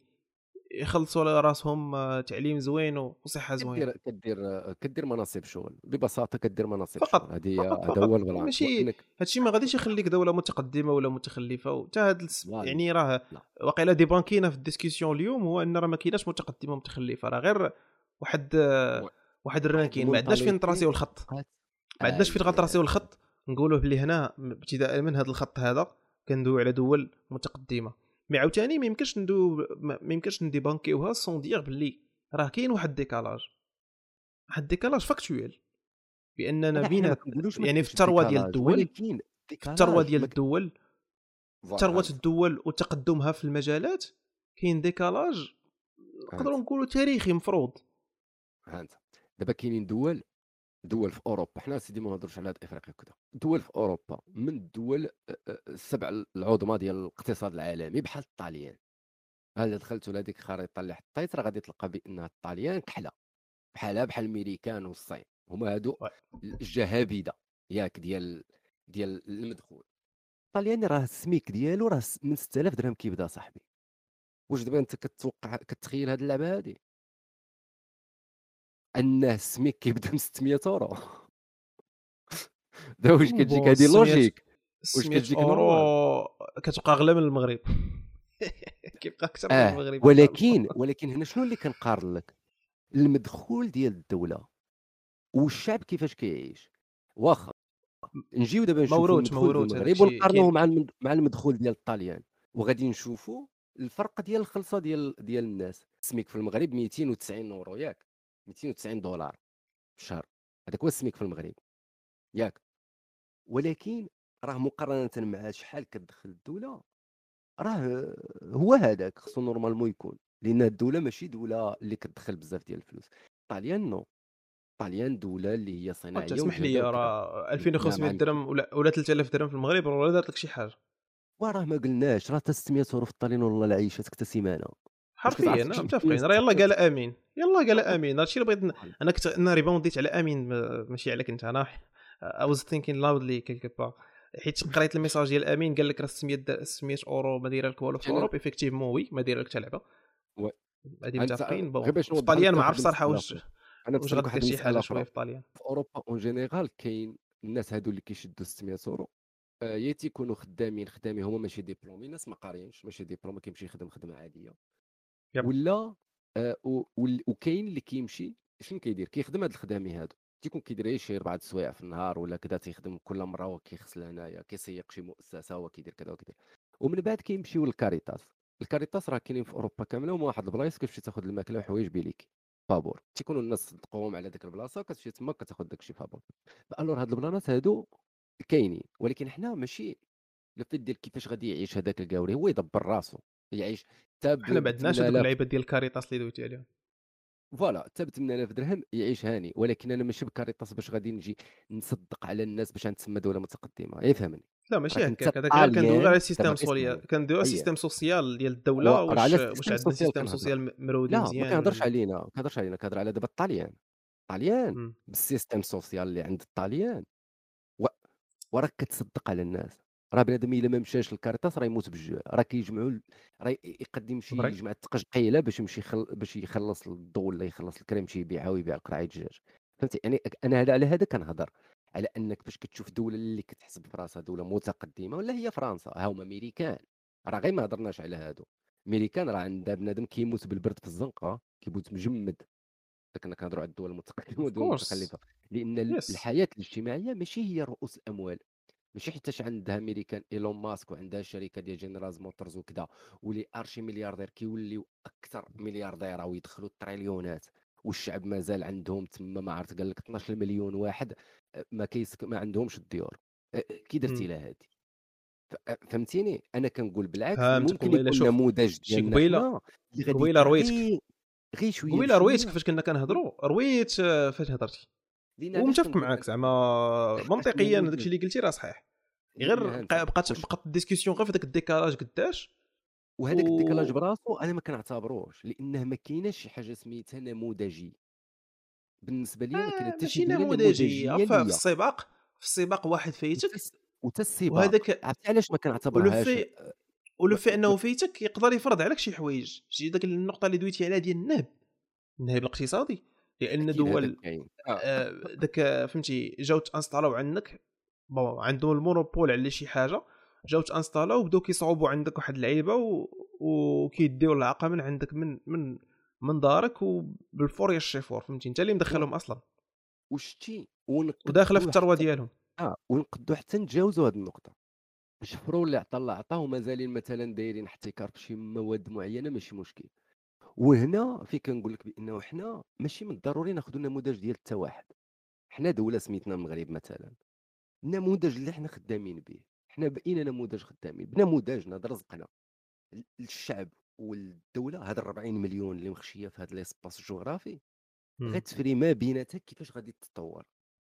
يخلصوا على راسهم آه، تعليم زوين وصحة زوينه كدير كدير كدير مناصب شغل ببساطة كدير مناصب فقط- هذه هذا. هو البلان ماشي- هادشي ما غاديش يخليك دولة متقدمة ولا متخلفة وتا هاد الس... يعني راه لا. واقيلا دي بانكينا في الديسكسيون اليوم هو إن راه ما كايناش متقدمة ومتخلفة راه غير واحد آه، واحد الرانكين ما عندناش فين نتراسيو الخط. ما عندناش فين. غنتراسيو الخط نقولوا بلي هنا ابتداء من هذا الخط هذا كندويو على دول متقدمة مي عاوتاني ما يمكنش ندو ما يمكنش نديبانكيوها سون دير بلي راه كاين واحد décalage واحد décalage factuel باننا ما يعني في الثروة ديال الدول في الثروة ديال الدول ثروه. الدول وتقدمها في المجالات كاين décalage. نقدروا نقولوا تاريخي مفروض. دابا كاينين دول دول في أوروبا. حنا سيدي ما نهضروش على إفريقيا كذا دول في أوروبا من الدول السبع العظمى ديال الاقتصاد العالمي بحال الطاليان. هل دخلتوا لهذيك الخريطه اللي حطيت راه غادي تلقى بانها الطاليان كحلة. بحالها بحال الميريكان والصين. هما هادو. الجهابذة ياك ديال ديال المدخول. الطلياني راه السميك ديالو راه من 6000 درهم كيبدا صاحبي. واش دابا أنت كتوقع كتخيل هاد اللعبة هادي؟ انه السميك كيبدا من 600 أورو. دابا واش كتجيك هادي 600 logique؟ 600 كتجيك أورو كتبقى اغلى من المغرب. كيبقى أكثر من آه المغرب ولكن ولكن هنا شنو اللي كنقارن لك؟ المدخول ديال الدولة والشعب كيفاش كيعيش؟ واخا نجيو دابا نشوفوا موروث موروث المغرب ونقارنوه مع المد... مع المدخول ديال الطاليان. وغادي نشوفوا الفرق ديال الخلصة ديال ديال الناس. السميك في المغرب 290 أورو ياك. 290 دولار في الشهر هذاك هو السميك في المغرب. ياك. ولكن راه مقارنة مع شحال كتدخل الدولة راه هو هذاك خصو normalement يكون لأن الدولة ماشي دولة اللي كتدخل بزاف ديال الفلوس. طاليان non طاليان دولة اللي هي صناعية تسمح لي راه لا 2500 ما عندك. درهم ولا ولا 3000 درهم في المغرب راه ولا دارت لك شي حاجة. وراه ما قلناش راه حتى 600 اورو في الطاليان والله العيشات حتى سيمانة. حرفيا تمشي متفقين. راه يلا قال آمين. يلا قال آمين. هادشي اللي بغيت. أنا كنت أنا ريبونديت على آمين ما- ماشي عليك انت أنا I was thinking loudly quelque part حيت قريت ال message ديال آمين قال لك راه 600 د- 600 أورو ما دايرة لك والو في Europe effectivement oui ما دايرة لك حتى لعبة. هادي متفقين. bon في طاليان ما عرف صراحة واش واش واحد شي حاجة شوية في طاليان في أوروبا en général كاين الناس هادو اللي كيشدوا 600 اورو آه، يا تيكونوا خدامين خدامين هما ماشي diplômés ناس ما قاريينش ماشي diplômés كيمشي يخدم خدمة عادية. yep. ولا آه، وكاين اللي كيمشي شنو كيدير؟ كيخدم هاد الخدامي هادو. تيكون كيدير شي اربعه السوايع في النهار ولا كذا تيخدم كل مرة هو كيغسل هنايا كيسيق شي مؤسسة هو كيدير كذا وكذا ومن بعد كيمشيو للكاريتاس. الكاريتاس راه كاينين في أوروبا كاملة هما واحد البلايص كتمشي تاخذ الماكلة وحوايج بيليك فابور. تيكونوا الناس صدقوهم على ديك البلاصة كتمشي تما كتاخذ داكشي فابور. alors هاد البلانات هادو كاينين. ولكن حنا ماشي ال fait ديال كيفاش غادي يعيش هذاك الكاوري؟ هو يدبر راسو. يعيش. حتى حنا ما عندناش هذوك 8000 اللعيبات ديال الكاريتاس اللي دويتي عليهم voilà حتى ب 8000 درهم يعيش هاني ولكن أنا ماشي بكاريطاس باش غادي نجي نصدق على الناس باش نتسمى دولة متقدمة. يفهمني لا ماشي هكاك هذاك كندوي غير على ال système دابا سوريا اسمعني كندوي على ال système social ديال الدولة واش عندنا social système social مرودي لا ما مزيان. كنهضرش علينا ما كنهضرش علينا كنهضر على دابا الطاليان الطاليان. بال système social اللي عند الطاليان و... وراك كتصدق على الناس. راه بنادم الا ما مشاش للكاريتاس راه يموت بالجوع راه كيجمعوا راه ي- يقد يمشي فري يجمع التقاش قيله باش يمشي يخل... باش يخلص الضو ولا يخلص الكريم يمشي يبيعها ويبيع قرعه دجاج فهمتي؟ يعني أنا هذا على هذا كنهضر. على أنك باش كتشوف دولة اللي كتحسب في راسها دولة متقدمة ولا هي فرنسا؟ ها هما أمريكان. راه غير ما هضرناش على هادو. أمريكان راه عندها بنادم كيموت بالبرد في الزنقة كيموت مجمد. كنا كنهضروا على الدول المتقدمة والدول المتخلفة. لأن يس الحياة الاجتماعية ماشي هي رؤوس الأموال. ماشي حيتاش عندها أمريكان إيلون ماسك وعندها شركة ديال General Motors وكذا ولي archi milliardaire كيوليو أكثر ملياردير ويدخلوا التريليونات والشعب مازال عندهم تما ما عرفت قال لك 12 مليون واحد أه، ما كيسك ما عندهمش الديور. أه، أه، كي درتي. لها أه، فهمتيني؟ أنا كنقول بالعكس ممكن يكون نموذج ديالنا قبيلة قبيلة رويتك. غير شوية قبيلة رويت بشوية. كيفاش كنا كنهضروا رويت آه، فاش هضرتي؟ ومتفق معاك زعما منطقيا نموذج داكشي اللي قلتي راه صحيح. غير بقات بقات ال discussion غير في داك ال décalage قداش وهذاك ال décalage براسو أنا ما كنعتبروش لأنه ما كايناش شي حاجة سميتها نموذجي. بالنسبة لي ما كاين آه حتى شي نموذجية في السباق في السباق واحد فايتك. وتا السباق. وهذاك عرفتي علاش ما ولو كنعتبرهاش في آه، ولو في أنه فايتك يقدر يفرض عليك شي حوايج. شي داك النقطة اللي دويتي عليها ديال النهب. النهب الاقتصادي. لأن دول آه. آه، داك آه، فهمتي جاو تانستالاو عندك بون عندهم المونوبول على شي حاجة جاو تانستالاو وبداو كيصاوبوا عندك واحد اللعيبة و... وكيديو العاقه من عندك من من من دارك وبالفور يشيفور فهمتي؟ انت اللي مدخلهم أصلا. وشتي وداخلة في الثروة ديالهم. آه ونقدو حتى نتجاوزوا هذه النقطة. شفروا اللي عطا الله عطاه ومازالين مثلا دايرين احتكار في شي مواد معينة ماشي مشكل. وهنا في كنقول لك بأنه حنا ماشي من الضروري ناخذ النموذج ديال حتى واحد. حنا دولة سميتنا المغرب مثلا. النموذج اللي حنا خدامين به. حنا بقينا نموذج خدامين؟ بنموذجنا رزقنا. ال- الشعب والدولة هاد 40 مليون اللي مخشية في هذا ليسباس الجغرافي. غتفري ما بيناتها كيفاش غادي تتطور.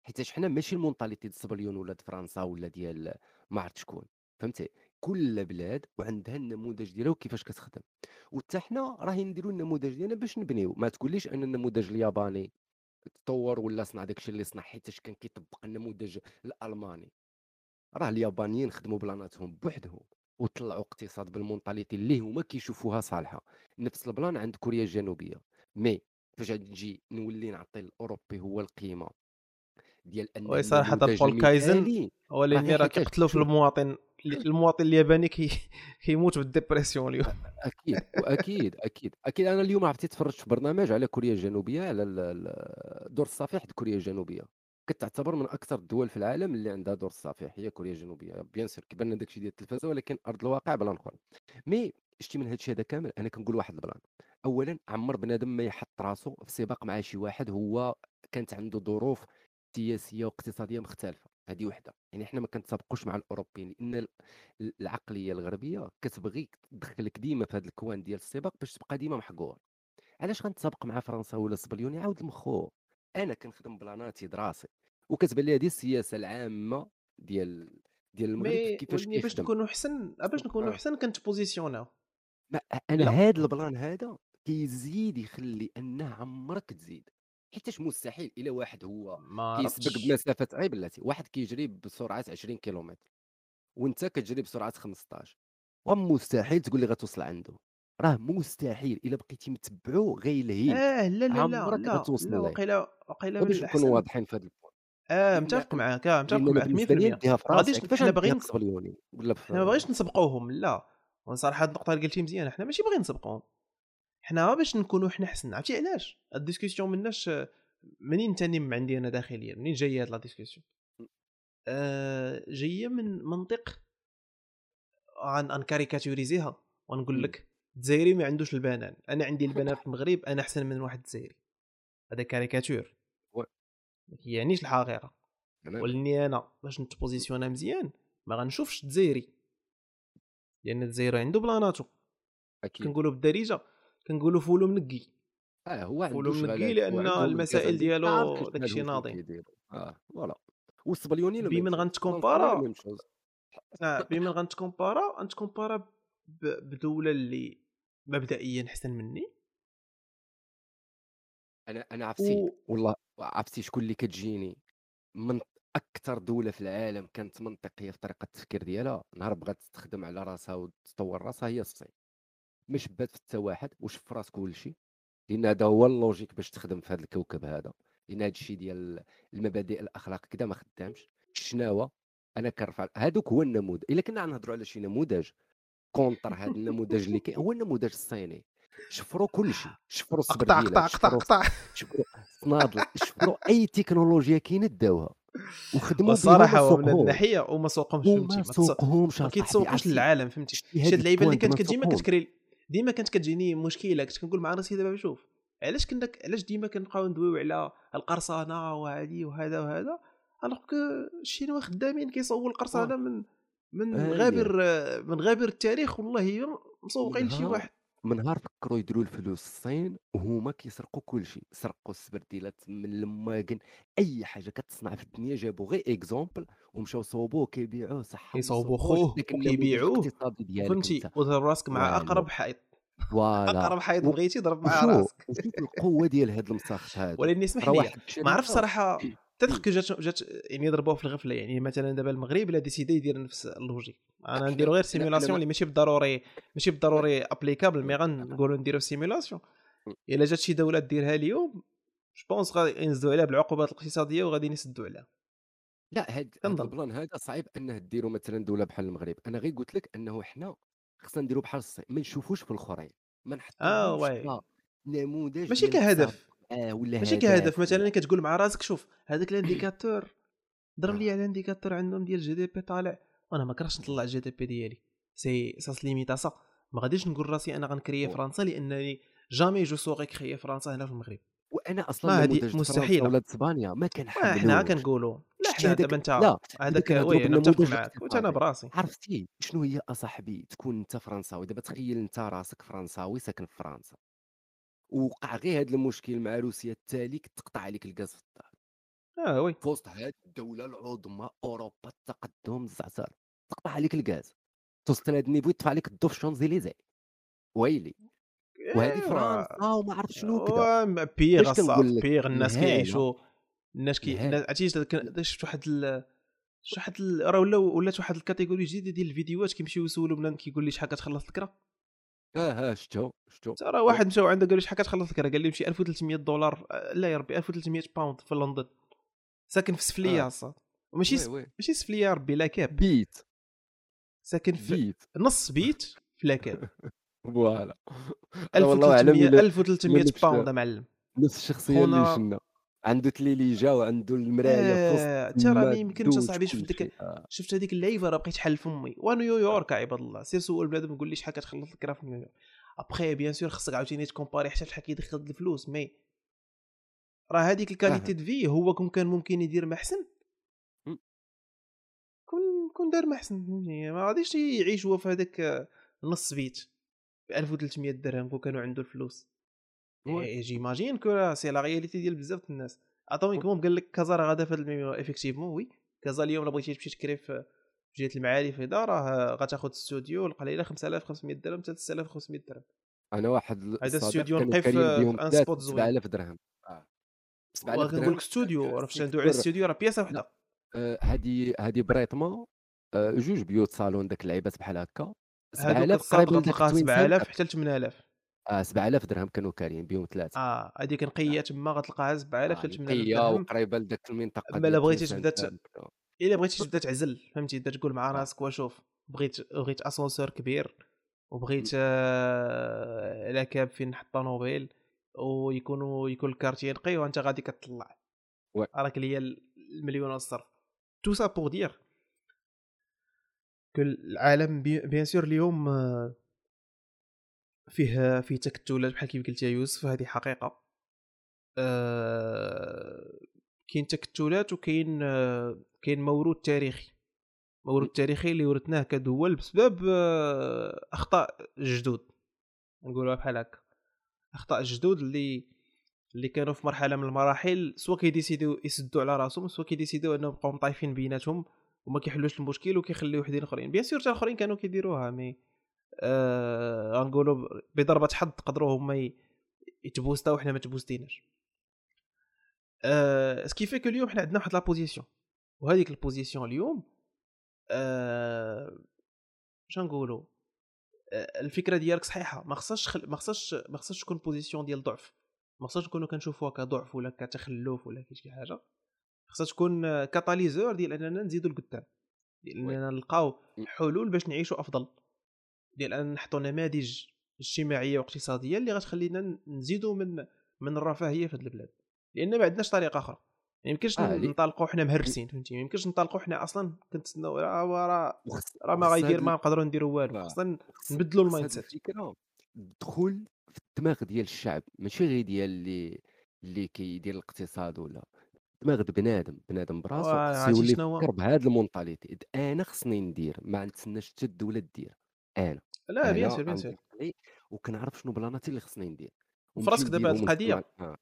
حيتاش حنا ماشي ال mentalité ديال سبليون ولا فرنسا ولا ديال ما عرفت شكون. فهمتي؟ كل بلاد وعندها النموذج ديالها وكيفاش كتخدم. وحتى حنا راهي نديروا النموذج ديالنا باش نبنيو. ما تقوليش أن النموذج الياباني تطور ولا صنع داكشي اللي صنع حيتاش كان كيطبق النموذج الألماني. راه اليابانيين خدموا بلاناتهم بوحدهم وطلعوا اقتصاد بال mentalité اللي هما كيشوفوها صالحة. نفس ال plan عند كوريا الجنوبية. mais فاش نجي نولي نعطي الأوروبي هو القيمة ديال أن oui صراحة بول كايزن هو راه كيقتلوا في المواطن. المواطن الياباني كي كيموت بال dépression اليوم. أكيد وأكيد أكيد. أكيد أنا اليوم عرفتي تفرجت في برنامج على كوريا الجنوبية على دور الصفيح كوريا الجنوبية. كتعتبر من أكثر الدول في العالم اللي عندها دور الصفيح هي كوريا الجنوبية. bien sûr كيبان لنا داكشي ديال التلفازه ولكن أرض الواقع plan اخر mais شتي من هادشي هذا كامل أنا كنقول واحد ال plan. اولا عمر بنادم ما يحط راسو في سباق مع شي واحد هو كانت عنده ظروف سياسية واقتصادية مختلفة. هذه وحدة. يعني إحنا ما كنتسابقوش مع الأوروبيين لأن ال- ال- العقلية الغربية كتبغيك تدخلك ديما في هذا ال coin ديال السباق باش تبقى ديما محقور علاش غنتسابق مع فرنسا ولا اسبانيون يعاود المخو أنا كنخدم بلاناتي دراسي وكتبان لي هذه السياسة العامة ديال ديال المغرب كيفاش ولكن باش نكونوا احسن باش نكونوا آه. احسن كنتبوزيسيوناو ما أنا لا. هذا ال plan هذا كيزيد يخلي انه عمرك تزيد. حيتاش مستحيل إلا واحد هو ما كيسبق بمسافة عيب بلاتي واحد كيجري بسرعة 20 كيلومتر وأنت كتجري بسرعة 15 ومستحيل تقول لي غتوصل عنده راه مستحيل إلا بقيتي متبعو غيلهيك آه لا لا لا عمرك غتوصل لا وقيلا وقيلا باش نكونوا واضحين في هذا ال point. آه متفق معاك آه متفق معاك 100% بالنسبة لي نديها في ما غاديش حنا باغيين حنا ما باغيش نسبقوهم لا. وصراحة هاد النقطة اللي قلتي مزيان حنا ماشي باغيين نسبقوهم. حنا باش نكونوا حنا حسن عرفتي علاش؟ ال discussion مناش منين تنم عندي أنا داخليا منين جاية هاد la discussion؟ آه جاية من منطق غن انكاريكاتوريزيها ونقول. لك الجزائري ما عندوش البنان. أنا عندي البنان في المغرب أنا أحسن من واحد الجزائري. هذا كاريكاتور ما كيعنيش الحقيقة. ولاني أنا باش نتبوزيسيونا مزيان ما غنشوفش الجزائري. لأن الجزائري عنده بلاناتو. أكيد. كنقولوا بالدارجة كنقولوا فولو منقي آه هو فولو عنده منقي شغالات لأن المسائل ديالو داكشي ناضي. آه voilà. والصبليوني لا بمن غنتكومبارا. آه بمن غنتكومبارا. غنتكومبارا بدولة اللي مبدئيا أحسن مني. أنا أنا عرفتي و والله عرفتي شكون اللي كتجيني. من أكثر دولة في العالم كانت منطقية في طريقة التفكير ديالها. نهار بغات تخدم على راسها وتطور راسها هي الصين. ما شبات في حتى واحد وشف في راس كلشي لأن هذا هو اللوجيك باش تخدم في هذا الكوكب هذا. لأن هذا الشيء ديال المبادئ الأخلاق كذا ما خدامش. الشناوه أنا كنرفع هذوك هو النموذج. إلا كنا غنهضروا على شي نموذج contre هذا النموذج اللي كاين هو النموذج الصيني. شفروا كل شيء شفروا أقطع أقطع السبرديلات أقطع شفروا صنادل شفروا أي تكنولوجيا كاينة داوها. وخدموا بها والصراحه هو من وما الناحية وما سوقهمش فهمتي. ما سوقهمش. ما كيتسوقوش؟ للعالم فهمتي. شي اللعيبة اللي كانت كتجي ما. كتكري ديما كانت كتجيني مشكلة كنت كنقول مع راسي دابا شوف علاش كنا علاش ديما كنبقاو ندويو على القرصنة وهذه وهذا وهذا alors que الشينوا خدامين كيصوبوا القرصنة من من آه. غابر من غابر التاريخ والله مسوقين لشي واحد. من نهار فكروا يديروا الفلوس الصين وهما كيسرقوا كل شيء. سرقوا السبرديلات من الماكن أي حاجة كتصنع في الدنيا. جابوا غير exemple ومشاو صوبوه كيبيعوه صح كيصوبوا خوه وكيبيعوه. ديالك فهمتي؟ وضرب راسك مع. أقرب حائط voilà. أقرب حائط و- بغيتي ضرب مع راسك. القوة ديال هذا المساخط هذا ولكن اسمح لي ما عرفت صراحة تذكر جات جات يعني ضربوها في الغفلة يعني مثلا دابا المغرب لا décidé يدير نفس ال logique. أنا نديرو غير simulation اللي ماشي بالضروري ماشي بالضروري applicable mais غنقولوا نديرو simulation إلا جات شي دولة ديرها اليوم je pense غادي ينزلوا عليها بالعقوبات الاقتصادية وغادي يسدوا عليها. لا هاد. ال plan هذا صعيب أنه ديروا مثلا دولة بحال المغرب. أنا غير قلت لك أنه حنا خصنا نديروا بحال الصين ما نشوفوش في الأخرين. ما نحطوهمش واي. نموذج ماشي كهدف. آه ولا ماشي هدف كهدف مثلا كتقول مع راسك شوف هذاك ال indicateur ضرب آه. لي على ال indicateur عندهم ديال ال GDP طالع وأنا ما كرهتش نطلع ال GDP ديالي. si ça se limite à ça ما غاديش نقول راسي أنا غن créer فرنسا لأنني jamais je saurai créer فرنسا هنا في المغرب. وأنا أصلا ما هادي نموذج فرنسا مستحيلة. ولا إسبانيا ما كنحملوش. حنا كنقولوا. لا حنا دابا أنت هذاك oui أنا متفق معاك وأنا الاقتصادي. براسي. عرفتي؟ شنو هي أصاحبي تكون أنت فرنساوي؟ دابا تخيل أنت راسك فرنساوي ساكن في فرنسا. وقع غير هذا المشكل مع روسيا التالي تقطع عليك الغاز في الدار آه oui في وسط هاد الدولة العظمى أوروبا التقدم الزعزار تقطع عليك الغاز توصل لهاد ال niveau يدفع عليك الضو في Champs-Élysées ويلي وهذه إيوا. فرنسا وما عرفت شنو كذا big big الناس. كيعيشوا الناس كي عرفتي شفت واحد. شفت واحد. راه ولا ولات واحد ال catégorie جديده ديال الفيديوهات كيمشيو يسولوا بنادم كيقول لي شحال كتخلص الكرا آه آه شفتو شفتو راه واحد مشاو عنده قال له شحال كتخلص الكرا قال لي شي 1300 دولار. آه، لا يا ربي 1300 باوند في لندن. ساكن في سفلية آه. وي س... ماشي سفلية يا ربي لا كاب بيت. ساكن في بيت. نص بيت في لاكاب فوالا. أنا والله أعلم 1300 إلا 1300 منك باوند معلم. نفس الشخصية اللي شنا عنده تليليجا وعنده المرايه آه، ترى الماء، ما يمكنش الدوش، اصاحبي شفت ديك. آه. شفت هذيك اللعيبة راه بقيت حل فمي. ونيويورك عباد الله. سير سول بنادم قول لي شحال كتخلص لك راه في نيويورك après bien sûr خصك عاوتاني ت comparer حتى شحال كيدخل الفلوس mais راه هذيك ال qualité de vie هو كون كان ممكن يدير ما احسن. كون كون دار ما احسن فهمتني؟ ما غاديش يعيش هو في هذاك نص بيت ب 1300 درهم كون كانوا عنده الفلوس. oui. إيه، j'imagine que راه c'est la réalité ديال بزاف د الناس automatiquement قال لك كازا راه غادا في هذا الميمو effectivement oui كازا اليوم الا بغيتي تمشي تكري في في جهه المعارف هذا راه غتاخذ استوديو القليلة 5500 درهم حتى 6500 درهم. أنا واحد هذا استوديو كانوا نقي في- ان ثلاث سبوت زوين. 7000 درهم. آه. 7000 كنقول درهم. لك استوديو راه فاش ندوي على دور. الاستوديو راه بياسة وحدة. آه، هادي هادي بريطمون آه، جوج بيوت صالون داك اللعيبات بحال هكا. هذوك 7000 الصاد قريب التوين 7000 سيت. حتى ل 8000 آه 7000 درهم كانوا كاريين بيهم ثلاثة. آه هذيك نقية تما غتلقاها 7000 حتى ل 8000 نقية درهم. وقريبة لذاك المنطقة أما ديال إلا بغيتي تبدا. إلا بغيتي تبدا تعزل فهمتي؟ تبدا تقول مع آه. راسك واشوف بغيت بغيت أسانسور كبير وبغيت آه، la cave فين نحط طونوبيل ويكونوا يكون ال quartier نقي وأنت غادي كتطلع. راك ليا المليون والصرف. tout ça pour dire que العالم bi- bien sûr اليوم آه، فيه فيه تكتلات بحال كيف قلت يا يوسف هذه حقيقة. آه، كاين تكتلات وكاين آه، كاين موروث تاريخي. موروث تاريخي اللي ورثناه كدول بسبب آه، أخطاء الجدود نقولوها بحال هكا. أخطاء الجدود اللي اللي كانوا في مرحلة من المراحل soit كيديسيديو يسدوا على راسهم soit كيديسيديو أنهم بقاو مطايفين بيناتهم وما كيحلوش المشكل وكيخليو وحدين آخرين. bien sûr حتى الآخرين كانوا كيديروها mais آه غنقولوا بضربة حظ قدروا هما ي- يتبوستاو وحنا ما تبوستيناش. آه ce qui fait que اليوم حنا عندنا واحد la position وهذيك ال position اليوم آه اش نقولوا؟ آه، الفكرة ديالك صحيحة. ما خصهاش خل... ما خصهاش ما خصهاش تكون position ديال ضعف. ما خصهاش نكونوا كنشوفوها كضعف ولا كتخلف ولا شي حاجة. خصها تكون catalyseur ديال أننا نزيدوا لقدام. ديال اننا نلقاو. حلول باش نعيشوا أفضل. ديال اننا نحطوا نماذج اجتماعية واقتصادية اللي غتخلينا نزيدوا من من الرفاهية في هذه البلاد. لأن ما عندناش طريقة أخرى. ما يمكنش آه، ننطلقوا حنا مهرسين فهمتي؟ ما يمكنش ننطلقوا حنا أصلا كنتسناو راه راه راه ما غيدير ما نقدروا نديروا والو. آه. خصنا وخص- نبدلوا ال mindset تدخل في الدماغ ديال الشعب. ماشي غير ديال اللي اللي كيدير الاقتصاد ولا. دماغ بنادم. بنادم براسو واه، خصو يولي؟ يفكر بهذا ال mentalité أنا خصني ندير. ما نتسناش حتى الدولة دير. أنا لا بيان أنا سور بيان عندي الطريق وكنعرف شنو بلاناتي اللي خصني ندير في راسك دابا هاد نديرهم القضية. ونسمع- آه.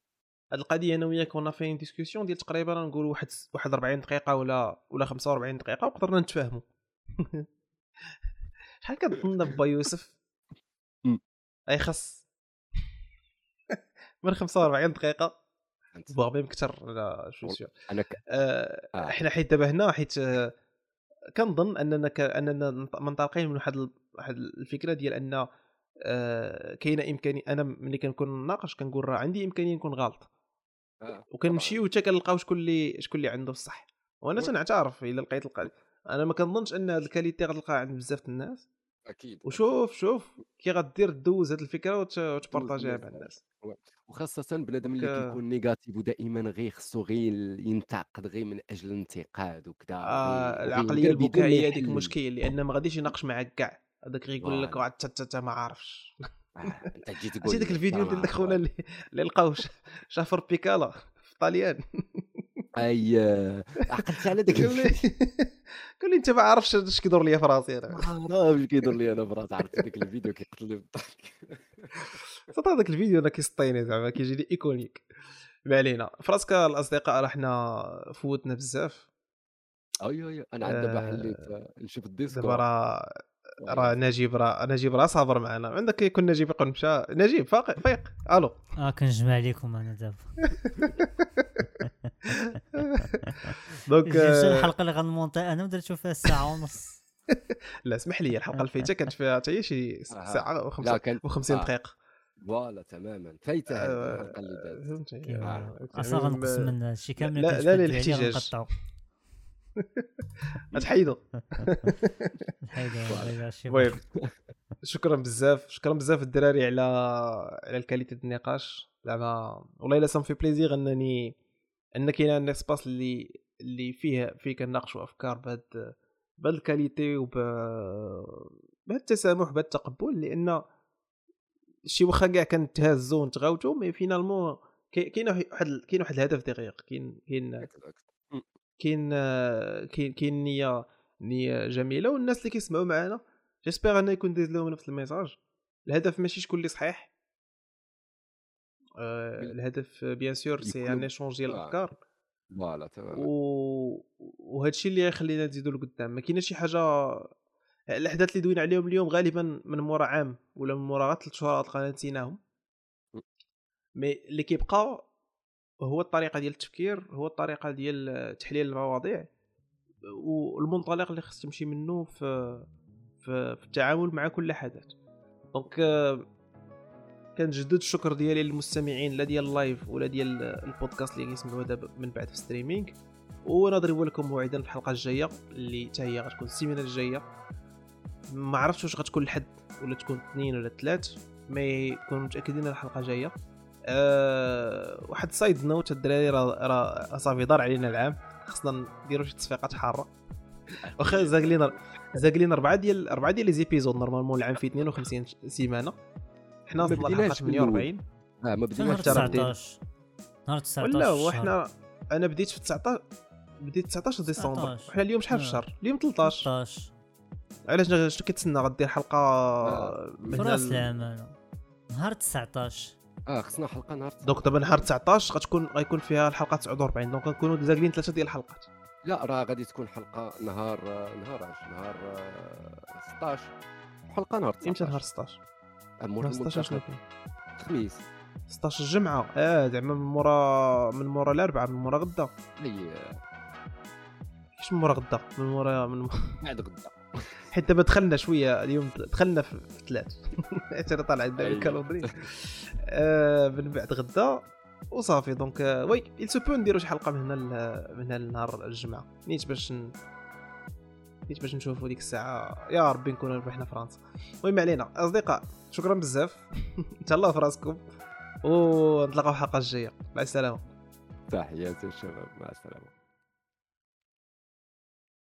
هاد القضية أنا وياك كنا فاين ديسكسيون ديال تقريبا نقول واحد واحد 40 دقيقة ولا ولا 45 دقيقة وقدرنا نتفاهموا شحال كتظن با يوسف. أي خص من 45 دقيقة فهمت. ميم كثر لا شو سيور أنا ك... آه، آه. إحنا حيت دابا هنا حيت آه، كنظن أننا ك... أننا منط- منطلقين من واحد واحد الفكرة ديال أن آه، كاينة امكانيه أنا ملي كنكون ناقش كنقول راه عندي إمكانية نكون غلط آه. وكنمشيو حتى كنلقاو شكون اللي شكون اللي عنده الصح وأنا. تنعترف إلا لقيت الق... أنا ما كنظنش أن هاد ال qualité غتلقاها عند بزاف الناس أكيد وشوف شوف كي غدير دوز هاد الفكرة وت... وتبارطاجيها مع الناس وخاصة بنادم اللي donc، كيكون négatif ودائما غير خصو غير ينتقد غير من أجل الانتقاد وكذا آه العقلية البكائية هذيك. المشكل لأن ما غاديش يناقش معاك كاع هذاك غيقول لك voilà. وعاد تا- تا- ما عارفش آه، أنت تجي تقول الفيديو ديال داك. خونا اللي اللي لقاو ش- شافر بيكالا في طاليان أي عقلت على داك قال لي لي أنت ما عارفش اش كيدور ليا في راسي أنا. ما عرفتش كيدير لي أنا براسي عرفت داك الفيديو كيقتلني بالضحك صدق هذاك الفيديو أنا كيسطيني زعما كيجي لي iconique. ما علينا. فراسك الأصدقاء راه حنا فوتنا بزاف. أي أي أنا عاد دابا حليت آه، نشوف ال Discord دابا راه راه نجيب راه نجيب راه صابر معنا. عندك يكون نجيب يقول مشى نجيب فاق فيق. ألو. آه كنجمع عليكم أنا دابا. donc الحلقة اللي غنمونطي أنا ودرت فيها ساعه ونص لا اسمح لي الحلقة الفايته كانت فيها حتى هي شي. ساعة لا و50 كان و50 آه. دقيقة. voilà تماما. فايته هذه آه، الحلقة اللي دازت آه، أصلا غنقص من هادشي كامل لا- اللي لا للاحتجاج. غنقطعو. غتحيدو المهم شكرا بزاف. شكرا بزاف الدراري على على ال qualité ديال النقاش زعما والله إلا ça me fait plaisir أنني ان كاين un espace اللي اللي فيه فيه كناقشوا أفكار بهاد بهاد ال qualité وب بهاد التسامح بهاد التقبل لأن شي واخا كاع كنتهزوا ونتغاوتوا mais finalement كاين واحد كاين واحد الهدف دقيق كاين كاين كاين كاين كاين نية نية جميلة والناس اللي كيسمعوا معنا j'espère أنه يكون دايز لهم نفس ال message الهدف ماشي شكون اللي صحيح الهدف bien sûr c'est un échange ديال الافكار voilà تمام و... وهذا الشيء اللي يخلينا نزيدوا لقدام. ما كاينش شي حاجة الأحداث اللي دوينا عليهم اليوم غالبا من مورا عام ولا من مورا غير ثلاث شهور تلقانا نسيناهم. mais اللي كيبقى هو الطريقة ديال التفكير هو الطريقة ديال تحليل المواضيع. والمنطلق اللي خص تمشي منه في في, في التعامل مع كل حدث donc كنجدد الشكر ديالي للمستمعين لا ديال ال live ولا ديال البودكاست اللي كيسمعوا دابا من بعد في streaming ونضرب لكم موعدا في الحلقة الجاية اللي حتى هي غتكون السيمانة الجاية. ما عرفتش واش غتكون الحد ولا تكون اثنين ولا ثلاث mais كونوا متأكدين الحلقة جاية. أه واحد side note الدراري راه راه صافي دار علينا العام. خصنا نديروا شي تصفيقات حارة. واخا زاق لينا أربعة ديال أربعة ديال les épisodes normalement العام فيه 52 سيمانة. حنا وصلنا لحلقه 48 آه ما بديناش 19 نهار 19 ولا هو. حنا أنا بديت في 19 بديت 19 ديسمبر. 19. وحنا اليوم شحال في آه. الشهر؟ اليوم 13 13 علاش شنو كتسنى غدير حلقة آه. من راس العام. نهار 19 آه خصنا حلقة نهار donc دابا نهار 19 غتكون غيكون فيها الحلقة 49 donc غنكونوا زاقلين ثلاثة ديال الحلقات. لا راه غادي تكون حلقة نهار نهار عش نهار آه، 16 حلقة نهار 19 إمتى نهار 16 مور نهار 16 شنو المنتخب كاين الخميس 16 الجمعه آه زعما من مورا من مورا الاربعاء من مورا غدا. اللي كيش من مورا غدا؟ من مورا من بعد غدا. حيت دابا دخلنا شوية اليوم دخلنا في ثلاث. حيت أنا طالع عندنا أيوة. ال calendrier آه من بعد غدا. وصافي donc آه، oui il se peut نديرو شي حلقة من هنا من هنا لنهار الجمعة. نيت باش. نيت باش نشوفوا ديك الساعة. يا ربي نكونوا ربحنا فرنسا. المهم علينا. أصدقاء شكرا بزاف. تهلاو في راسكم. ونتلاقاو الحلقة الجاية. مع السلامة. تحياتي الشباب مع السلامة.